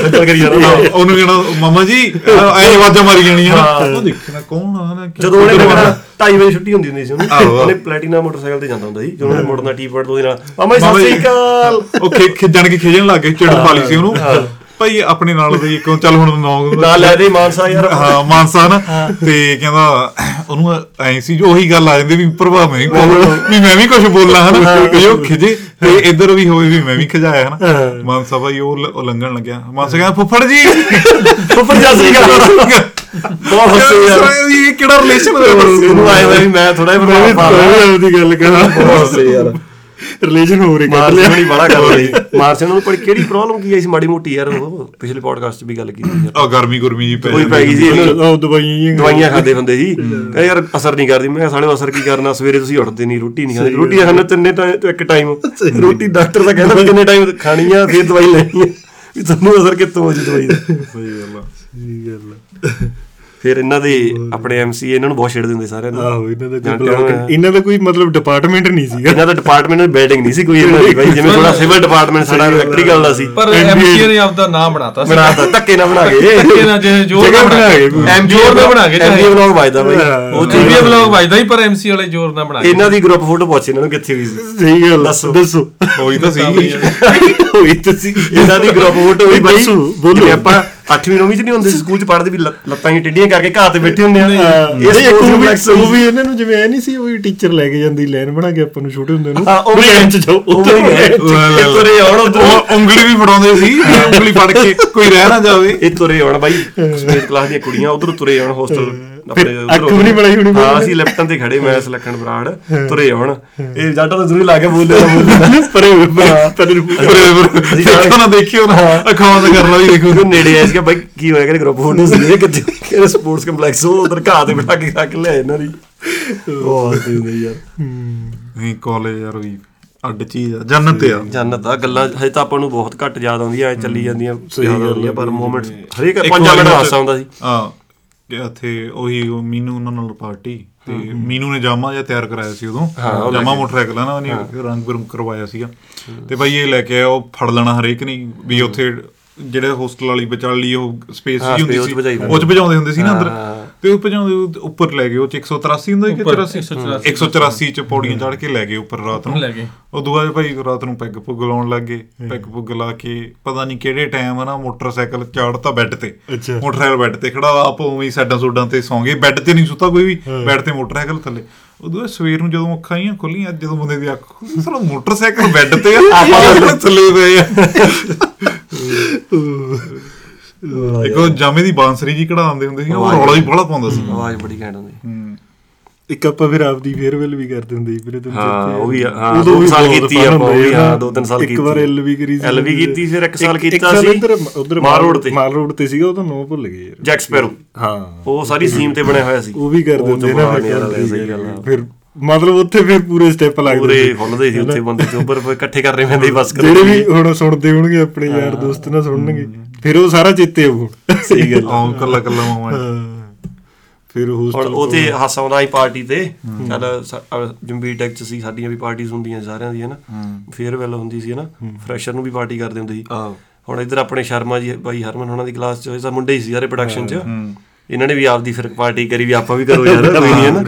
ਨਿਕਲ ਕਰੀ ਜਾਣਾ। ਉਹਨੂੰ ਕਹਿਣਾ ਮਾਮਾ ਜੀ ਐ ਆਵਾਜ਼ਾਂ ਮਾਰੀ ਜਾਣੀਆਂ ਉਹ ਦੇਖਣਾ ਕੌਣ ਆ ਨਾ ਜਦੋਂ ਉਹਨੇ ਲੱਗਣਾ 2:30 ਵਜੇ ਛੁੱਟੀ ਹੁੰਦੀ ਹੁੰਦੀ ਸੀ ਉਹਨੂੰ। ਉਹਨੇ ਪਲੈਟੀਨਾ ਮੋਟਰਸਾਈਕਲ ਤੇ ਜਾਂਦਾ ਹੁੰਦਾ ਸੀ। ਜਦੋਂ ਉਹਨੇ ਮੁੜਨਾ ਟੀ-ਪਰਟ ਤੋਂ ਉਹਦੇ ਨਾਲ ਮਾਮਾ ਜੀ ਸਤਿ ਸ੍ਰੀ ਅਕਾਲ! ਉਹ ਖਿੱਜਣ ਕੇ ਖਿਜਣ ਲੱਗ ਗਏ ਚਿੜ ਪਾ ਲਈ ਸੀ ਉਹਨੂੰ। ਭਾਈ ਆਪਣੇ ਨਾਲ ਦੇ ਇੱਕ ਚੱਲ ਹੁਣ ਨੌ ਨਾਲ ਲੈ ਦੇ ਮਾਨਸਾ ਯਾਰ ਹਾਂ ਮਾਨਸਾ ਨਾ। ਤੇ ਕਹਿੰਦਾ ਉਹਨੂੰ ਐ ਸੀ ਜੋ ਉਹੀ ਗੱਲ ਆ ਜਾਂਦੀ ਵੀ ਪ੍ਰਭਾਵ ਮੈਂ ਵੀ ਮੈਂ ਵੀ ਕੁਝ ਬੋਲਾਂ ਹਨਾ। ਵੀ ਉਹ ਖਿਜੇ ਤੇ ਇੱਧਰ ਵੀ ਹੋਵੇ ਵੀ ਮੈਂ ਵੀ ਖਜਾਇਆ ਹਨਾ। ਮਾਨਸਾ ਭਾਈ ਉਹ ਲੰਘਣ ਲੱਗਿਆ। ਮਾਨਸਾ ਕਹਿੰਦਾ ਫੁੱਫੜ ਜੀ! ਉੱਪਰ ਜਾ ਅਕਾਲ। ਬਹੁਤ ਹੱਸੇ ਯਾਰ। ਇਹ ਕਿਹੜਾ ਰਿਲੇਸ਼ਨ ਉਹਨੂੰ ਆਏ ਹੋਏ ਵੀ ਮੈਂ ਥੋੜਾ ਜਿਹਾ ਪ੍ਰਭਾਵ ਪਾ ਲਿਆ ਉਹਦੀ ਗੱਲ ਕਰਾਂ। ਬਹੁਤ ਹੱਸੇ ਯਾਰ। ਰਿਲੇਸ਼ਨ ਹੋ ਰਹੀ ਮਾਰਸਨ ਲਿਆ। ਨੂੰ ਬੜਾ ਕਰ ਲਈ ਮਾਰਸਨ ਨੂੰ ਪਰ ਕਿਹੜੀ ਪ੍ਰੋਬਲਮ ਕੀ ਆਈ ਸੀ ਮਾੜੀ ਮੋਟੀ ਯਾਰ? ਉਹ ਪਿਛਲੇ ਪੋਡਕਾਸਟ 'ਚ ਵੀ ਗੱਲ ਕੀਤੀ ਯਾਰ ਆ ਗਰਮੀ ਗੁਰਮੀ ਜੀ ਪੈ ਕੋਈ ਪੈ ਗਈ ਸੀ ਇਹਨੂੰ। ਉਹ ਦਵਾਈਆਂ ਹੀ ਦਵਾਈਆਂ ਖਾਂਦੇ ਹੁੰਦੇ ਸੀ। ਕਹਿੰਦੇ ਯਾਰ ਅਸਰ ਨਹੀਂ ਕਰਦੀ। ਮੈਂ ਕਿਹਾ ਸਾਲੇ ਅਸਰ ਕੀ ਕਰਨਾ? ਸਵੇਰੇ ਤੁਸੀਂ ਉੱਠਦੇ ਨਹੀਂ ਰੋਟੀ ਨਹੀਂ ਖਾਂਦੇ। ਰੋਟੀ ਖਾਣਾ ਤਿੰਨੇ ਟਾਈਮ ਤੋਂ ਇੱਕ ਟਾਈਮ ਰੋਟੀ ਡਾਕਟਰ ਤਾਂ ਕਹਿੰਦਾ ਕਿੰਨੇ ਟਾਈਮ ਖਾਣੀ ਆ ਫਿਰ ਦਵਾਈ ਲੈਣੀ ਆ ਵੀ ਤੁਹਾਨੂੰ ਅਸਰ ਕਿੱਥੋਂ ਹੋ ਜੀ ਦਵਾਈ ਦਾ? ਸਹੀ ਗੱਲ ਆ। ਸਹੀ ਗੱਲ ਆ। ਫਿਰ ਇਹਨਾਂ ਦੇ ਆਪਣੇ ਐਮਸੀ ਇਹਨਾਂ ਨੂੰ ਬਹੁਤ ਛੇੜ ਦਿੰਦੇ ਸਾਰਿਆਂ ਨੂੰ। ਆਹੋ ਇਹਨਾਂ ਦਾ ਹੋਣੇ। ਇਹਨਾਂ ਦਾ ਕੋਈ ਮਤਲਬ ਡਿਪਾਰਟਮੈਂਟ ਨਹੀਂ ਸੀਗਾ। ਇਹਨਾਂ ਦਾ ਡਿਪਾਰਟਮੈਂਟ ਵਿੱਚ ਬੈਟਿੰਗ ਨਹੀਂ ਸੀ ਕੋਈ ਇਹਨਾਂ ਦੀ ਬਾਈ ਜਿਵੇਂ ਥੋੜਾ ਸਿਵਲ ਡਿਪਾਰਟਮੈਂਟ ਸਾਡਾ ਇਲੈਕਟ੍ਰੀਕਲ ਦਾ ਸੀ। ਪਰ ਐਮਸੀਏ ਨੇ ਆਪਦਾ ਨਾਮ ਬਣਾਤਾ ਸੀ। ਬਣਾਤਾ ਧੱਕੇ ਨਾ ਬਣਾ ਕੇ। ਧੱਕੇ ਨਾਲ ਜੇ ਜ਼ੋਰ ਨਾਲ ਬਣਾ ਕੇ ਐਮ ਜ਼ੋਰ ਨਾਲ ਬਣਾ ਕੇ ਐਮਜੀ ਵਲੌਗ ਵੱਜਦਾ ਬਾਈ। ਉਹ ਟੀਵੀ ਬਲੌਗ ਵੱਜਦਾ ਹੀ ਪਰ ਐਮਸੀ ਵਾਲੇ ਜ਼ੋਰ ਨਾਲ ਬਣਾ ਕੇ ਇਹਨਾਂ ਦੀ ਗਰੁੱਪ ਫੋਟੋ ਪੁੱਛ ਇਹਨਾਂ ਨੂੰ ਕਿੱਥੇ ਹੋਈ ਸੀ। ਸਹੀ ਗੱਲ। ਦੱਸੋ। ਦੱਸੋ। ਹੋਈ ਤਾਂ ਸੀ। ਹੋਈ ਤੁਸੀਂ ਇਹਨਾਂ ਦੀ ਗਰੁੱਪ ਫੋਟੋ ਵੀ ਬਾਈ। ਬੋਲੋ। ਜਿਵੇਂ ਆਪਾਂ 8ਵੀਂ 9ਵੀਂ ਚ ਨਹੀਂ ਹੁੰਦੇ ਸਕੂਲ ਚ ਪੜ੍ਹਦੇ ਵੀ ਲੱਤ- ਹੀ ਟੇਢੀਆਂ ਕਰਕੇ ਘਾਹ ਤੇ ਬੈਠੇ ਹੁੰਦੇ ਆ। ਇਹ ਇੱਕ ਉਹ ਵੀ complex ਉਹ ਵੀ ਇਹਨਾਂ ਨੂੰ ਜਿਵੇਂ ਐ ਨਹੀਂ ਸੀ ਉਹ ਵੀ ਟੀਚਰ ਲੈ ਕੇ ਜਾਂਦੀ ਲਾਈਨ ਬਣਾ ਕੇ ਆਪਾਂ ਨੂੰ ਛੋਟੇ ਹੁੰਦੇ ਨੂੰ। ਉਹ ਵੀ ਲਾਈਨ ਚ ਜਾਓ। ਉਹ ਵੀ ਹੈ। ਇਹ ਤੁਰੇ ਆਉਣ। ਉਹ ਉਂਗਲੀ ਵੀ ਫੜਾਉਂਦੇ ਸੀ ਉਂਗਲੀ ਫੜ ਕੇ ਕੋਈ ਰਹਿ ਨਾ ਜਾਵੇ। ਇਹ ਤੁਰੇ ਆਉਣ ਬਾਈ ਸਪੇਸ ਕਲਾਸ ਦੀਆਂ ਕੁੜੀਆਂ ਉਧਰ ਤੁਰੇ ਆਉਣ ਹੋਸਟਲ ਫਿਰ ਅੱਖ ਵੀ ਨਹੀਂ ਬਣਾਈ ਹੋਣੀ ਹਾਂ ਅਸੀਂ ਲੈਫਟਨ ਤੇ ਖੜੇ ਮੈਂ ਸੁਲੱਖਣ ਬਰਾੜ ਤੁਰੇ ਆਉਣ। ਇਹ ਜਾਟਾ ਤਾਂ ਜ਼ਰੂਰ ਲਾ ਕੇ ਬੋਲੇ ਪਰੇ ਪਰੇ ਅਸੀਂ ਦੇਖੋ ਨਾ ਦੇਖਿਓ ਨਾ। ਅੱਖਾਂ ਬੰਦ ਕਰ ਲਓ ਵੀ ਦੇਖੋ ਨੇੜੇ ਆਇਆ ਸੀਗਾ ਬਾਈ ਕੀ ਹੋਇਆ ਕਿ ਗਰੁੱਪ ਫੋਟੋ ਸੀ? ਕਿੱਥੇ ਕਿਹੜੇ ਸਪੋਰਟਸ ਕੰਪਲੈਕਸ ਉਹ ਉਧਰ ਘਾਹ ਤੇ ਬਿਠਾ ਕੇ ਰੱਖ ਲਿਆ ਇਹਨਾਂ ਦੀ ਬਹੁਤ ਹੁੰਦੀ ਯਾਰ। ਨਹੀਂ ਕਾਲਜ ਯਾਰ ਵੀ ਅੱਡ ਚੀਜ਼ ਆ ਜੰਨਤ ਆ। ਜੰਨਤ ਆ ਗੱਲਾਂ ਹਜੇ ਤਾਂ ਆਪਾਂ ਨੂੰ ਬਹੁਤ ਘੱਟ ਯਾਦ ਆਉਂਦੀਆਂ ਐ ਚੱਲੀ ਜਾਂਦੀਆਂ ਯਾਦ ਆਉਂਦੀਆਂ ਪਰ ਮੂਮੈਂਟਸ ਹਰੇਕ ਇੱਕ 5 ਵਾਰੀ ਮਿੰਟ ਹਾਸਾ ਹੁੰਦਾ ਸੀ। ਹਾਂ। ਕਿ ਇੱਥੇ ਉਹੀ ਉਹ ਮੀਨੂ ਉਹਨਾਂ ਨਾਲ ਪਾਰਟੀ ਤੇ ਮੀਨੂ ਨੇ ਜਾਮਾ ਜਿਹਾ ਤਿਆਰ ਕਰਾਇਆ ਸੀ ਉਦੋਂ। ਜਾਮਾ ਮੋਟਰਸਾਈਕਲ ਨਾ ਉਹਨੇ ਰੰਗ ਬਿਰੰਗ ਕਰਵਾਇਆ ਸੀਗਾ। ਤੇ ਬਾਈ ਇਹ ਲੈ ਕੇ ਆਇਆ ਉਹ ਫੜ ਲੈਣਾ ਹਰੇਕ ਨਹੀਂ ਵੀ ਉੱਥੇ ਜਿਹੜੇ ਹੋਸਟਲ ਵਾਲੀ ਵਿਚਾਲੀ ਉਹ ਸਪੇਸ ਜੀ ਹੁੰਦੀ ਸੀ ਉਹ ਚ ਭਜਾਉਂਦੇ ਹੁੰਦੇ ਸੀ ਨਾ ਅੰਦਰ। ਤੇ ਉਹ ਭਜਾਉਂਦੇ ਉੱਪਰ ਲੈ ਗਏ ਉਹ ਚ 183 ਹੁੰਦਾ ਕਿ ਉੱਪਰ 84 184 184 ਚ ਪੌੜੀਆਂ ਚੜ ਕੇ ਲੈ ਗਏ ਉੱਪਰ ਰਾਤ ਨੂੰ। ਲੈ ਗਏ। ਉਦੋਂ ਬਾਅਦ ਭਾਈ ਰਾਤ ਨੂੰ ਪੈਗ ਪੁੱਗ ਲਾਉਣ ਲੱਗ ਗਏ ਪੈਗ ਪੁੱਗ ਲਾ ਕੇ ਪਤਾ ਨਹੀਂ ਕਿਹੜੇ ਟਾਈਮ ਨਾ ਮੋਟਰਸਾਈਕਲ ਚਾੜਤਾ ਬੈੱਡ ਤੇ। ਮੋਟਰਸਾਈਕਲ ਬੈੱਡ ਤੇ ਖੜਾ ਆਪ ਉਵੇਂ ਹੀ ਸਾਈਡਾਂ ਸੂਡਾਂ ਤੇ ਸੌਂ ਗਏ ਬੈੱਡ ਤੇ ਨਹੀਂ ਸੁੱਤਾ ਕੋਈ ਵੀ ਬੈੱਡ ਤੇ ਮੋਟਰਸਾਈਕਲ ਥੱਲੇ। ਉਦੋਂ ਸਵੇਰ ਨੂੰ ਜਦੋਂ ਅੱਖਾਂ ਹੀ ਖੁੱਲੀਆਂ ਜਦੋਂ ਬੰਦੇ ਦੀ ਅੱਖ ਸਾਲਾ ਮੋਟਰਸਾਈਕਲ ਬੈੱਡ ਤੇ ਆ। ਆਪਾਂ ਥੱਲੇ ਪਏ ਆ। ਇੱਕ ਉਹ ਜਾਮੇ ਦੀ ਬਾਂਸਰੀ ਜੀ ਕਢਾਉਂਦੇ ਹੁੰਦੇ ਸੀ ਉਹ ਰੌਲਾ ਹੀ ਬੜਾ ਪਾਉਂਦਾ ਸੀ ਆਵਾਜ਼ ਬੜੀ ਘੈਂਟ ਹੁੰਦੀ ਹੂੰ। ਇੱਕ ਆਪਾਂ ਫਿਰ ਆਪਦੀ ਫੇਅਰਵੈਲ ਵੀ ਕਰਦੇ ਹੁੰਦੇ ਸੀ ਵੀਰੇ ਤੁਹਾਨੂੰ ਹਾਂ, ਉਹ ਵੀ, ਹੈ? ਦੋ ਸਾਲ ਕੀਤੀ ਆਪਾਂ, ਉਹ ਵੀ, ਹੁੰਦੇ ਹਾਂ। ਦੋ ਤਿੰਨ ਸਾਲ ਇੱਕ ਵਾਰ ਕੀਤੀ। ਐਲ ਵੀ ਕਰੀ ਸੀ L ਵੀ ਕੀਤੀ, ਫਿਰ ਇੱਕ ਸਾਲ ਕੀਤਾ ਸੀ। ਇੱਧਰ ਉਧਰ ਮਾਲ ਰੋਡ ਤੇ। ਮਾਲ ਰੋਡ ਤੇ ਸੀਗਾ ਉਹ ਤਾਂ ਨੋ ਭੁੱਲ ਗਏ ਯਾਰ ਜੈਕ ਸਪੈਰੋ ਹਾਂ ਉਹ ਸਾਰੀ ਸੀਮ ਤੇ ਬਣਿਆ ਹੋਇਆ ਸੀ ਉਹ ਵੀ ਕਰਦੇ ਉਹ ਹੁੰਦੇ ਨਾ ਫਿਰ ਮਤਲਬ ਉੱਥੇ ਫਿਰ ਪੂਰੇ ਸਟੈਪ ਲੱਗਦੇ ਪੂਰੇ। ਫੁੱਲਦੇ ਸੀ ਉੱਥੇ ਬੰਦੇ ਫਿਰ ਇਕੱਠੇ ਕਰਨੇ ਪੈਂਦੇ ਸੀ ਬਸ ਜਿਹੜੇ ਵੀ ਹੁਣ ਸੁਣਦੇ ਹੋਣਗੇ ਆਪਣੇ ਯਾਰ ਦੋਸਤ ਨਾ ਸੁਣਨਗੇ ਫਿਰ ਉਹ ਸਾਰਾ ਚੇਤੇ ਆਉ ਸਹੀ ਗੱਲ ਆਉਂ ਕੱਲਾ ਕੱਲਾ ਮਾਮਾ ਫਿਰ ਹੁਣ ਹੋਸਟਲ ਉਹ ਤੇ ਹਾਸਾ ਆਉਂਦਾ ਸੀ ਪਾਰਟੀ ਤੇ। ਚੱਲ ਜੰਬੀ ਟੈਕ ਚ ਸੀ ਸਾਡੀਆਂ ਵੀ ਪਾਰਟੀਆਂ ਹੁੰਦੀਆਂ ਸਾਰਿਆਂ ਦੀਆਂ ਨਾ। ਫੇਅਰਵੈਲ ਹੁੰਦੀ ਸੀ ਨਾ ਫਰੈਸ਼ਰ ਨੂੰ ਵੀ ਪਾਰਟੀ ਕਰਦੇ ਹੁੰਦੇ ਸੀ। ਹੁਣ ਇੱਧਰ ਆਪਣੇ ਸ਼ਰਮਾ ਜੀ ਬਾਈ ਹਰਮਨ ਉਹਨਾਂ ਦੀ ਕਲਾਸ ਚ ਹੋਏ ਤਾਂ ਮੁੰਡੇ ਹੀ ਸੀ ਸਾਰੇ ਪ੍ਰੋਡਕਸ਼ਨ ਚ। ਇਹਨਾਂ ਨੇ ਵੀ ਆਪਦੀ ਫਿਰ ਪਾਰਟੀ ਕਰੀ ਵੀ ਆਪਾਂ ਵੀ ਕਰੋ ਯਾਰ ਕੋਈ ਨਹੀਂ ਹੈ ਨਾ।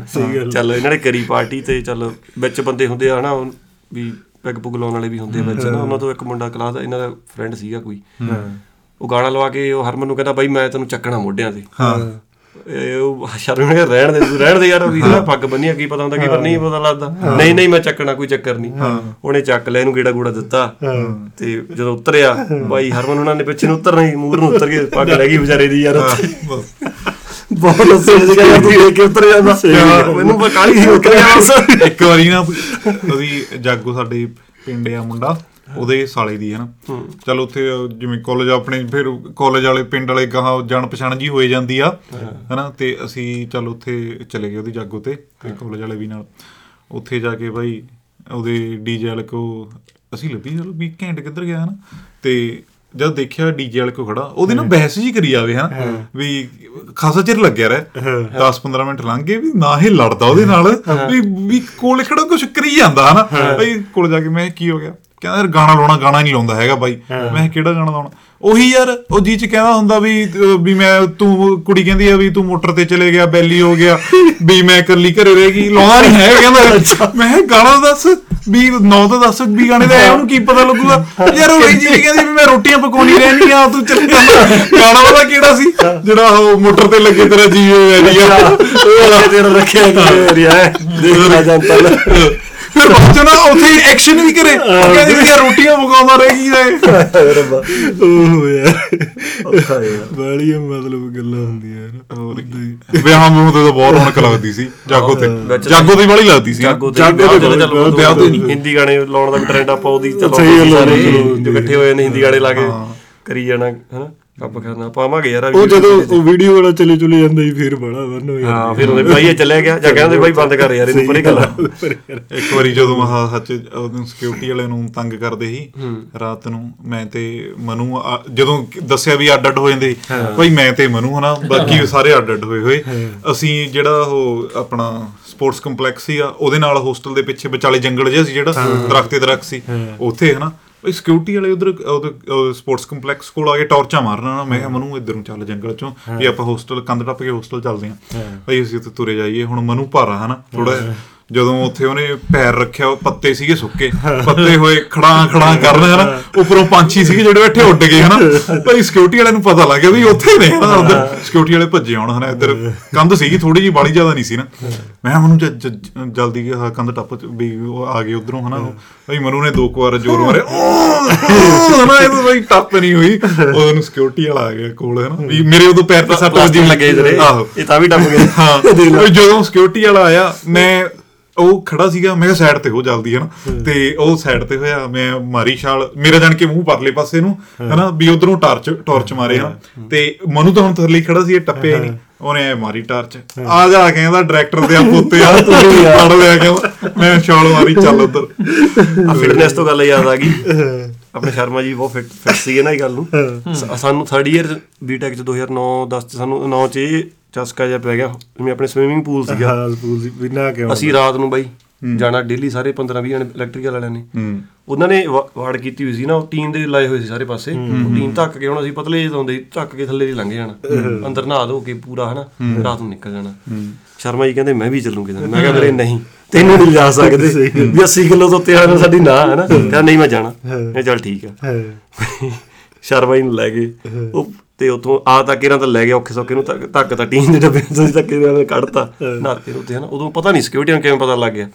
ਚੱਲ ਇਹਨਾਂ ਨੇ ਕਰੀ ਪਾਰਟੀ ਤੇ ਚੱਲ ਵਿੱਚ ਬੰਦੇ ਹੁੰਦੇ ਆ ਨਾ ਉਹ ਵੀ ਪੈਗ ਪੁਗ ਲਾਉਣ ਵਾਲੇ ਵੀ ਹੁੰਦੇ ਆ ਵਿੱਚ ਨਾ। ਉਹਨਾਂ ਤੋਂ ਇੱਕ ਮੁੰਡਾ ਕਲਾਸ ਦਾ ਇਹਨਾਂ ਦਾ ਫਰੈਂਡ ਸੀਗਾ ਕੋਈ। ਉਹ ਗਾਣਾ ਲਵਾ ਕੇ ਉਹ ਹਰਮਨ ਨੂੰ ਕਹਿੰਦਾ ਬਾਈ ਮੈਂ ਤੈਨੂੰ ਚੱਕਣਾ ਮੋਢਿਆਂ ਤੇ। ਹਾਂ। ਇਹ ਉਹ ਸ਼ਰਮ ਨੇ ਰਹਿਣ ਦੇ ਤੂੰ ਰਹਿਣ ਦੇ ਯਾਰ ਵੀ ਨਾ ਪੱਗ ਬੰਨੀ ਕੀ ਪਤਾ ਹੁੰਦਾ ਕਿ ਪਰ ਨਹੀਂ ਪਤਾ ਲੱਗਦਾ। ਨਹੀਂ ਨਹੀਂ ਮੈਂ ਚੱਕਣਾ ਕੋਈ ਚੱਕਰ ਨਹੀਂ। ਉਹਨੇ ਚੱਕ ਲਿਆ ਇਹਨੂੰ ਗੇੜਾ ਗੂੜਾ ਦਿੱਤਾ। ਤੇ ਜਦੋਂ ਉਤਰਿਆ ਬਾਈ ਹਰਮਨ ਉਹਨਾਂ ਨੇ ਪਿੱਛੇ ਨੂੰ ਉਤਰਨਾ ਹੀ ਮੂਰ ਨੂੰ ਉਤਰ ਕੇ ਪੱਗ ਲੈ ਗਈ ਵਿਚਾਰੇ ਦੀ ਯਾਰ ਬਹੁਤ ਹੱਸੇ ਸੀਗਾ ਯਾਰ ਤੂੰ ਦੇਖ ਕੇ ਉਤਰ ਜਾਂਦਾ। ਮੈਨੂੰ ਤਾਂ ਕਾਲੀ ਸੀ ਉਤਰ ਗਿਆ ਇੱਕ ਵਾਰੀ ਨਾ ਉਹਦੀ ਜਾਗੋ ਸਾਡੇ ਪਿੰਡ ਆ ਮੁੰਡਾ। ਉਹਦੇ ਸਾਲੇ ਦੀ ਹੈ ਨਾ। ਚਲ ਉੱਥੇ ਜਿਵੇਂ ਕਾਲਜ ਆਪਣੇ ਫਿਰ ਕਾਲਜ ਵਾਲੇ ਪਿੰਡ ਵਾਲੇ ਗਾਹਾਂ ਜਾਣ ਪਛਾਣ ਜੀ ਹੋਏ ਜਾਂਦੀ ਆ ਹਨਾ ਤੇ ਅਸੀਂ ਚਲ ਉੱਥੇ ਚਲੇ ਗਏ ਉਹਦੀ ਜਾਗੋ ਤੇ ਕਾਲਜ ਵਾਲੇ ਵੀ ਨਾਲ। ਉੱਥੇ ਜਾ ਕੇ ਭਾਈ ਉਹਦੇ ਡੀਜੇ ਵਾਲੇ ਕੋ ਅਸੀਂ ਲੱਭੀ ਚਲੋ ਵੀ ਘੈਂਟ ਕਿੱਧਰ ਗਿਆ ਹਨਾ। ਤੇ ਜਦ ਦੇਖਿਆ ਡੀਜੇ ਵਾਲੇ ਕੋ ਖੜਾ ਉਹਦੇ ਨਾਲ ਬਹਿਸ ਜੀ ਕਰੀ ਜਾਵੇ ਹਨਾ ਵੀ ਖਾਸਾ ਚਿਰ ਲੱਗਿਆ ਰਹਿ। 10-15 ਮਿੰਟ ਲੰਘ ਗਏ ਵੀ ਨਾ ਹੀ ਲੜਦਾ ਉਹਦੇ ਨਾਲ ਵੀ ਵੀ ਕੋਲੇ ਖੜਾ ਕੁਛ ਕਰੀ ਜਾਂਦਾ ਹਨਾ। ਭਾਈ ਕੋਲ ਜਾ ਕੇ ਮੈਂ ਕੀ ਹੋ ਗਿਆ? ਕਹਿੰਦਾ ਯਾਰ ਗਾਣਾ ਲਾਉਣਾ ਗਾਣਾ ਨਹੀਂ ਲਾਉਂਦਾ ਹੈਗਾ ਬਾਈ। ਮੈਂ ਕਿਹਾ, ਕਿਹੜਾ ਗਾਣਾ ਲਾਉਣਾ? ਉਹੀ ਯਾਰ ਉਹ ਜੀ ਚ ਕਹਿੰਦਾ ਹੁੰਦਾ ਵੀ ਵੀ ਮੈਂ ਤੂੰ ਕੁੜੀ ਕਹਿੰਦੀ ਆ ਵੀ ਤੂੰ ਮੋਟਰ ਤੇ ਚਲੇ ਗਿਆ ਬੈਲੀ ਹੋ ਗਿਆ ਵੀ ਮੈਂ ਇਕੱਲੀ ਘਰੇ ਰਹਿ ਗਈ ਲਾਉਂਦਾ ਨਹੀਂ ਹੈ ਕਹਿੰਦਾ। ਮੈਂ ਗਾਣਾ ਦੱਸ ਵੀ ਨੌ ਤਾਂ ਦੱਸ ਵੀ ਗਾਣੇ ਦਾ ਹੈ ਉਹਨੂੰ ਕੀ ਪਤਾ ਲੱਗੂਗਾ? ਯਾਰ ਉਹ ਜੀ ਕਹਿੰਦੀ ਵੀ ਮੈਂ ਰੋਟੀਆਂ ਪਕਾਉਣੀ ਰਹਿਣੀ ਆ ਤੂੰ ਚੱਲ ਗਾਣਾ ਉਹਦਾ ਕਿਹੜਾ ਸੀ? ਜਿਹੜਾ ਉਹ ਮੋਟਰ ਤੇ ਲੱਗੇ ਤੇਰਾ ਜੀ ਹੋਇਆ ਉਹ ਤੇਰਾ ਰੱਖਿਆ ਕਿ ਏਰੀਆ ਹੈ ਦੇਖ ਲੈ ਜਾਂਦਾ ਫਿਰ ਬਾਅਦ ਚੋਂ ਨਾ ਉੱਥੇ ਐਕਸ਼ਨ ਵੀ ਕਰੇ। ਉਹ ਕਹਿੰਦੀ ਵੀ ਯਾਰ ਰੋਟੀਆਂ ਪਕਾਉਂਦਾ ਰਹਿ ਗਈ ਹੈ ਰੱਬਾ। ਉਹ ਯਾਰ। ਔਖਾ ਯਾਰ। ਬਾਲੀਆਂ ਮਤਲਬ ਗੱਲਾਂ ਹੁੰਦੀਆਂ ਯਾਰ ਵਿਆਹ ਨੂੰ ਤੇ ਤਾਂ ਬਹੁਤ ਰੌਣਕ ਲੱਗਦੀ ਸੀ ਜਾਗੋ ਤੇ। ਜਾਗੋ ਦੀ ਵਾਲੀ ਲੱਗਦੀ ਸੀ ਜਾਗੋ ਤੇ। ਵਿਆਹ ਤੇ ਨਹੀਂ। ਹਿੰਦੀ ਗਾਣੇ ਲਾਉਣ ਦਾ ਵੀ ਟ੍ਰੈਂਡ ਆਪਾਂ ਉਹਦੀ ਚਲਾਉਂਦੇ ਸਾਰੇ ਇਕੱਠੇ ਹੋਏ ਨੇ ਹਿੰਦੀ ਗਾਣੇ ਲਾ ਕੇ ਕਰੀ ਜਾਣਾ ਹਨਾ। ਕੱਪ ਕਰਨਾ ਪਾਵਾਂਗੇ ਯਾਰ ਉਹ ਜਦੋਂ ਉਹ ਵੀਡੀਓ ਵਾਲਾ ਚਲੇ ਚਲੇ ਜਾਂਦਾ ਸੀ ਫਿਰ ਬੜਾ ਵਨ ਹੋ ਹਾਂ ਫਿਰ ਉਹਦੇ ਭਾਈ ਇਹ ਚੱਲਿਆ ਗਿਆ ਜਾਂ ਕਹਿੰਦੇ ਭਾਈ ਬੰਦ ਕਰ ਯਾਰ ਇਹਨੂੰ ਪਰੇ ਕਰ ਇੱਕ ਵਾਰੀ ਜਦੋਂ ਆਹ ਸੱਚ ਉਹਨੂੰ ਸਿਕਿਉਰਿਟੀ ਵਾਲੇ ਨੂੰ ਤੰਗ ਕਰਦੇ ਸੀ ਰਾਤ ਨੂੰ ਮੈਂ ਤੇ ਮਨੂ ਆ- ਜਦੋਂ ਦੱਸਿਆ ਵੀ ਅੱਡ ਅੱਡ ਹੋ ਜਾਂਦੇ ਸੀ, ਭਾਈ ਮੈਂ ਤੇ ਮਨੂ ਹਨਾ ਬਾਕੀ ਸਾਰੇ ਅੱਡ ਅੱਡ ਹੋਏ। ਹੋਏ ਅਸੀਂ ਜਿਹੜਾ ਉਹ ਆਪਣਾ ਸਪੋਰਟਸ ਕੰਪਲੈਕਸ ਸੀਗਾ ਉਹਦੇ ਨਾਲ ਹੋਸਟਲ ਦੇ ਪਿੱਛੇ ਵਿਚਾਲੇ ਜੰਗਲ ਜਿਹਾ ਸੀ ਜਿਹੜਾ ਦਰਖਤ ਤੇ ਦਰਖਤ ਸੀ। ਉੱਥੇ ਹਨਾ ਭਾਈ ਸਿਕਿਉਰਿਟੀ ਵਾਲੇ ਉਧਰ ਸਪੋਰਟਸ ਕੰਪਲੈਕਸ ਕੋਲ ਆ ਕੇ ਟਾਰਚਾਂ ਮਾਰਨਾ ਨਾ ਮੈਂ ਕਿਹਾ ਮਨੂ ਇੱਧਰ ਨੂੰ ਚੱਲ ਜੰਗਲ ਚੋਂ ਵੀ ਆਪਾਂ ਹੋਸਟਲ ਕੰਧ ਟੱਪ ਕੇ ਹੋਸਟਲ ਚੱਲਦੇ ਆਂ ਭਾਈ ਅਸੀਂ ਉੱਥੇ ਤੁਰੇ ਜਾਈਏ ਹੁਣ ਮਨੂ ਭਾਰਾ ਹਨਾ? ਥੋੜਾ ਜਦੋਂ ਉੱਥੇ ਉਹਨੇ ਪੈਰ ਰੱਖਿਆ ਉਹ ਪੱਤੇ ਸੀਗੇ ਸੁੱਕੇ। ਪੱਤੇ ਹੋਏ ਖੜਾਂ ਖੜਾਂ ਕਰਨ ਹਨਾ? ਉੱਪਰੋਂ ਪੰਛੀ ਸੀਗੇ ਜਿਹੜੇ ਬੈਠੇ ਉੱਡ ਗਏ ਹਨਾ? ਭਾਈ ਸਿਕਿਉਰਿਟੀ ਵਾਲਿਆਂ ਨੂੰ ਪਤਾ ਲੱਗ ਗਿਆ ਵੀ ਉੱਥੇ ਨੇ ਹਨਾ? ਉਧਰ ਸਿਕਿਉਰਿਟੀ ਵਾਲੇ ਭੱਜੇ ਆਉਣ ਹਨਾ? ਇੱਧਰ ਕੰਧ ਸੀਗੀ ਥੋੜੀ ਜੀ ਬਾਲੀ ਜ਼ਿਆਦਾ ਨਹੀਂ ਸੀ ਨਾ। ਮੈਂ ਮਨੂੰ ਜਲਦੀ ਆਹ ਕੰਧ ਟੱਪ ਵੀ ਉਹ ਆ ਗਏ ਉਧਰੋਂ ਹਨਾ। ਭਾਈ ਮਨੂ ਨੇ ਦੋ ਕੁ ਵਾਰ ਜ਼ੋਰ ਮਾਰਿਆ। "ਓ!" ਹਨਾ? ਇਹ ਤਾਂ ਭਾਈ ਟੱਪ ਨਹੀਂ ਹੋਈ। ਉਹਨੂੰ ਸਿਕਿਉਰਿਟੀ ਵਾਲਾ ਆ ਗਿਆ ਕੋਲ ਹਨਾ? ਵੀ ਮੇਰੇ ਉਦੋਂ ਪੈਰ ਤੇ ਸੱਟ ਵੱਜੀ ਲੱਗੇ ਆਹੋ। ਇਹ ਤਾਂ ਵੀ ਡੱਬ ਗਏ। ਹਾਂ। ਜਦੋਂ ਸਿਕਿਉਰਿਟੀ ਵਾਲਾ ਆਇਆ ਮੈਂ ਉਹ ਖੜਾ ਸੀਗਾ ਮੈਂ ਕਿਹਾ ਸਾਈਡ ਤੇ ਹੋ ਜਲਦੀ ਹੈ। ਨਾ ਤੇ ਉਹ ਸਾਈਡ ਤੇ ਹੋਇਆ ਮੈਂ ਮਾਰੀ ਛਾਲ ਮੇਰਾ ਜਾਣ ਕੇ ਮੂੰਹ ਪਰਲੇ ਪਾਸੇ ਨੂੰ ਹਨਾ? ਵੀ ਉਧਰੋਂ ਟਾਰਚ ਟਾਰਚ ਮਾਰੇ ਹਨਾ? ਤੇ ਮਨੂ ਤਾਂ ਹੁਣ ਥੱਲੇ ਹੀ ਖੜਾ ਸੀ ਇਹ ਟੱਪਿਆ ਹੀ ਨਹੀਂ। ਉਹਨੇ ਐ ਮਾਰੀ ਟਾਰਚ ਆ ਜਾ ਕਹਿੰਦਾ ਡਾਇਰੈਕਟਰ ਦੇ ਆ ਪੁੱਤੇ ਆ ਤੂੰ ਫੜ ਲਿਆ ਕਹਿੰਦਾ ਮੈਂ ਛਾਲ ਮਾਰੀ ਚੱਲ ਉਧਰ। ਆ ਫਿਟਨੈਸ ਤੋਂ ਗੱਲ ਯਾਦ ਆ ਗਈ। ਆਪਣੇ ਸ਼ਰਮਾ ਜੀ ਬਹੁਤ ਫਿਟ ਫਿਟ ਸੀਗੇ ਨਾ ਇਹ ਗੱਲ ਨੂੰ। ਸਾਨੂੰ 3rd ਇਅਰ ਬੀਟੈਕ ਚ 2009 10 ਚ ਸਾਨੂੰ 9 ਚ ਇਹ ਚਸਕਾ ਜਿਹਾ ਪੈ ਗਿਆ ਜਿਵੇਂ ਆਪਣੇ ਸਵਿਮਿੰਗ ਪੂਲ ਸੀਗਾ। ਹਾਂ ਸਕੂਲ ਸੀ ਵੀ ਨਾ ਕਿਉਂ ਅਸੀਂ ਰਾਤ ਨੂੰ ਬਾਈ ਜਾਣਾ ਡੇਲੀ ਸਾਰੇ 15 20 ਜਣੇ ਇਲੈਕਟ੍ਰੀਕਲ ਵਾਲਿਆਂ ਨੇ। ਉਹਨਾਂ ਨੇ ਵਾ- ਵਾਰਡ ਕੀਤੀ ਹੋਈ ਸੀ ਨਾ ਉਹ ਟੀਮ ਦੇ ਲਾਏ ਹੋਏ ਸੀ ਸਾਰੇ ਪਾਸੇ। ਉਹ ਟੀਮ ਧੱਕ ਕੇ ਹੁਣ ਅਸੀਂ ਪਤਲੇ ਜਿਹੇ ਹੁੰਦੇ ਧੱਕ ਕੇ ਥੱਲੇ ਦੀ ਲੰਘ ਜਾਣਾ। ਅੰਦਰ ਨਹਾ ਧੋ ਕੇ ਪੂਰਾ ਹਨਾ ਰਾਤ ਨੂੰ ਨਿਕਲ ਜਾਣਾ। ਸ਼ਰਮਾ ਜੀ ਕਹਿੰਦੇ ਮੈਂ ਵੀ ਚੱਲੂਗੀ ਮੈਂ ਕਿਹਾ ਵੀਰੇ ਨਹੀਂ ਤੈਨੂੰ ਨਹੀਂ ਜਾ ਸਕਦੇ। ਵੀ 80 ਕਿਲੋ ਤੋਂ ਆਣਾ ਸਾਡੀ ਨਾ ਹੈ। ਨਾ ਕਹਿੰਦਾ ਨਹੀਂ ਮੈਂ ਜਾਣਾ। ਮੈਂ ਚੱਲ ਠੀਕ ਆ। ਸ਼ਰਮਾ ਜੀ ਨੂੰ ਲੈ ਗਏ ਉਹ ਤੇ ਉਥੋਂ ਆ ਤਾਂ ਕਿਰਾਂ ਤਾਂ ਲੈ ਗਿਆ ਔਖੇ ਸੌਖੇ ਨੂੰ ਧੱਕ ਤਾਂ ਟੀਮ ਦੇ ਡੱਬੇ ਤੋਂ ਧੱਕੇ ਨਾਲ ਕੱਢਤਾ। ਨਾਤੇ ਉੱਤੇ ਹਨਾ ਉਦੋਂ ਪਤਾ ਨਹੀਂ ਸਿਕਿਉਰਿਟੀ ਨੂੰ ਕਿਵੇਂ ਪਤਾ ਲੱਗ ਗਿਆ।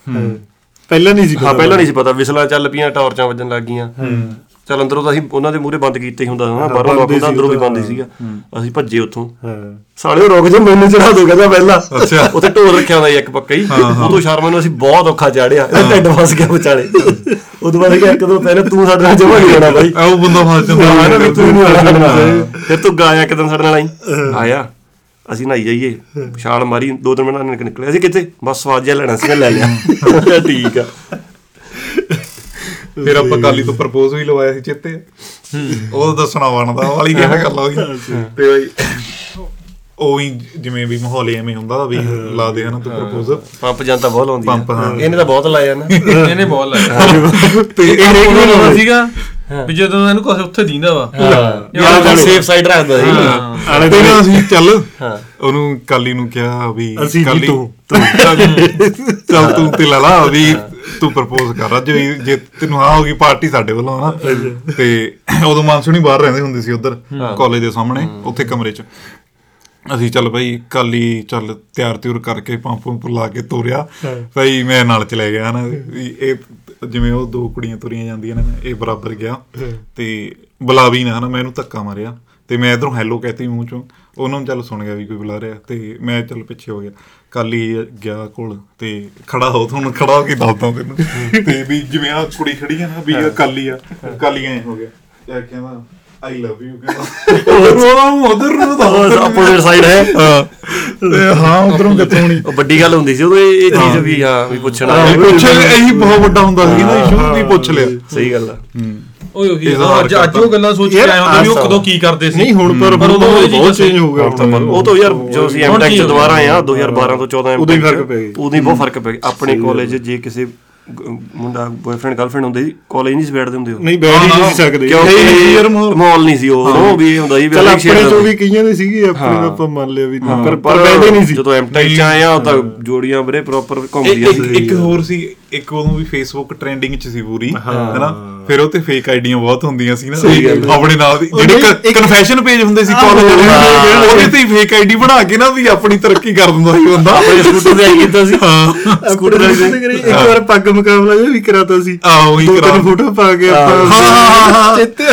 ਪਹਿਲਾਂ ਨਹੀਂ ਸੀ ਹਾਂ ਪਹਿਲਾਂ ਨਹੀਂ ਸੀ ਪਤਾ ਵਿਸਲਾਂ ਚੱਲ ਪਈਆਂ ਟਾਰਚਾਂ ਵੱਜਣ ਲੱਗ ਗਈਆਂ। ਚੱਲ ਅੰਦਰੋਂ ਤਾਂ ਅਸੀਂ ਉਹਨਾਂ ਦੇ ਮੂਹਰੇ ਬੰਦ ਕੀਤੇ ਹੀ ਹੁੰਦਾ ਸੀ ਨਾ ਬਾਹਰੋਂ ਲੋਕ ਹੁੰਦਾ ਅੰਦਰੋਂ ਵੀ ਬੰਦ ਹੀ ਸੀਗਾ। ਅਸੀਂ ਭੱਜੇ ਉੱਥੋਂ। ਹਾਂ। ਸਾਲੇ ਉਹ ਰੁਕ ਜਾ ਮੈਨੂੰ ਚੜਾ ਦੋ ਕਹਿੰਦਾ ਪਹਿਲਾਂ। ਅੱਛਾ। ਉੱਥੇ ਢੋਲ ਰੱਖਿਆ ਹੁੰਦਾ ਇੱਕ ਪੱਕਾ ਹੀ। ਉਦੋਂ ਸ਼ਰਮਾ ਨੂੰ ਅਸੀਂ ਬਹੁਤ ਔਖਾ ਚਾੜਿਆ। ਇਹਦਾ ਢਿੱਡ ਫਸ ਗਿਆ ਵਿਚਾਲੇ। ਉਦੋਂ ਬਾਅਦ ਕਿ ਇੱਕ ਦੋ ਪਹਿਲੇ ਤੂੰ ਸਾਡੇ ਨਾਲ ਜਮਾ ਨਹੀਂ ਜਾਣਾ ਬਾਈ? ਆ ਉਹ ਬੰਦਾ ਫਸ ਜਾਂਦਾ। ਹਾਂ ਨਾ ਵੀ ਤੂੰ ਨਹੀਂ ਨਾਲ। ਫਿਰ ਤੂੰ ਗਾਇਆ ਇੱਕ ਦਿਨ ਸਾਡੇ ਨਾਲ ਆਈ। ਆਇਆ। ਅਸੀਂ ਨਹਾਈ ਜਾਈਏ। ਛਾਲ ਮਾਰੀ ਦੋ ਤਿੰਨ ਮਿੰਟ ਨਿਕਲੇ ਅਸੀਂ ਕਿੱਥੇ? ਬਸ ਸਵਾਦ ਜਿਹਾ ਲੈਣਾ ਸੀ ਮੈਂ ਲੈ ਲਿਆ। ਕਿਹਾ ਠੀਕ ਆ। ਫਿਰ ਆਪਾਂ ਕਾਲੀ ਤੋਂ ਪ੍ਰਪੋਜ਼ ਵੀ ਲਵਾਇਆ ਸੀ ਚਿੱਤੇ। ਉਹ ਦੱਸਣਾ ਬਣਦਾ ਵਾਲੀ ਕਿਹੜਾ ਗੱਲ ਹੋ ਗਈ ਤੇ ਬਈ ਉਹ ਵੀ ਜਿਵੇਂ ਵੀ ਮਾਹੌਲ ਐਵੇਂ ਹੁੰਦਾ ਵੀ ਲਾ ਦੇ ਹਨਾ ਤੂੰ ਪ੍ਰਪੋਜ਼ ਪੰਪ ਜਾਂਦਾ ਬਹੁਤ ਲਾਉਂਦੀ ਹਾਂ। ਇਹਨੇ ਤਾਂ ਬਹੁਤ ਲਾਇਆ ਨਾ। ਇਹਨੇ ਬਹੁਤ ਲਾਇਆ। ਤੇ ਇਹ ਉਹਨੂੰ ਲਾਉਂਦਾ ਸੀਗਾ ਵੀ ਜਦੋਂ ਇਹਨੂੰ ਕੁਝ ਉੱਥੇ ਦੀਂਦਾ ਵਾ। ਯਾਰ ਸੇਫ ਸਾਈਡ ਰੱਖਦਾ ਸੀ। ਆਲੇ ਤੇ ਨਾ ਅਸੀਂ ਚੱਲ। ਹਾਂ। ਉਹਨੂੰ ਕਾਲੀ ਨੂੰ ਕਿਹਾ ਵੀ ਜੀ ਕਾਲੀ ਤੂੰ। ਚੱਲ ਤੂੰ ਤੇ ਲਾ ਲਾ ਵੀ ਤੂੰ ਪ੍ਰਪੋਜ਼ ਕਰ ਅੱਜ ਵੀ ਜੇ ਤੈਨੂੰ ਹਾਂ ਹੋਗੀ ਪਾਰਟੀ ਸਾਡੇ ਵੱਲੋਂ ਨਾ ਤੇ ਉਦੋਂ ਮਾਨਸੂਨੀ ਬਾਹਰ ਰਹਿੰਦੇ ਹੁੰਦੇ ਸੀ ਉਧਰ ਕਾਲਜ ਦੇ ਸਾਹਮਣੇ ਉੱਥੇ ਕਮਰੇ 'ਚ। ਅਸੀਂ ਚੱਲ ਬਈ ਕਾਲੀ ਚੱਲ ਤਿਆਰ ਤਿਉਰ ਕਰਕੇ ਪੰਪ ਪੰਪ ਲਾ ਕੇ ਤੋਰਿਆ। ਬਈ ਮੈਂ ਨਾਲ ਚਲੇ ਗਿਆ ਨਾ ਵੀ ਇਹ ਜਿਵੇਂ ਉਹ ਦੋ ਕੁੜੀਆਂ ਤੁਰੀਆਂ ਜਾਂਦੀਆਂ ਨੇ ਇਹ ਬਰਾਬਰ ਗਿਆ। ਤੇ ਬੁਲਾਵੀ ਨਾ ਨਾ ਮੈਂ ਇਹਨੂੰ ਧੱਕਾ ਮਾਰਿਆ। ਤੇ ਮੈਂ ਇਧਰੋਂ ਹੈਲੋ ਕਹਤੀ ਮੂੰਹ ਚੋਂ। ਉਹਨੂੰ ਚੱਲ ਸੁਣ ਗਿਆ ਵੀ ਕੋਈ ਬੁਲਾ ਰਿਹਾ ਤੇ ਮੈਂ ਚੱਲ ਪਿੱਛੇ ਹੋ ਗਿਆ। ਕਾਲੀ ਗਿਆ ਕੋਲ ਤੇ ਖੜਾ ਹੋ ਤੁਹਾਨੂੰ ਖੜਾ ਹੋ ਕੇ ਦੱਸਦਾ ਤੈਨੂੰ। ਤੇ ਵੀ ਜਿਵੇਂ ਆ ਕੁੜੀ ਖੜੀ ਆ ਨਾ ਵੀ ਕਾਲੀ ਆ ਕਾਲੀ ਐ ਹੋ ਗਿਆ। ਇਹ ਕਹਿੰਦਾ ਆਈ ਲਵ ਯੂ ਕਹਿੰਦਾ ਉਹ ਉਧਰ ਨੂੰ ਤਾਂ ਆਪੋਜ਼ਿਟ ਸਾਈਡ ਹੈ। ਹਾਂ। ਤੇ ਹਾਂ ਉਧਰੋਂ ਕਿੱਥੋਂ ਨਹੀਂ ਉਹ ਵੱਡੀ ਗੱਲ ਹੁੰਦੀ ਸੀ ਉਦੋਂ ਇਹ ਚੀਜ਼ ਵੀ ਹਾਂ ਵੀ ਪੁੱਛਣਾ ਪੁੱਛ ਇਹੀ ਬਹੁਤ ਵੱਡਾ ਹੁੰਦਾ ਸੀ ਨਾ ਇਸ਼ੂ ਵੀ ਪੁੱਛ ਲਿਆ। ਸਹੀ ਗੱਲ ਆ। ਓਏ ਉਹੀ ਇਜ਼ਹਾਰ ਅੱਜ ਅੱਜ ਉਹ ਗੱਲਾਂ ਸੋਚ ਕੇ ਆਏ ਹੁੰਦੇ ਵੀ ਉਹ ਕਦੋਂ ਕੀ ਕਰਦੇ ਸੀ। ਨਹੀਂ ਹੁਣ ਪਰ ਬਹੁਤ ਚੀਜ਼ਾਂ ਹੋ ਗਿਆ। ਤਾਂ ਉਹ ਤੋਂ ਯਾਰ ਜੋ ਅਸੀਂ ਐਮਟੈਕ ਚ ਦੁਬਾਰਾ ਆਏ ਆ 2012 ਤੋਂ 14 ਉਦੋਂ ਹੀ ਫ਼ਰਕ ਪੈ ਗਿਆ। ਉਦੋਂ ਹੀ। ਬਹੁਤ ਫ਼ਰਕ ਪੈ ਗਿਆ। ਆਪਣੇ ਕਾਲਜ ਜੇ ਕਿਸੇ ਮੁੰਡਾ ਬॉयਫ੍ਰੈਂਡ ਗਰਲਫ੍ਰੈਂਡ ਹੁੰਦੇ ਸੀ ਕਾਲਜ ਨਹੀਂ ਸੀ ਬੈਠਦੇ ਹੁੰਦੇ ਉਹ। ਨਹੀਂ ਬੈਠ ਹੀ ਨਹੀਂ ਸੀ ਸਕਦੇ। ਕਿਉਂਕਿ ਯਾਰ ਮਾਹੌਲ- ਨਹੀਂ ਸੀ ਉਹ। ਉਹ ਵੀ ਹੁੰਦਾ ਸੀ ਚਲ ਆਪਣੇ ਦਾ- ਵੀ ਕਈਆਂ ਦੇ ਸੀਗੇ ਆਪਣੇ ਨੂੰ ਆਪਾਂ ਮੰਨ ਲਿਆ ਵੀ ਪਰ ਪਰ ਪਰ ਬੈਠੇ ਨਹੀਂ ਸੀ। ਜਦੋਂ ਐਮਟੈਕ ਚ ਆਏ ਆ ਉਹ ਤਾਂ ਜੋੜੀਆਂ ਵੀਰੇ ਪ੍ਰੋਪਰ ਘੁੰਮਦੀਆਂ ਸੀ। ਇੱਕ ਹੋਰ ਸੀ ਇੱਕ ਉਦੋਂ ਵੀ ਫੇਸਬੁੱਕ ਟ੍ਰੈਂਡਿੰਗ ਚ ਸੀ ਪੂਰੀ ਹੈਨਾ? ਫਿਰ ਉਹ ਤੇ ਫੇਕ ਆਈਡੀਆਂ ਬਹੁਤ ਹੁੰਦੀਆਂ ਸੀ ਨਾ। ਆਪਣੇ ਨਾਲ ਦੀ ਜਿਹੜੇ ਕਨਫੈਸ਼ਨ ਪੇਜ ਹੁੰਦੇ ਸੀ ਕਾਲਜ ਦੇ ਉਹਦੇ ਤੇ ਫੇਕ ਆਈਡੀ ਬਣਾ ਕੇ ਨਾ ਵੀ ਆਪਣੀ ਤਰੱਕੀ ਕਰ ਦਿੰਦਾ ਸੀ ਬੰਦਾ। ਆਪਣੇ ਸਕੂਟਰ ਤੇ ਆਈ ਕੀਤਾ ਸੀ। ਹਾਂ। ਸਕੂਟਰ ਤੇ ਇੱਕ ਵਾਰ ਪੱਗ ਮੁਕਾਬਲਾ ਜਿਹਾ ਵੀ ਕਰਾਤਾ ਸੀ। ਆਹੋ ਹੀ ਦੋ ਕਰਾ ਤਿੰਨ ਫੋਟੋ ਪਾ ਕੇ ਆਪਾਂ ਹਾਂ, ਹਾਂ, ਹਾਂ। ਚਿੱਤੇ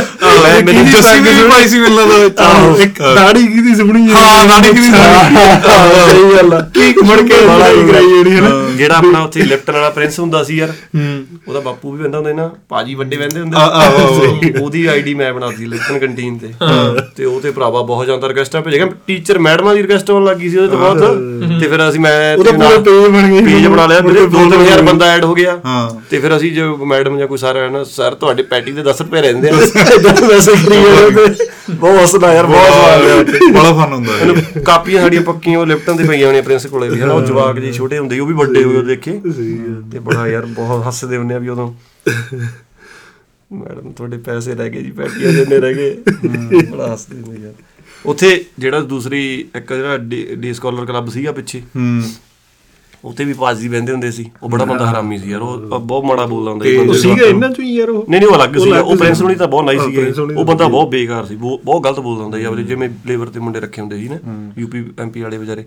ਮੈਨੂੰ ਜੱਸੀ ਵੀ ਪਾਈ ਸੀ ਵਿੱਚ ਆਹੋ, ਇੱਕ ਦਾੜੀ ਕਿਹਦੀ ਸੋਹਣੀ ਹੈ? ਹਾਂ ਨਾਨੀ ਕਿਹਦੀ ਸਹੀ ਗੱਲ ਆ। ਕੀ ਮੁੜ ਕੇ ਲੜਾਈ ਕਰਾਈ ਜਿਹੜੀ ਹੈ ਨਾ। ਜਿਹੜਾ ਆਪਣਾ ਉੱਥੇ ਲਿਫਟਨ ਵਾਲਾ ਪ੍ਰਿੰਸ ਹੁੰਦਾ ਸੀ ਯਾਰ ਉਹਦਾ ਬਾਪੂ ਵੀ ਬੰਦਾ ਹੁੰਦਾ ਨਾ ਪਾਜੀ ਵੱਡੇ ਬੰਦੇ ਹੁੰਦੇ ਸੀ। ਉਹਦੀ ਆਈਡੀ ਮੈਂ ਬਣਾਤੀ ਲਿਫਟਨ ਕੰਟੀਨ ਤੇ। ਤੇ ਉਹ ਤੇ ਭਰਾਵਾ ਬਹੁਤ ਜ਼ਿਆਦਾ ਰਿਕਵੈਸਟਾਂ ਭੇਜੇਗਾ ਟੀਚਰ ਮੈਡਮਾਂ ਦੀ ਰਿਕਵੈਸਟ ਆਉਣ ਲੱਗੀ ਸੀ ਉਹਦੇ ਤੋਂ ਬਾਅਦ। ਤੇ ਫਿਰ ਅਸੀਂ ਮੈਂ ਉਹਦਾ ਪੂਰਾ ਪੇਜ ਬਣ ਗਿਆ। ਪੇਜ ਬਣਾ ਲਿਆ। ਮੇਰੇ 2000 ਬੰਦਾ ਐਡ ਹੋ ਗਿਆ। ਹਾਂ। ਤੇ ਫਿਰ ਅਸੀਂ ਜੋ ਮੈਡਮ ਜਾਂ ਕੋਈ ਸਾਰਾ ਨਾ ਸਰ ਤੁਹਾਡੇ ਪੈਟੀ ਦੇ 10 ਰੁਪਏ ਰਹਿੰਦੇ ਆ। ਵੈਸੇ ਕਰੀ ਜਾਂਦੇ। ਤੇ ਬਹੁਤ ਹੱਸਦਾ ਯਾਰ ਬਹੁਤ ਸਵਾਲ ਬੜਾ ਫਨ ਹੁੰਦਾ ਹੈ ਕਾਪੀਆਂ ਸਾਡੀਆਂ ਪੱਕੀਆਂ ਉਹ ਲਿਫਟਾਂ ਤੇ ਪਈਆਂ ਹੋਣੀਆਂ ਪ੍ਰਿੰਸ ਕੋਲੇ ਵੀ। ਹਨਾ ਉਹ ਜਵਾਕ ਜੀ ਛੋਟੇ ਹੁੰਦੇ ਉਹ ਵੀ ਵੱਡੇ ਹੋਏ ਉਹ ਦੇਖੇ। ਤੇ ਬੜਾ ਯਾਰ ਬਹੁਤ ਹੱਸਦੇ ਹੁੰਦੇ ਆ ਵੀ ਉਦੋਂ। ਮੈਡਮ ਤੁਹਾਡੇ ਪੈਸੇ ਰਹਿ ਗਏ ਜੀ ਪੈਟੀਆਂ ਜਿੰਨੇ ਰਹਿ ਗਏ। ਬੜਾ ਹੱਸਦੇ ਹੁੰਦੇ ਯਾਰ। ਉੱਥੇ ਜਿਹੜਾ ਦੂਸਰੀ ਇੱਕ ਜਿਹੜਾ ਡੀ ਸਕਾਲਰ ਕਲੱਬ ਸੀਗਾ ਪਿੱਛੇ ਹੂੰ। ਉੱਥੇ ਵੀ ਪਾਜੀ ਬਹਿੰਦੇ ਹੁੰਦੇ ਸੀ। ਉਹ ਬੜਾ ਬੰਦਾ ਹਰਾਮੀ ਸੀ ਯਾਰ ਉਹ ਬਹੁਤ ਮਾੜਾ ਬੋਲਦਾ ਹੁੰਦਾ ਸੀ ਉਹ ਬੰਦੇ ਨੂੰ। ਸੀਗਾ ਇਹਨਾਂ ਚੋਂ ਹੀ ਯਾਰ ਉਹ? ਨਹੀਂ ਨਹੀਂ ਉਹ ਅਲੱਗ ਸੀ ਉਹ ਪ੍ਰਿੰਸ ਸੀ। ਹੁਣੀ ਤਾਂ ਬਹੁਤ ਨਾਈਸ ਹੁਣੀ ਉਹ ਬੰਦਾ ਬਹੁਤ ਬੇਕਾਰ ਸੀ। ਬਹੁਤ ਬਹੁਤ ਗਲਤ ਬੋਲਦਾ ਹੁੰਦਾ ਸੀ। ਜਿਵੇਂ ਲੇਬਰ ਤੇ ਮੁੰਡੇ ਰੱਖੇ ਹੁੰਦੇ ਸੀ ਨਾ ਯੂਪੀ ਐਮਪੀ ਵਾਲੇ ਵਿਚਾਰੇ।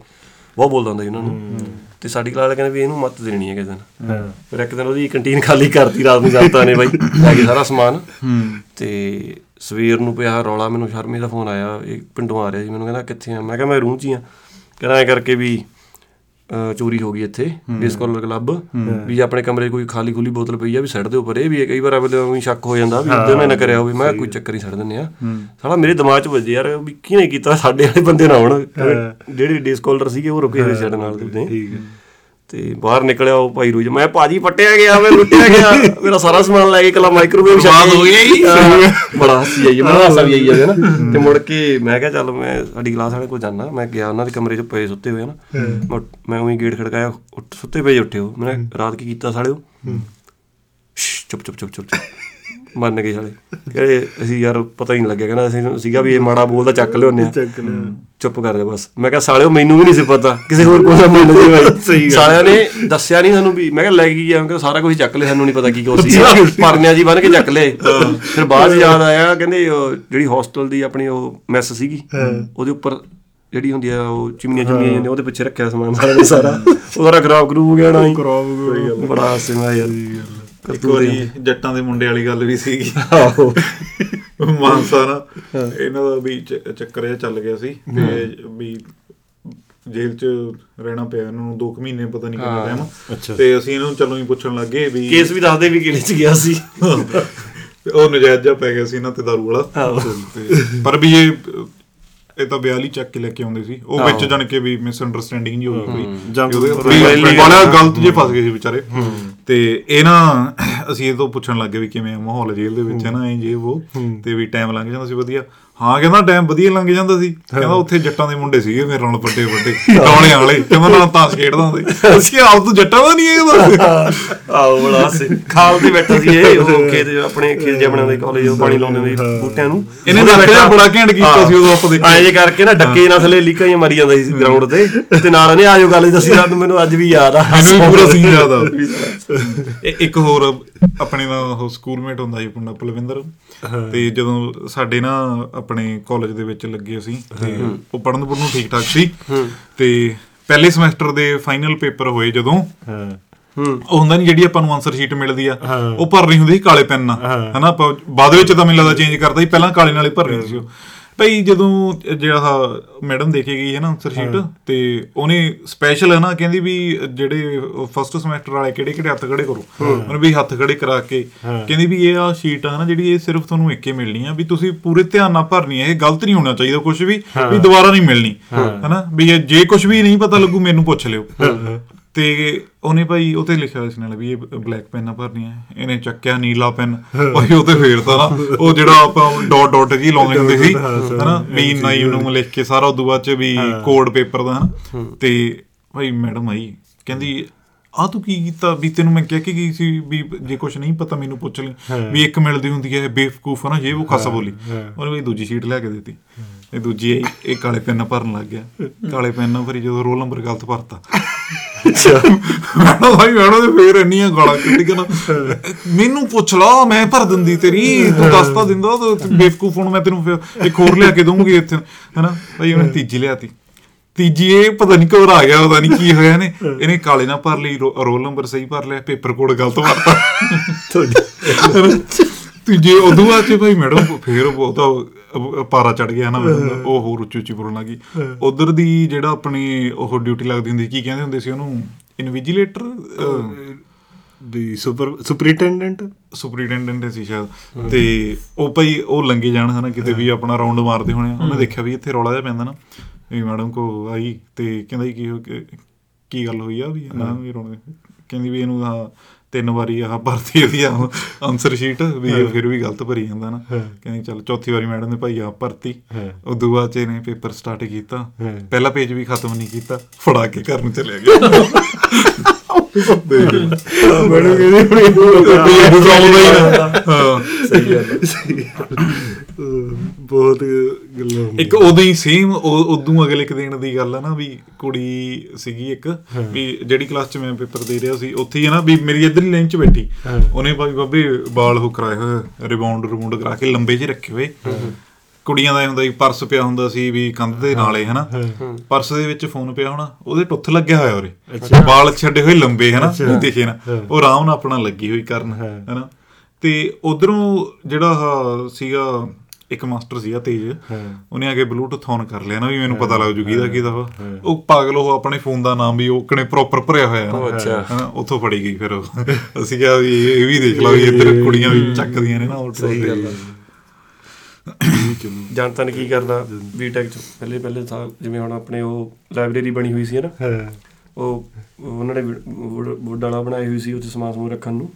ਬਹੁਤ ਬੋਲਦਾ ਹੁੰਦਾ ਸੀ ਉਹਨਾਂ ਨੂੰ। ਤੇ ਸਾਡੀ ਕਲਾਸ ਵਾਲੇ ਕਹਿੰਦੇ ਵੀ ਇਹਨੂੰ ਮੱਤ ਦੇਣੀ ਹੈ ਕਿਸੇ ਦਿਨ। ਫਿਰ ਇੱਕ ਦਿਨ ਉਹਦੀ ਕੰਟੀਨ ਖਾਲੀ ਕਰਤੀ ਰਾਤ ਨੂੰ ਜਨਤਾ ਨੇ ਬਾਈ ਲੈ ਕੇ ਸਾਰਾ ਸਮਾਨ। ਤੇ ਸਵੇਰ ਨੂੰ ਪਿਆ ਰੌਲਾ ਮੈਨੂੰ ਸ਼ਰਮੇ ਦਾ ਫੋਨ ਆਇਆ ਇਹ ਪਿੰਡੋਂ ਆ ਰਿਹਾ ਸੀ ਮੈਨੂੰ ਕਹਿੰਦਾ ਕਿੱਥੇ ਆ? ਮੈਂ ਕਿਹਾ ਮੈਂ ਰੂਮ 'ਚ ਹੀ ਆ। ਕਹਿੰਦਾ ਐ ਕਰਕੇ ਵੀ ਚੋਰੀ ਹੋ ਗਈ ਇੱਥੇ ਡਿਸਕੋਲਰ ਕਲੱਬ ਵੀ ਆਪਣੇ ਕਮਰੇ ਕੋਈ ਖਾਲੀ ਖੁੱਲੀ ਬੋਤਲ ਪਈ ਆ ਵੀ ਸੜ ਦੇ ਉੱਪਰ ਇਹ ਵੀ ਹੈ, ਕਈ ਵਾਰ ਅਗਲੇ ਨੂੰ ਸ਼ੱਕ ਹੋ ਜਾਂਦਾ ਵੀ ਉਹਦੇ ਨਾਲ ਨਾ ਕਰਿਆ ਹੋਵੇ। ਮੈਂ ਕੋਈ ਚੱਕਰ ਹੀ ਸੜ ਦਿੰਦੇ ਆ। ਸਾਲਾ ਮੇਰੇ ਦਿਮਾਗ 'ਚ ਵੱਜੇ ਯਾਰ ਵੀ ਕਿਹਨੇ ਕੀਤਾ ਸਾਡੇ ਵਾਲੇ ਬੰਦੇ ਨਾ ਹੋਣ ਜਿਹੜੇ ਡਿਸਕੋਲਰ ਸੀਗੇ ਉਹ ਰੁਕੇ ਹੋਏ ਸਾਡੇ ਨਾਲ ਦੇ ਠੀਕ ਹੈ। ਤੇ ਬਾਹਰ ਨਿਕਲਿਆ ਉਹ ਭਾਈ ਰੂਜ ਮੈਂ ਭਾਜੀ ਪੱਟਿਆ ਗਿਆ ਮੈਂ ਲੁੱਟਿਆ ਗਿਆ ਮੇਰਾ ਸਾਰਾ ਸਮਾਨ ਲੈ ਕੇ ਕਲਾ ਮਾਈਕ੍ਰੋਵੇਵ ਬਰਬਾਦ ਹੋ ਗਿਆ ਜੀ। ਬੜਾ ਹਾਸੀ ਆਈ ਮੈਨੂੰ ਹਾਸਾ ਵੀ ਆਈ ਜਾਵੇ ਨਾ ਤੇ ਮੁੜ ਕੇ ਮੈਂ ਕਿਹਾ ਚੱਲ ਮੈਂ ਸਾਡੀ ਕਲਾਸ ਵਾਲੇ ਕੋਲ ਜਾਣਾ ਮੈਂ ਗਿਆ ਉਹਨਾਂ ਦੇ ਕਮਰੇ 'ਚ ਪਏ ਸੁੱਤੇ ਹੋਏ ਨਾ। ਮੈਂ- ਉਹੀ ਗੇਟ ਖੜਕਾਇਆ ਉੱਠ- ਸੁੱਤੇ ਪਏ ਉੱਠੇ ਹੋ ਮੈਂ ਰਾਤ ਕੀ ਕੀਤਾ ਸਾਲਿਓ? ਚੁੱਪ ਚੁੱਪ ਚੁੱਪ ਚੁੱਪ। ਮੰਨ ਗਏ ਸਾਲੇ। ਕਹਿੰਦੇ ਅਸੀਂ ਯਾਰ ਪਤਾ ਹੀ ਨਹੀਂ ਲੱਗਿਆ। ਕਹਿੰਦਾ ਅਸੀਂ ਸੀਗਾ ਵੀ ਇਹ ਮਾੜਾ ਬੋਲਦਾ ਚੱਕ ਆ। ਲਿਆ। ਚੁੱਪ ਕਰ ਜਾ ਬਸ। ਮੈਂ ਕਿਹਾ ਸਾਲਿਓ ਮੈਨੂੰ ਵੀ ਨਹੀਂ ਸੀ ਪਤਾ। ਕਿਸੇ ਹੋਰ ਕੋਲ ਦਾ ਮੰਨ ਜੇ ਭਾਈ। ਸਾਲਿਆਂ ਨੇ ਦੱਸਿਆ ਨਹੀਂ ਸਾਨੂੰ ਵੀ। ਮੈਂ ਕਿਹਾ ਲੈ ਕੇ ਗਿਆ ਮੈਂ ਕਿਹਾ ਸਾਰਾ ਕੁਝ ਚੱਕ ਲਿਆ। ਸਾਨੂੰ ਨਹੀਂ ਪਤਾ ਕੀ ਕੁਛ ਸੀ। ਪਰਨਿਆ ਜੀ ਬਣ ਕੇ ਚੱਕ ਲਏ। ਫਿਰ ਬਾਅਦ ਯਾਦ ਆਇਆ ਕਹਿੰਦੇ ਜਿਹੜੀ ਹੋਸਟਲ ਦੀ ਆਪਣੀ ਉਹ ਮੈਸ ਸੀਗੀ ਉਹਦੇ ਉੱਪਰ ਜਿਹੜੀ ਹੁੰਦੀ ਆ ਉਹ ਚਿਮਨੀਆਂ ਚਿਮਨੀਆਂ ਜਾਂਦੀਆਂ ਉਹਦੇ ਪਿੱਛੇ ਰੱਖਿਆ ਸਮਾਨ ਸਾਰਾ ਦਾ ਸਾਰਾ। ਉਹ ਸਾਰਾ ਖਰਾਬ ਹੋ ਗਿਆ ਨਾ ਹੀ ਖਰਾਬ ਬੜਾ ਹਾਸੇ ਮੈਂ ਯਾਰ। ਇੱਕ ਵਾਰੀ ਜੱਟਾਂ ਦੇ ਮੁੰਡੇ ਵਾਲੀ ਗੱਲ ਵੀ ਸੀਗੀ। ਆਹੋ। ਮਾਨਸਾ ਨਾ ਇਹਨਾਂ ਦਾ ਵੀ ਚੱਕਰ ਜਿਹਾ ਚੱਲ ਗਿਆ ਸੀ ਤੇ ਵੀ ਜੇਲ੍ਹ 'ਚ ਰਹਿਣਾ ਪਿਆ ਇਹਨਾਂ ਨੂੰ 2 ਮਹੀਨੇ ਪਤਾ ਨਹੀਂ ਕਿੰਨਾ ਟਾਈਮ। ਤੇ ਅਸੀਂ ਇਹਨੂੰ ਚਲੋ ਹੀ ਪੁੱਛਣ ਲੱਗੇ ਵੀ ਕੇਸ ਵੀ ਦੱਸਦੇ ਵੀ ਕਿਹੜੇ 'ਚ ਗਿਆ ਸੀ। ਉਹ ਨਜਾਇਜ਼ ਜਿਹਾ ਪੈ ਗਿਆ ਸੀ ਇਹਨਾਂ ਤੇ ਦਾਰੂ ਵਾਲਾ। ਤੇ ਪਰ ਵੀ ਇਹ ਇਹ ਤਾਂ ਬਿਆਲੀ ਚੱਕ ਕੇ ਲੈ ਕੇ ਆਉਂਦੇ ਸੀ। ਉਹ ਵਿੱਚ ਜਾਣ ਕੇ ਵੀ ਮਿਸ ਅੰਡਰਸਟੈਂਡਿੰਗ ਜੀ ਹੋ ਗਈ ਕੋਈ। ਬੜਾ ਗਲਤ ਜੇ ਫਸ ਗਏ ਸੀ ਵਿਚਾਰੇ। ਤੇ ਇਹ ਨਾ ਅਸੀਂ ਇਹ ਤੋਂ ਪੁੱਛਣ ਲੱਗੇ ਵੀ ਕਿਵੇਂ ਮਾਹੌਲ ਜੇਲ੍ਹ ਦੇ ਵਿੱਚ ਹੈ ਨਾ ਇਹ ਜੇ ਉਹ। ਤੇ ਵੀ ਟਾਈਮ ਲੰਘ ਜਾਂਦਾ ਸੀ ਵਧੀਆ। ਹਾਂ ਕਹਿੰਦਾ ਟਾਈਮ ਵਧੀਆ ਲੰਘ ਜਾਂਦਾ ਸੀ। ਕਹਿੰਦਾ ਉੱਥੇ ਜੱਟਾਂ ਦੇ ਮੁੰਡੇ ਸੀਗੇ ਮੇਰੇ ਨਾਲ ਵੱਡੇ ਵੱਡੇ ਡੌਲੇ ਵਾਲੇ। ਕਹਿੰਦਾ ਨਾਲ ਤਾਸ਼ ਖੇਡਦਾ ਹੁੰਦੇ ਅਸੀਂ ਆਪ ਤੋਂ ਜੱਟਾਂ ਦਾ ਨਹੀਂ ਹੈਗਾ ਆਓ ਬੜਾ ਹਾਸੇ। ਖਾਲ ਤੇ ਬੈਠਾ ਸੀ ਇਹ ਉਹ ਖੇਤ ਆਪਣੇ ਖੇਤ ਜਿਹਾ ਬਣਾਉਂਦੇ ਕਾਲਜ ਉਹ ਪਾਣੀ ਲਾਉਂਦੇ ਹੁੰਦੇ ਬੂਟਿਆਂ ਨੂੰ। ਇਹਨੇ ਨੱਖਿਆ ਬੜਾ ਘੈਂਟ ਕੀਤਾ ਸੀ ਉਦੋਂ ਆਪਾਂ ਦੇਖਿਆ। ਐਂ ਜੇ ਕਰਕੇ ਨਾ ਡੱਕੇ ਨਾਲ ਥੱਲੇ ਲੀਕਾਂ ਜਿਹੀਆਂ ਮਾਰੀ ਜਾਂਦਾ ਸੀ ਗਰਾਊਂਡ ਤੇ। ਤੇ ਨਾਲ ਨੇ ਆਜੋ ਗੱਲ ਦੱਸੀ ਰਾਤ ਨੂੰ ਮੈਨੂੰ ਅੱਜ ਵੀ ਯਾਦ ਆ। ਮੈਨੂੰ ਪੂਰਾ ਸੀਨ ਯਾਦ ਆ। ਇਹ ਇੱਕ ਹੋਰ ਆਪਣੇ ਦਾ ਉਹ ਸਕੂਲਮੇਟ ਹੁੰਦਾ ਸੀ ਮੁੰਡਾ ਪਲਵਿੰਦਰ ਤੇ ਜਦੋਂ ਸਾਡੇ ਨਾ ਆਪਣੇ ਕਾਲਜ ਦੇ ਵਿੱਚ ਲੱਗੇ ਸੀ ਤੇ ਉਹ ਪੜਨ ਨੂੰ ਠੀਕ ਠਾਕ ਸੀ। ਤੇ ਪਹਿਲੇ ਸਮੈਸਟਰ ਦੇ ਫਾਈਨਲ ਪੇਪਰ ਹੋਏ ਜਦੋਂ ਉਹ ਹੁੰਦਾ ਨਹੀਂ ਜਿਹੜੀ ਆਪਾਂ ਨੂੰ ਆਨਸਰ ਸ਼ੀਟ ਮਿਲਦੀ ਆ ਉਹ ਭਰਨੀ ਹੁੰਦੀ ਸੀ ਕਾਲੇ ਪੈਨ ਨਾਲ ਹਨਾ ਆਪਾਂ ਬਾਅਦ ਵਿੱਚ ਤਾਂ ਮੈਨੂੰ ਲੱਗਦਾ ਚੇਂਜ ਕਰਦਾ ਸੀ ਪਹਿਲਾਂ ਕਾਲੇ ਨਾਲ ਹੀ ਭਰਨੀ ਸੀ ਉਹ। ਭਈ ਜਦੋਂ ਜਿਹੜਾ ਮੈਡਮ ਦੇ ਕੇ ਗਈ ਹੈ ਨਾ ਆਨਸਰ ਸ਼ੀਟ ਤੇ ਉਹਨੇ ਸਪੈਸ਼ਲ ਹੈ ਨਾ ਕਹਿੰਦੀ ਵੀ ਜਿਹੜੇ ਫਸਟ ਸਮੈਸਟਰ ਵਾਲੇ ਕਿਹੜੇ ਕਿਹੜੇ ਹੱਥ ਖੜੇ ਕਰੋ। ਉਹਨੇ ਵੀ ਹੱਥ ਖੜੇ ਕਰਾ ਕੇ ਕਹਿੰਦੀ ਵੀ ਇਹ ਆ ਸ਼ੀਟ ਆ ਨਾ ਜਿਹੜੀ ਇਹ ਸਿਰਫ ਤੁਹਾਨੂੰ ਇੱਕੇ ਮਿਲਣੀ ਆ ਵੀ ਤੁਸੀਂ ਪੂਰੇ ਧਿਆਨ ਨਾਲ ਭਰਨੀ ਹੈ ਇਹ ਗਲਤ ਨਹੀਂ ਹੋਣਾ ਚਾਹੀਦਾ ਕੁਝ ਵੀ ਵੀ ਦੁਬਾਰਾ ਨਹੀਂ ਮਿਲਣੀ। ਹਨਾ? ਵੀ ਇਹ ਜੇ ਕੁਝ ਵੀ ਨਹੀਂ ਪਤਾ ਲੱਗੂ ਮੈਨੂੰ ਪੁੱਛ ਲਿਓ। ਤੇ ਉਹਨੇ ਭਾਈ ਉਹ ਤੇ ਲਿਖਿਆ ਹੋਇਆ ਸੀ ਨਾਲ ਵੀ ਇਹ ਬਲੈਕ ਪੈਨ ਨਾਲ ਭਰਨੀ ਹੈ ਇਹਨੇ ਚੱਕਿਆ ਨੀਲਾ ਪੈਨ ਭਾਈ ਉਹ ਤੇ ਫੇਰਤਾ ਨਾ ਉਹ ਜਿਹੜਾ ਆਪਾਂ ਡਾਟ ਡਾਟ ਜੀ ਲਾਉਂਦੇ ਹੁੰਦੇ ਸੀ ਹਨਾ ਵੀ ਨਾਈ ਨੂੰ ਲਿਖ ਕੇ ਸਾਰਾ ਉਦੋਂ ਬਾਅਦ ਚ ਵੀ ਕੋਡ ਪੇਪਰ ਦਾ ਹਨਾ। ਤੇ ਭਾਈ ਮੈਡਮ ਆਈ ਕਹਿੰਦੀ ਆ ਤੂੰ ਕੀ ਕੀਤਾ? ਵੀ ਤੈਨੂੰ ਮੈਂ ਕਹਿ ਕੇ ਗਈ ਸੀ ਵੀ ਜੇ ਕੁਝ ਨਹੀਂ ਪਤਾ ਮੈਨੂੰ ਪੁੱਛ ਲਈ ਵੀ ਇੱਕ ਮਿਲਦੀ ਹੁੰਦੀ ਹੈ ਬੇਵਕੂਫ ਨਾ ਇਹ ਉਹ ਖਾਸਾ ਬੋਲੀ। ਉਹਨੇ ਵੀ ਦੂਜੀ ਸ਼ੀਟ ਲੈ ਕੇ ਦਿੱਤੀ। ਇਹ ਦੂਜੀ ਇਹ ਕਾਲੇ ਪੈਨ ਭਰਨ ਲੱਗ ਗਿਆ। ਕਾਲੇ ਪੈਨ ਨਾਲ ਭਰੀ ਜਦੋਂ ਰੋਲ ਨੰਬਰ ਗਲਤ ਭਰਤਾ ਮੈਡਮ ਭਾਈ ਮੈਡਮ ਦੇ ਫੇਰ ਇੰਨੀਆਂ ਗਾਲਾਂ ਕੱਢੀਆਂ ਨਾ। ਮੈਨੂੰ ਪੁੱਛ ਲਾ ਮੈਂ ਭਰ ਦਿੰਦੀ ਤੇਰੀ ਤੂੰ ਦੱਸ ਤਾਂ ਦਿੰਦਾ ਤੂੰ ਬੇਵਕੂਫ ਹੁਣ ਮੈਂ ਤੈਨੂੰ ਫਿਰ ਇੱਕ ਹੋਰ ਲਿਆ ਕੇ ਦਊਂਗੀ ਇੱਥੇ ਹੈਨਾ? ਭਾਈ ਉਹਨੇ ਤੀਜੀ ਲਿਆਤੀ। ਤੀਜੀ ਇਹ ਪਤਾ ਨਹੀਂ ਘਬਰਾ ਗਿਆ ਪਤਾ ਨਹੀਂ ਕੀ ਹੋਇਆ ਨੇ ਇਹਨੇ ਕਾਲੇ ਨਾਲ ਭਰ ਲਈ ਰੋਲ ਨੰਬਰ ਸਹੀ ਭਰ ਲਿਆ ਪੇਪਰ ਕੋਡ ਗਲਤ ਭਰਤਾ ਤੀਜੇ ਉਦੋਂ ਬਾਅਦ ਚ ਭਾਈ ਮੈਡਮ ਫੇਰ ਬਹੁਤਾ ਪਾਰਾ ਚੜ ਗਿਆ ਨਾ ਉਹ ਹੋਰ ਉੱਚੀ ਉੱਚੀ ਬੋਲਣ ਲੱਗੀ। ਉਧਰ ਦੀ ਜਿਹੜਾ ਆਪਣੀ ਉਹ ਡਿਊਟੀ ਲੱਗਦੀ ਹੁੰਦੀ ਕੀ ਕਹਿੰਦੇ ਹੁੰਦੇ ਸੀ ਉਹਨੂੰ? ਇਨਵਿਜੀਲੇਟਰ ਦੀ ਸੁਪਰ ਸੁਪਰੀਟੈਂਡੈਂਟ ਸੁਪਰੀਟੈਂਡੈਂਟ ਸੀ ਸ਼ਾਇਦ। ਤੇ ਉਹ ਭਾਈ ਉਹ ਲੰਗੇ ਜਾਣ ਹਨਾ ਕਿਤੇ ਵੀ ਆਪਣਾ ਰਾਉਂਡ ਮਾਰਦੇ ਹੋਣੇ। ਉਹਨੇ ਦੇਖਿਆ ਵੀ ਇੱਥੇ ਰੌਲਾ ਜਿਹਾ ਪੈਂਦਾ ਨਾ। ਵੀ ਮੈਡਮ ਕੋ ਆਈ ਤੇ ਕਹਿੰਦਾ ਕੀ ਹੋ ਕੀ- ਕੀ ਗੱਲ ਹੋਈ ਆ ਵੀ? ਨਾ ਵੀ ਰੋਣੇ ਕਹਿੰਦੀ ਵੀ ਇਹਨੂੰ ਤਿੰਨ ਵਾਰੀ ਆਹ ਭਰਤੀ ਇਹਦੀ ਆਨਸਰ ਸ਼ੀਟ ਵੀ ਇਹ ਫਿਰ ਵੀ ਗਲਤ ਭਰੀ ਜਾਂਦਾ ਨਾ ਕਹਿੰਦੀ ਚੱਲ ਚੌਥੀ ਵਾਰੀ ਮੈਡਮ ਨੇ ਭਾਈ ਆ ਭਰਤੀ ਉਦੋਂ ਬਾਅਦ ਚ ਇਹਨੇ ਪੇਪਰ ਸਟਾਰਟ ਕੀਤਾ ਪਹਿਲਾ ਪੇਜ ਵੀ ਖਤਮ ਨਹੀਂ ਕੀਤਾ ਫੜਾ ਕੇ ਘਰ ਨੂੰ ਚਲਿਆ ਗਿਆ ਮੈਡਮ ਕਹਿੰਦੀ ਵੀ ਇਹ ਸੌਂਦਾ ਹੀ ਹਾਂ ਸਹੀ ਗੱਲ ਬਹੁਤ ਗੱਲਾਂ ਇੱਕ ਉਦੋਂ ਹੀ ਸੇਮ ਉਦੋਂ ਅਗਲੇ ਇੱਕ ਦਿਨ ਦੀ ਗੱਲ ਆ ਨਾ ਵੀ ਕੁੜੀ ਸੀਗੀ ਇੱਕ ਵੀ ਜਿਹੜੀ ਕਲਾਸ 'ਚ ਮੈਂ ਪੇਪਰ ਦੇ ਰਿਹਾ ਸੀ ਉੱਥੇ ਹੀ ਨਾ ਵੀ ਮੇਰੀ ਇੱਧਰਲੀ ਲਾਈਨ 'ਚ ਬੈਠੀ। ਉਹਨੇ ਭਾਈ ਬਾਬੇ ਵਾਲ ਹੋ ਕਰਾਏ ਹੋਏ ਰਿਬਾਉਂਡ ਰਿਬਾਉਂਡ ਕਰਾ ਕੇ ਲੰਬੇ ਜਿਹੇ ਰੱਖੇ ਹੋਏ। ਕੁੜੀਆਂ ਦਾ ਹੁੰਦਾ ਸੀ ਪਰਸ ਪਿਆ ਹੁੰਦਾ ਸੀ ਵੀ ਕੰਧ ਦੇ ਨਾਲੇ ਹਨਾ? ਪਰਸ ਦੇ ਵਿੱਚ ਫੋਨ ਪਿਆ ਹੋਣਾ ਉਹਦੇ ਟੁੱਥ ਲੱਗਿਆ ਹੋਇਆ ਉਰੇ। ਵਾਲ ਛੱਡੇ ਹੋਏ ਲੰਬੇ ਹਨਾ? ਵੀ ਦਿਖੇ ਨਾ। ਉਹ ਆਰਾਮ ਨਾਲ ਆਪਣਾ ਲੱਗੀ ਹੋਈ ਕਰਨ ਹਨਾ? ਤੇ ਉਧਰੋਂ ਜਿਹੜਾ ਸੀਗਾ ਇੱਕ ਮਾਸਟਰ ਸੀਗਾ ਤੇਜ। ਉਹਨੇ ਆ ਕੇ ਬਲੂਟੁੱਥ ਔਨ ਕਰ ਲਿਆ ਨਾ ਵੀ ਮੈਨੂੰ ਪਤਾ ਲੱਗ ਜੂ ਕਿਹਦਾ ਕਿਹਦਾ ਵਾ। ਉਹ ਪਾਗਲ ਉਹ ਆਪਣੇ ਫੋਨ ਦਾ ਨਾਮ ਵੀ ਉਹ ਕਨੇ ਪ੍ਰੋਪਰ ਭਰਿਆ ਹੋਇਆ। ਹੈ ਅੱਛਾ। ਉੱਥੋਂ ਫੜੀ ਗਈ ਫਿਰ ਉਹ। ਅਸੀਂ ਕਿਹਾ ਵੀ ਇਹ ਵੀ ਦੇਖ ਲਓ ਵੀ ਇੱਧਰ ਕੁੜੀਆਂ ਵੀ ਚੱਕਦੀਆਂ ਨੇ ਨਾ ਉਹ ਸਹੀ ਗੱਲ ਆ। ਜਨਤਾ ਨੇ ਕੀ ਕਰਨਾ ਬੀਟੈਕ ਚ। ਪਹਿਲੇ ਪਹਿਲੇ ਥਾ ਜਿਵੇਂ ਹੁਣ ਆਪਣੇ ਉਹ ਲਾਇਬ੍ਰੇਰੀ ਬਣੀ ਹੋਈ ਸੀ ਨਾ। ਉਹ ਉਹਨਾਂ ਨੇ ਵੁੱਡ ਵਾਲਾ ਬਣਾਈ ਹੋਈ ਸੀ ਉੱਥੇ ਸਮਾਨ ਸਮੂਨ ਰੱਖਣ ਨੂੰ।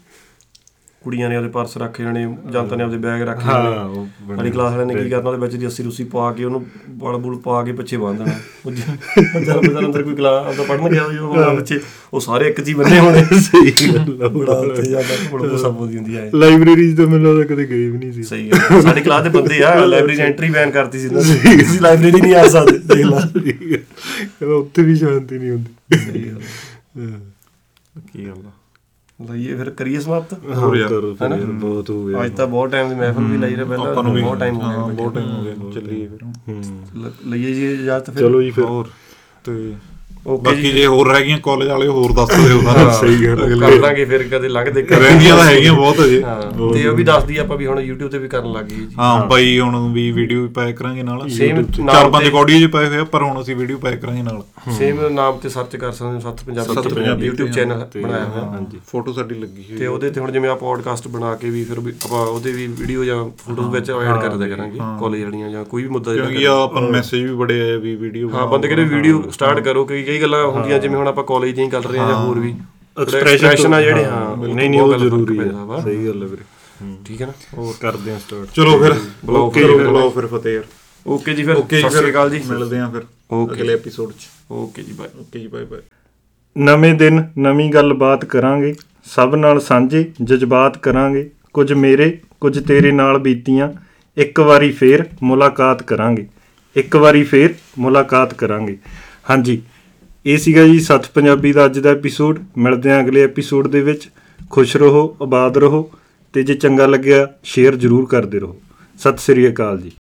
ਕੁੜੀਆਂ ਨੇ ਉਹਦੇ ਪਰਸ ਰੱਖੇ ਜਾਣੇ ਜਨਤਾ ਨੇ ਆਪਦੇ ਬੈਗ ਰੱਖੇ ਹਾਂ, ਜਾਣੇ ਸਾਡੀ ਕਲਾਸ ਵਾਲਿਆਂ ਨੇ ਕੀ ਕਰਨਾ ਉਹਦੇ ਵਿੱਚ ਦੀ ਅੱਸੀ ਰੂਸੀ ਪਾ ਕੇ ਉਹਨੂੰ ਬਲ ਬੁਲ ਪਾ ਕੇ ਪਿੱਛੇ ਬੰਨ ਦੇਣਾ। ਉਹ ਜਦ ਬਜ਼ਾਰ ਅੰਦਰ ਕੋਈ ਕਲਾਸ ਆਪਦਾ ਪੜਨ ਗਿਆ ਹੋਵੇ ਉਹ ਬੱਚੇ ਉਹ ਸਾਰੇ ਇੱਕ ਜੀ ਬੰਨੇ ਹੋਣੇ। ਸਹੀ ਗੱਲ। ਬੜਾ ਉੱਥੇ ਜਾਂਦਾ ਬੜਾ ਗੁੱਸਾ ਬੋਲਦੀ ਹੁੰਦੀ ਆ। ਇਹ। ਲਾਇਬ੍ਰੇਰੀ 'ਚ ਤਾਂ ਮੈਨੂੰ ਲੱਗਦਾ ਕਦੇ ਗਏ ਵੀ ਨਹੀਂ ਸੀ। ਸਹੀ ਹੈ ਸਾਡੀ ਕਲਾਸ ਦੇ ਬੰਦੇ ਆ ਲਾਇਬ੍ਰੇਰੀ ਐਂਟਰੀ ਬੈਨ ਕਰਤੀ ਸੀ ਅਸੀਂ ਲਾਇਬ੍ਰੇਰੀ ਨਹੀਂ ਆ ਸਕਦੇ ਦੇਖ ਲਾ। ਕਹਿੰਦਾ ਉੱਥੇ ਵੀ ਸ਼ਾਂਤੀ ਨਹੀਂ ਹੁੰਦੀ। ਸਹੀ ਗੱਲ ਹਾਂ। ਕੀ ਗੱਲ ਲਈਏ ਫਿਰ ਕਰੀਏ ਸਮਾਪਤ? ਹੋਰ ਯਾਰ, ਬਹੁਤ ਹੋ ਗਿਆ। ਅੱਜ ਤਾਂ ਬਹੁਤ ਟਾਈਮ ਦੀ ਮਹਿਫਲ ਵੀ ਲਈ ਰਹੇ ਪਹਿਲਾਂ ਆਪਾਂ ਨੂੰ ਵੀ ਬਹੁਤ ਟਾਈਮ ਹੋ ਗਿਆ। ਬਹੁਤ ਟਾਈਮ ਹੋ ਗਿਆ। ਚੱਲੀਏ ਫਿਰ। ਲਈਏ ਜੀ ਇਜਾਜ਼ਤ ਫਿਰ। ਚਲੋ ਜੀ ਫਿਰ। ਹੋਰ। ਤੇ ਬਾਕੀ ਜੀ। ਹੋਰ ਰਹਿ ਗਈਆਂ ਕਾਲਜ ਵਾਲੇ ਹੋਰ ਦੱਸ ਦਿਓ ਨਾ ਸਹੀ ਗੱਲ ਹੈ। ਕਰ ਲਾਂਗੇ ਫਿਰ ਕਦੇ ਲੰਘਦੇ ਰਹਿੰਦੀਆਂ ਤਾਂ ਹੈਗੀਆਂ ਬਹੁਤ ਅਜੇ ਹਾਂ ਤੇ ਉਹ ਵੀ ਦੱਸਦੀ ਆਪਾਂ ਵੀ ਹੁਣ YouTube ਤੇ ਵੀ ਕਰਨ ਲੱਗ ਗਏ ਜੀ। ਹਾਂ ਬਾਈ ਹੁਣ ਵੀ ਵੀਡੀਓ ਵੀ ਪਾਇਆ ਕਰਾਂਗੇ ਨਾਲ। Same ਨਾਮ ਚਾਰ ਪੰਜ ਆਡੀਓ ਜੀ ਪਾਏ ਹੋਏ ਆ ਪਰ ਹੁਣ ਅਸੀਂ ਵੀਡੀਓ ਪਾਇਆ ਕਰਾਂਗੇ ਨਾਲ। ਸੇਮ ਨਾਮ ਤੇ ਸਰਚ ਕਰ ਸਕਦੇ ਹੋ ਸੱਤ ਪੰਜਾਬੀ ਸੱਤ ਪੰਜਾਬੀ YouTube ਚੈਨਲ ਬਣਾਇਆ ਹੋਇਆ। ਹਾਂਜੀ। ਫੋਟੋ ਸਾਡੀ ਲੱਗੀ ਹੋਈ ਤੇ ਉਹਦੇ ਤੇ ਹੁਣ ਜਿਵੇਂ ਆ ਪੋਡਕਾਸਟ ਬਣਾ ਕੇ ਵੀ ਫਿਰ ਆਪਾਂ ਉਹਦੇ ਵੀ ਵੀਡੀਓ ਜਾਂ ਫੋਟੋਜ਼ ਵਿੱਚ ਐਡ ਕਰ ਦਿਆ ਕਰਾਂਗੇ ਕਾਲਜ ਵਾਲੀਆਂ ਜਾਂ ਕੋਈ ਵੀ ਮੁੱਦਾ ਜਿਹੜਾ ਕਿਉਂਕਿ ਆਪਾਂ ਨੂੰ ਮੈਸੇਜ ਵੀ ਬੜੇ ਆਏ ਵੀ ਵੀਡੀਓ ਹਾਂ ਬੰਦੇ ਕਹਿੰਦੇ ਵੀਡੀਓ ਸਟਾਰਟ ਕਰੋ ਕਈ ਕਈ ਗੱਲਾਂ ਹੁੰਦੀਆਂ ਜਿਵੇਂ ਹੁਣ ਆਪਾਂ ਕਾਲਜ ਦੀਆਂ ਕਰ ਰਹੇ ਹਾਂ ਜਾਂ ਹੋਰ ਵੀ। ਐਕਸਪ੍ਰੈਸ਼ਨ ਆ ਜਿਹੜੇ ਹਾਂ ਨਹੀਂ ਨਹੀਂ ਉਹ ਜ਼ਰੂਰੀ ਹੈ ਸਹੀ ਗੱਲ ਹੈ ਵੀਰੇ। ਠੀਕ ਹੈ ਨਾ? ਹੋਰ ਕਰਦੇ ਹਾਂ ਸਟਾਰਟ ਚਲੋ ਫਿਰ ਬੁਲਾਓ ਕਰੋ ਬੁਲਾਓ ਫਿਰ ਫਤਿਹ। ਯਾਰ ਓਕੇ ਜੀ ਫਿਰ ਓਕੇ ਸਤਿ ਸ਼੍ਰੀ ਅਕਾਲ ਜੀ। ਮਿਲਦੇ ਆਂ ਫਿਰ. ਅਗਲੇ ਐਪੀਸੋਡ 'ਚ। ਓਕੇ ਜੀ ਬਾਏ ਓਕੇ ਜੀ ਬਾਏ ਬਾਏ ਨਵੇਂ ਦਿਨ ਨਵੀਂ ਗੱਲਬਾਤ ਕਰਾਂਗੇ। ਸਭ ਨਾਲ ਸਾਂਝੇ ਜਜ਼ਬਾਤ ਕਰਾਂਗੇ। ਕੁਝ ਮੇਰੇ ਕੁਝ ਤੇਰੇ ਨਾਲ ਬੀਤੀਆਂ। ਇੱਕ ਵਾਰੀ ਫੇਰ ਮੁਲਾਕਾਤ ਕਰਾਂਗੇ। ਇੱਕ ਵਾਰੀ ਫੇਰ ਮੁਲਾਕਾਤ ਕਰਾਂਗੇ। ਹਾਂਜੀ। ਇਹ ਸੀਗਾ ਜੀ ਸੱਤ ਪੰਜਾਬੀ ਦਾ ਅੱਜ ਦਾ ਐਪੀਸੋਡ ਮਿਲਦੇ ਹਾਂ ਅਗਲੇ ਐਪੀਸੋਡ ਦੇ ਵਿੱਚ। ਖੁਸ਼ ਰਹੋ, ਆਬਾਦ ਰਹੋ ਤੇ ਜੇ ਚੰਗਾ ਲੱਗਿਆ ਸ਼ੇਅਰ ਜ਼ਰੂਰ ਕਰਦੇ ਰਹੋ। ਸਤਿ ਸ੍ਰੀ ਅਕਾਲ ਜੀ।